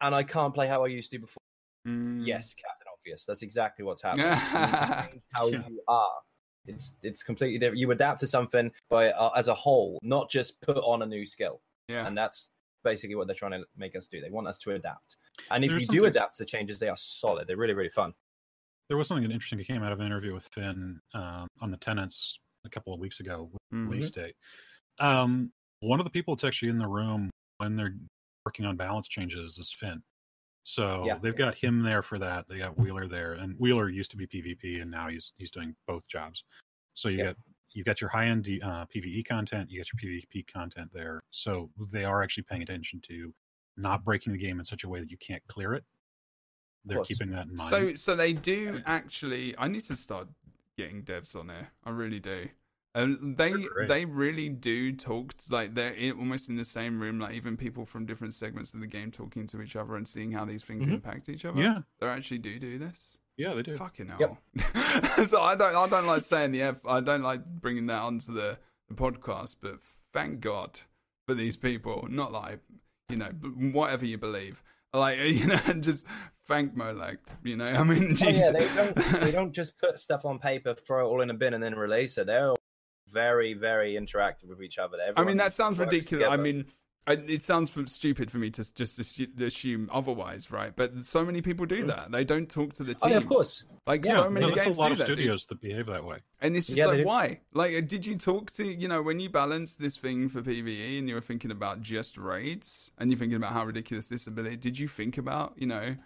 and I can't play how I used to before." Mm. Yes, Captain Obvious. That's exactly what's happening. You need to change how Yeah. you are. It's it's completely different. You adapt to something by uh, as a whole, not just put on a new skill. yeah. And that's basically what they're trying to make us do. They want us to adapt. And if There's you do something- adapt to changes, they are solid. They're really really fun. There was something interesting that came out of an interview with Finn um, on the tenants a couple of weeks ago with Mhm. release date. Um, one of the people that's actually in the room when they're working on balance changes is Finn. So Yeah. they've got him there for that. They got Wheeler there, and Wheeler used to be PvP, and now he's he's doing both jobs. So you Yeah. got you got your high end uh, PVE content, you got your PvP content there. So they are actually paying attention to not breaking the game in such a way that you can't clear it. they're keeping that in mind. So, so they do actually. I need to start getting devs on there. I really do. And they They're great. they really do talk to, like they're in, almost in the same room. Like even people from different segments of the game talking to each other and seeing how these things Mhm. impact each other. yeah, they actually do do this. yeah, they do. Fucking hell. Yep. so I don't I don't like saying the F. I don't like bringing that onto the, the podcast. But thank God for these people. Not like you know whatever you believe. Like you know, and just thank Molek. You know, I mean, Oh, yeah, they don't. They don't just put stuff on paper, throw it all in a bin, and then release it. They're all very, very interactive with each other. I mean, that sounds works ridiculous. I mean, it sounds stupid for me to just assume otherwise, right? But so many people do that. They don't talk to the teams. Mm. Oh, yeah, of course. Like Yeah, so many no, that's a games lot of that, dude. studios that behave that way. And it's just Yeah, like, why? Like, uh, did you talk to, you know, when you balance this thing for PvE and you were thinking about just raids and you're thinking about how ridiculous this ability, did you think about, you know,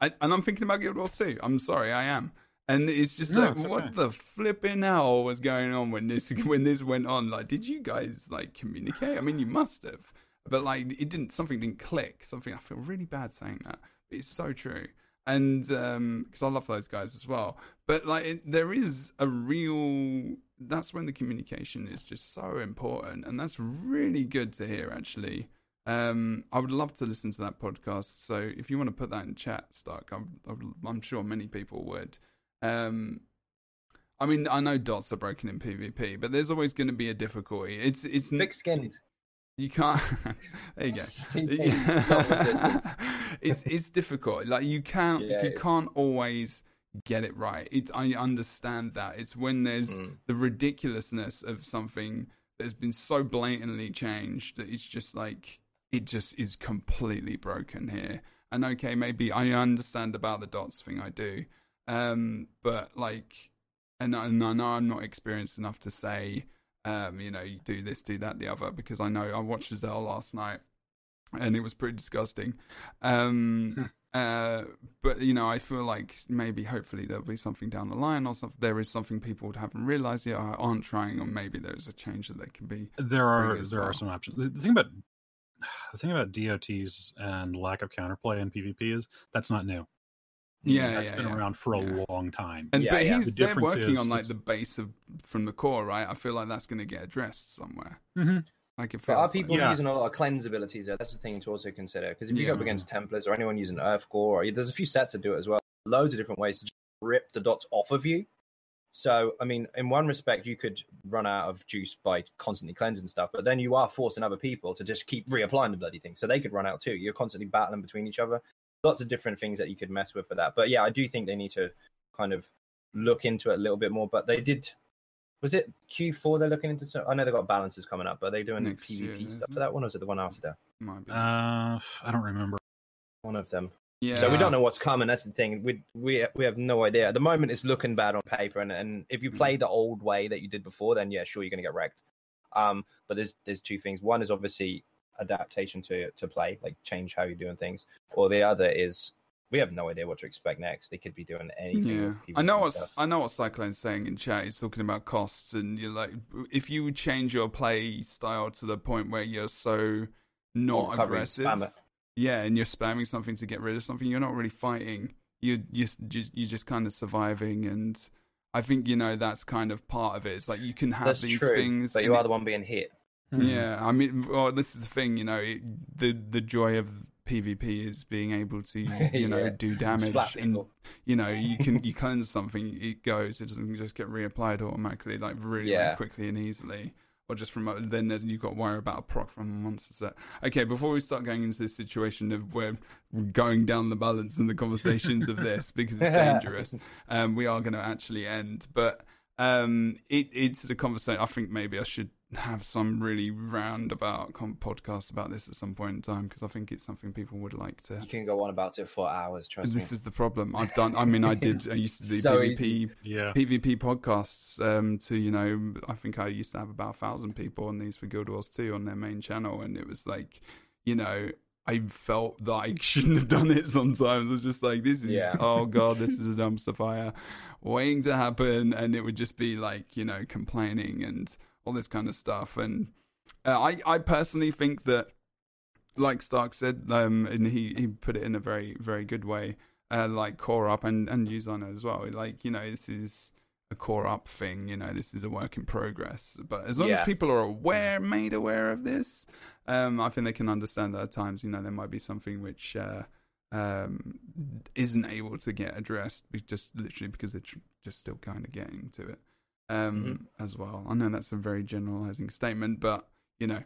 I, and I'm thinking about Guild Wars 2. I'm sorry, I am. And it's just No, like, it's what the flipping hell was going on when this when this went on? Like, did you guys like communicate? I mean, you must have, but like, it didn't. Something didn't click. Something. I feel really bad saying that, but it's so true. And um because I love those guys as well, but like, it, there is a real. That's when the communication is just so important, and that's really good to hear. Actually, um, I would love to listen to that podcast. So if you want to put that in chat, Stark, I'm, I'm sure many people would. Um, I mean, I know dots are broken in PvP, but there's always going to be a difficulty. It's it's n- thick skinned. you can't. there you go. It's it's difficult. Like you can't Yeah, you it's- can't always get it right. It I understand that. It's when there's Mm. the ridiculousness of something that has been so blatantly changed that it's just like it just is completely broken here. And okay, maybe I understand about the dots thing. I do, um, but like, and, I- and I know I'm not experienced enough to say, um, you know, you do this, do that, the other, because I know I watched Giselle last night, and it was pretty disgusting. Um, uh, but you know, I feel like maybe, hopefully, there'll be something down the line, or something. There is something people would haven't realized yet, aren't trying, or maybe there's a change that they can be. There are there well. are some options. The the thing about the thing about DOTs and lack of counterplay in PvP is that's not new. Yeah, that's yeah, been yeah. around for a Yeah. long time. And Yeah, but yeah. he's The they're working is on like it's- the base of from the core, right? I feel like that's going to get addressed somewhere. Mhm. Like it But are feels people like. Yeah. using a lot of cleanse abilities there? That's the thing to also consider. Because if you go up against Templars or anyone using Earth Core, or there's a few sets that do it as well. Loads of different ways to just rip the dots off of you. So, I mean, in one respect, you could run out of juice by constantly cleansing stuff, but then you are forcing other people to just keep reapplying the bloody thing. So they could run out too. You're constantly battling between each other. Lots of different things that you could mess with for that. But yeah, I do think they need to kind of look into it a little bit more. But they did. Was it Q4 they're looking into? So I know they've got balances coming up, but are they doing Next PvP year, stuff for that one, or is it the one after? Might be. Uh, I don't remember. One of them. yeah. So we don't know what's coming. That's the thing. We we we have no idea. At the moment, it's looking bad on paper, and, and if you Mm. play the old way that you did before, then yeah, sure, you're going to get wrecked. Um, but there's there's two things. One is obviously adaptation to to play, like change how you're doing things, or the other is we have no idea what to expect next. They could be doing anything. Yeah, I know what. I know what Cyclone's saying in chat. He's talking about costs, and you're like, if you change your play style to the point where you're so not Recovery, aggressive, yeah, and you're spamming something to get rid of something, you're not really fighting. You you just you're just kind of surviving, and I think you know that's kind of part of it. It's like you can have That's these true, things, but you are the one being hit. Yeah, I mean, well, this is the thing, you know, it, the the joy of PvP is being able to, you know, Yeah. do damage, Splat and people. you know, you can you cleanse something, it goes, it doesn't just get reapplied automatically, like really, really Yeah. quickly and easily, or just from then there's, you've got to worry about a proc from a monster set. Okay, before we start going into this situation of where we're going down the balance and the conversations of this because it's dangerous, um, we are going to actually end, but um, it, it's the conversation. I think maybe I should have some really roundabout com- podcast about this at some point in time because I think it's something people would like to. You can go on about it for hours. Trust This me. is the problem. I've done. I mean, I did. I used to do So PvP easy. Yeah. PvP podcasts. Um, to you know, I think I used to have about a thousand people on these for Guild Wars 2 on their main channel, and it was like, you know. I felt that I shouldn't have done it sometimes. I was just like, this is, Yeah. oh God, this is a dumpster fire waiting to happen. And it would just be like, you know, complaining and all this kind of stuff. And uh, I, I personally think that, like Stark said, um, and he, he put it in a very, very good way. uh, like core up and and use on it as well. Like you know, this is a core up thing. You know, this is a work in progress. But as long as people are aware, made aware of this, um, I think they can understand that at times. You know, there might be something which. Uh, um, isn't able to get addressed just literally because they're tr- just still kind of getting to it um, as well. I know that's a very generalizing statement, but you know,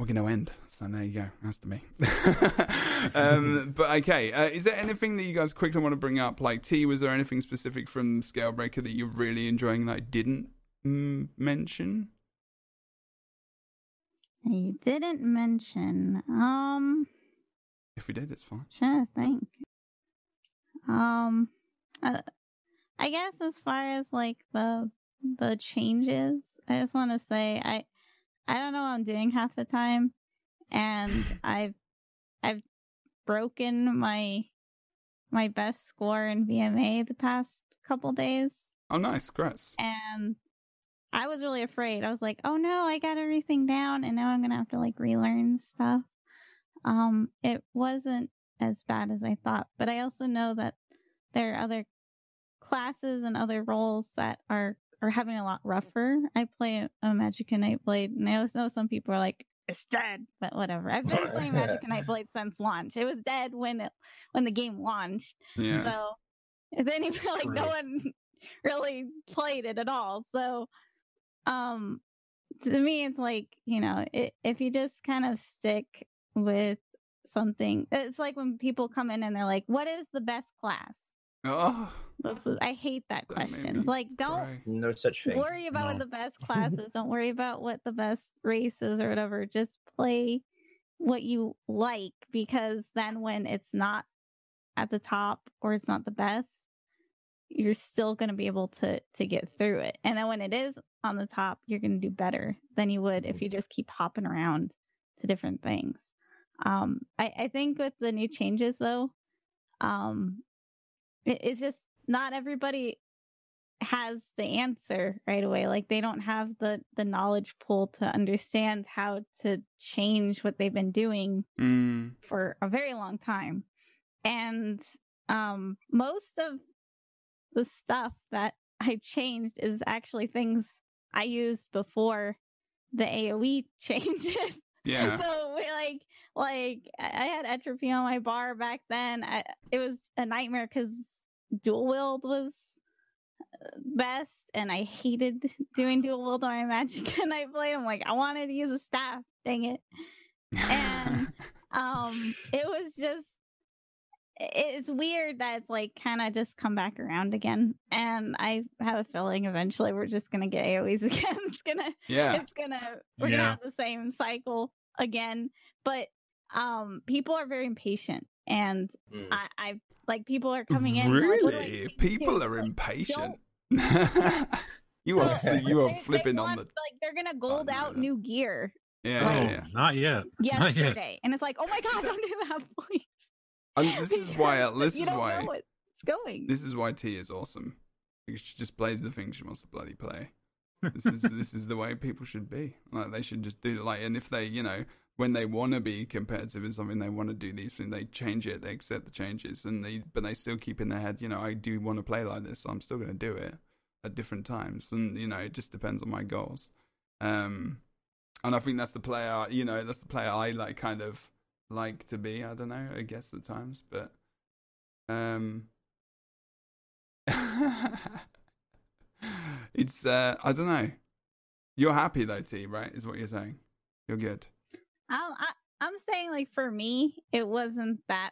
we're going to end. So there you go. That's to me. um, but okay, uh, is there anything that you guys quickly want to bring up? Like Tea, was there anything specific from Scalebreaker that you're really enjoying that I didn't mm, mention? You didn't mention. Um, If we did, it's fine. Sure, to think. Um, uh, I guess as far as like the the changes, I just want to say I I don't know what I'm doing half the time, and I've I've broken my my best score in VMA the past couple days, Oh, nice, congrats. and I was really afraid. I was like, "Oh no, I got everything down, and now I'm gonna have to like relearn stuff." Um, it wasn't as bad as I thought, but I also know that there are other classes and other roles that are are having a lot rougher. I play a Magicka Nightblade, and I also know some people are like, "It's dead," but whatever. I've been playing Magicka Nightblade since launch. It was dead when it when the game launched. Yeah. So if any like no one really played it at all. So um to me it's like, you know, i if you just kind of stick with something it's like when people come in and they're like, What is the best class? Oh, This is, I hate that that question. like don't cry. No such thing. worry about what No. the best class is. Don't worry about what the best race is or whatever. Just play what you like because then when it's not at the top or it's not the best, you're still going to be able to to get through it. And then when it is on the top, you're going to do better than you would if you just keep hopping around to different things. Um, I, I think with the new changes though, um, it, it's just not everybody has the answer right away like they don't have the the knowledge pool to understand how to change what they've been doing Mm, for a very long time and um most of the stuff that i changed is actually things i used before the aoe changes yeah. so we like like I had entropy on my bar back then. I, it was a nightmare because dual wield was best, and I hated doing dual wield on my magic and I played. I'm like, I wanted to use a staff. Dang it! and- Um, it was just it's weird that it's like kind of just come back around again, and I have a feeling eventually we're just gonna get AOE's again. it's gonna yeah. it's gonna we're gonna have the same cycle again but um people are very impatient and Mm. i i like people are coming in and like, "What do I Really? People are impatient. you are So, you are they- they flipping on the like they're gonna gold no, out no. new gear yeah oh, yeah. yeah. not yet. Not yet. yesterday and it's like oh my god don't do that please And this is why this you is don't why know what's going this is why Tea is awesome. Because she just plays the thing she wants to bloody play. This is this is the way people should be. Like they should just do like, and if they, you know, when they want to be competitive in something, they want to do these things. They change it, they accept the changes, and they but they still keep in their head, you know, I do want to play like this, so I'm still going to do it at different times, and you know, it just depends on my goals. Um, and I think that's the player, you know, that's the player I like, kind of like to be. I don't know, I guess at times, but um. it's uh I don't know. You're happy though, Tea, right? Is what you're saying. You're good. Um, I, i'm saying like for me it wasn't that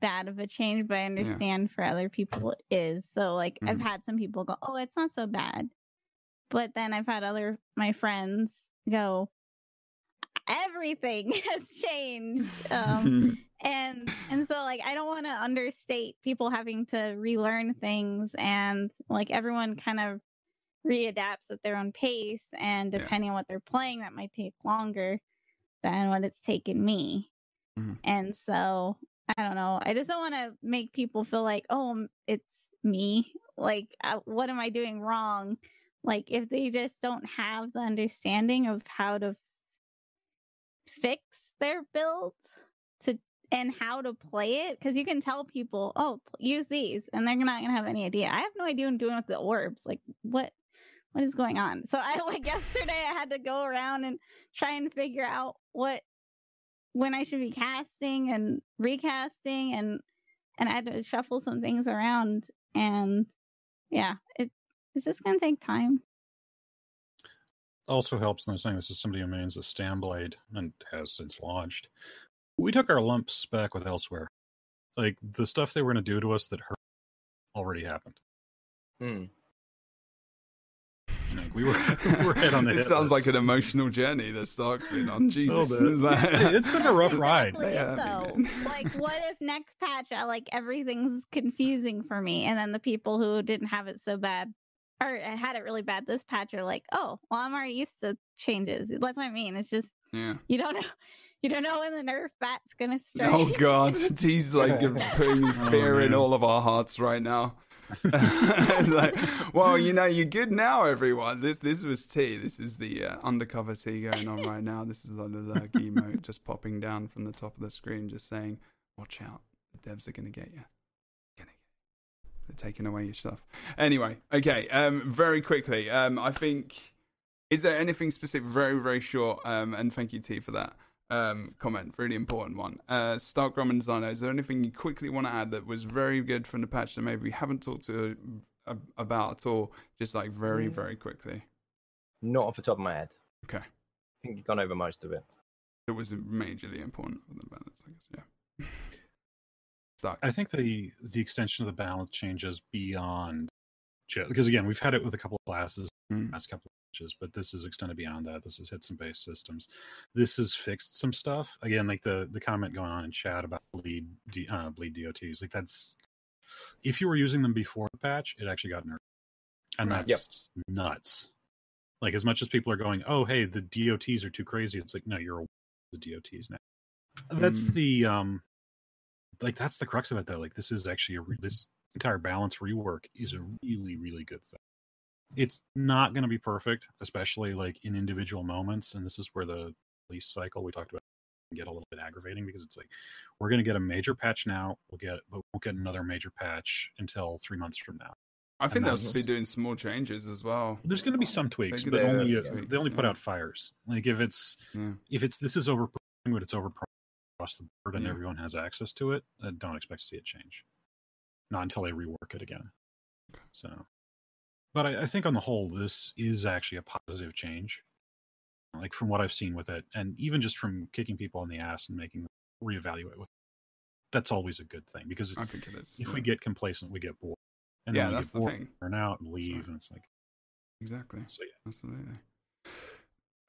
bad of a change but i understand for other people it is. So like i've Mhm. had some people go oh it's not so bad. But then i've had other my friends go everything has changed. Um and and so like i don't want to understate people having to relearn things and like everyone kind of readapts at their own pace and Yeah. depending on what they're playing that might take longer than what it's taken me Mhm. and so i don't know i just don't want to make people feel like oh it's me like uh, what am i doing wrong like if they just don't have the understanding of how to fix their build to and how to play it because you can tell people, oh, use these, and they're not gonna have any idea. I have no idea what I'm doing with the orbs. Like, what, what is going on? So I like yesterday, I had to go around and try and figure out what when I should be casting and recasting, and and I had to shuffle some things around, and yeah, it it's just gonna take time. Also helps, and I'm saying this is somebody who maintains a Stamblade and has since launched. We took our lumps back with Elsweyr. Like the stuff they were going to do to us that hurt already happened. Hmm. Like we were, we were head on the it hit sounds list. like an emotional journey that Stark's been on. Jesus, bit. That- it's been a rough ride. Yeah, it, I mean- like, what if next patch, I like everything's confusing for me, and then the people who didn't have it so bad or had it really bad this patch are like, oh, well, I'm already used to changes. That's what I mean. It's just yeah. you don't know, you don't know when the nerf bat's gonna oh, strike. Oh God, he's like putting Oh, fear in all of our hearts right now. It's like, well, you know, you're good now, everyone. This this was Tea. This is the uh, undercover Tea going on right now. This is the alert emote just popping down from the top of the screen, just saying, "Watch out, the devs are gonna get you." They're taking away your stuff. Anyway, okay. Um, very quickly. Um, I think. Is there anything specific? Very very short. Um, and thank you Tea for that um, comment, really important one. Uh, StarkeRealm and Xynode, is there anything you quickly want to add that was very good from the patch that maybe we haven't talked to uh, about at all? Just like very, Mm. very quickly. Not off the top of my head. Okay. I think you've gone over most of it. That was majorly important for the balance, I guess. Yeah. Stark. I think the the extension of the balance changes beyond because again we've had it with a couple of classes Mm. last couple of but this is extended beyond that. This is hit some base systems. This has fixed some stuff. Again, like the the comment going on in chat about bleed D, uh, bleed DOTs, like that's if you were using them before the patch, it actually got nerfed, and Right. that's nuts. Like as much as people are going, oh hey, the DOTs are too crazy. It's like no, you're aware of the DOTs now. That's Mm. the um like that's the crux of it though like this is actually a re- this entire balance rework is a really really good thing it's not going to be perfect especially like in individual moments and this is where the release cycle we talked about get a little bit aggravating because it's like we're going to get a major patch now we'll get but we'll get another major patch until three months from now I think they'll be doing small changes as well. there's going to be some tweaks but only uh, tweaks, they only put yeah. out fires like if it's Yeah. if it's this is over but it's over across the board and Yeah. everyone has access to it, uh, don't expect to see it change. Not until they rework it again. So, but I, I think on the whole, this is actually a positive change. Like from what I've seen with it, and even just from kicking people in the ass and making them reevaluate with, that's always a good thing because I think it is. if yeah. we get complacent, we get bored. And Yeah, then we that's get the bored, thing. Turn out and leave, right. and it's like Exactly. so. Yeah, Absolutely.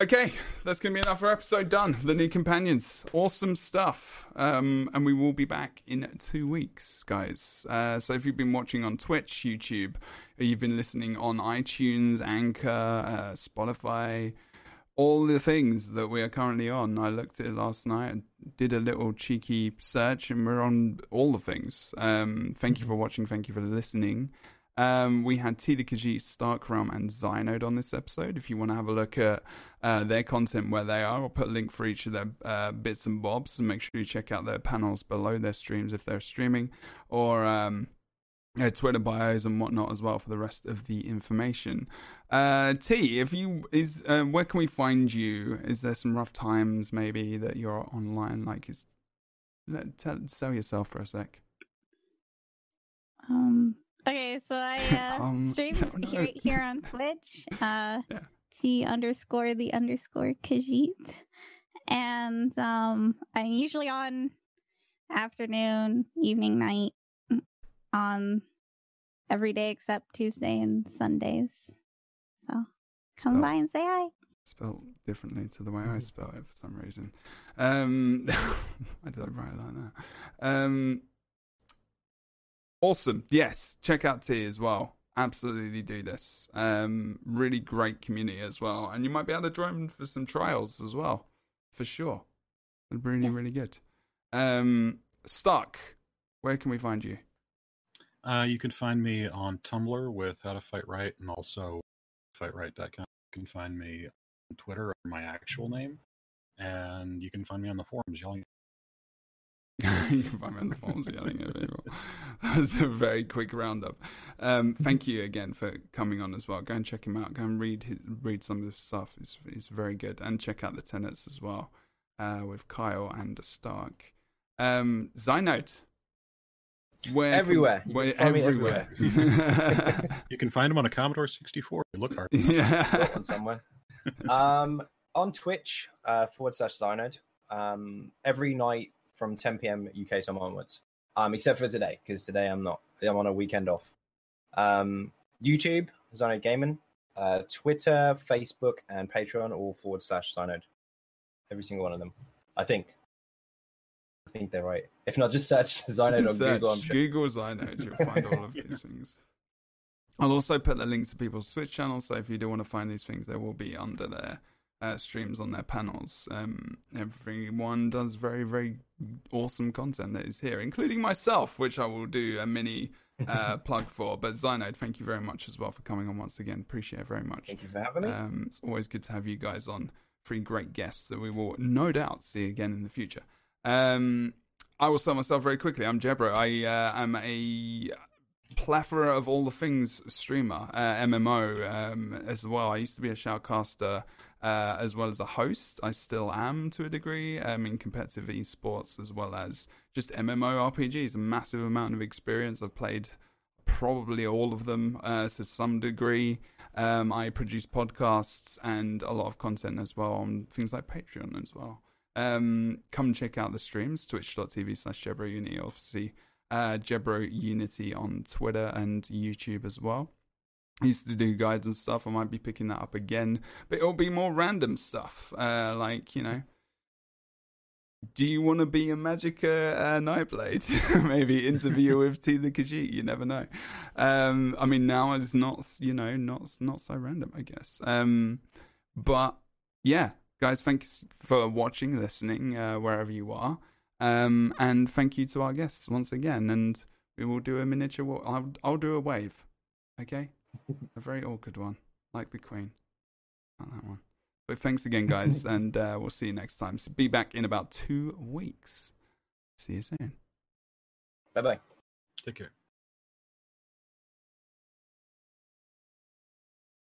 Okay, that's going to be enough for episode done. The new companions, awesome stuff. Um, and we will be back in two weeks, guys. Uh, so if you've been watching on Twitch, YouTube, you've been listening on iTunes, Anchor, uh, Spotify, all the things that we are currently on. I looked at it last night and did a little cheeky search, and we're on all the things. Um, thank you for watching. Thank you for listening. Um, we had Tea the Khajiit, StarkeRealm, and Xynode on this episode. If you want to have a look at uh, their content where they are, I'll put a link for each of their uh, bits and bobs, and make sure you check out their panels below their streams if they're streaming, or um, uh, Twitter bios and whatnot as well for the rest of the information. Uh, Tea, if you is uh, where can we find you? Is there some rough times maybe that you're online? Like, is let, tell, sell yourself for a sec. Um. Okay, so I uh, Um, stream no, no. here here on Twitch. Uh, Yeah. Tea underscore the underscore Khajiit, and um, I'm usually on afternoon, evening, night, mm, on every day except Tuesday and Sundays. So come Spell- by and say hi. spelt differently to the way I spell it for some reason. Um, I did it right like that. Um, awesome. Yes, check out Tea as well. Absolutely do this. Um, really great community as well, and you might be able to join for some trials as well, for sure. Really, really good. Um, Stark, where can we find you? Uh, you can find me on Tumblr with How to Fight Write and also fightwrite.com. You can find me on Twitter my actual name. And you can find me on the forums yelling you can find me on the forums yelling at people. That was a very quick roundup. Um, thank you again for coming on as well. Go and check him out. Go and read his, read some of his stuff. It's, it's very good. And check out the tenets as well uh, with Kyle and Stark. Um, Xynode. Where Everywhere. Can where, find me everywhere. You can find him on a Commodore 64. Look hard. yeah. Got one somewhere. um, on Twitch uh, forward slash Xynode. Um, every night from 10 p.m. UK time onwards. Um, except for today because today I'm not. I'm on a weekend off. Um, YouTube Xynode Gaming. Uh, Twitter, Facebook, and Patreon all forward slash Xynode. Every single one of them. I think. I think they're right. If not, just search Xynode on Google. I'm sure. Google Xynode, you'll find all of these things. I'll also put the links to people's Twitch channels, so if you do want to find these things, they will be under their uh, streams on their panels. Um, everyone does very, very awesome content that is here, including myself, which I will do a mini uh, plug for. But Xynode, thank you very much as well for coming on once again. Appreciate it very much. Thank you for having me. Um, it's always good to have you guys on. Three great guests that we will no doubt see again in the future. Um, I will sell myself very quickly. I'm Jebro. I uh, am a plethora of all the things streamer, uh, MMO um, as well. I used to be a shoutcaster uh, as well as a host. I still am to a degree um, in competitive esports as well as just MMO RPGs. A massive amount of experience. I've played probably all of them uh, to some degree. Um, I produce podcasts and a lot of content as well on things like Patreon as well. Um, come check out the streams, twitch.tv slash Jebro Unity, obviously, uh, Jebro Unity on Twitter and YouTube as well. Used to do guides and stuff. I might be picking that up again, but it'll be more random stuff. Uh, like, you know, do you want to be a Magicka uh, Nightblade? Maybe interview with Tea the Khajiit. You never know. Um, I mean, now it's not, you know, not not so random, I guess. Um, but yeah, guys, thanks for watching, listening, uh, wherever you are, um, and thank you to our guests once again. And we will do a miniature. I'll, I'll do a wave, okay? A very awkward one, like the Queen. Not that one. But thanks again, guys, and uh, we'll see you next time. So be back in about two weeks. See you soon. Bye bye. Take care.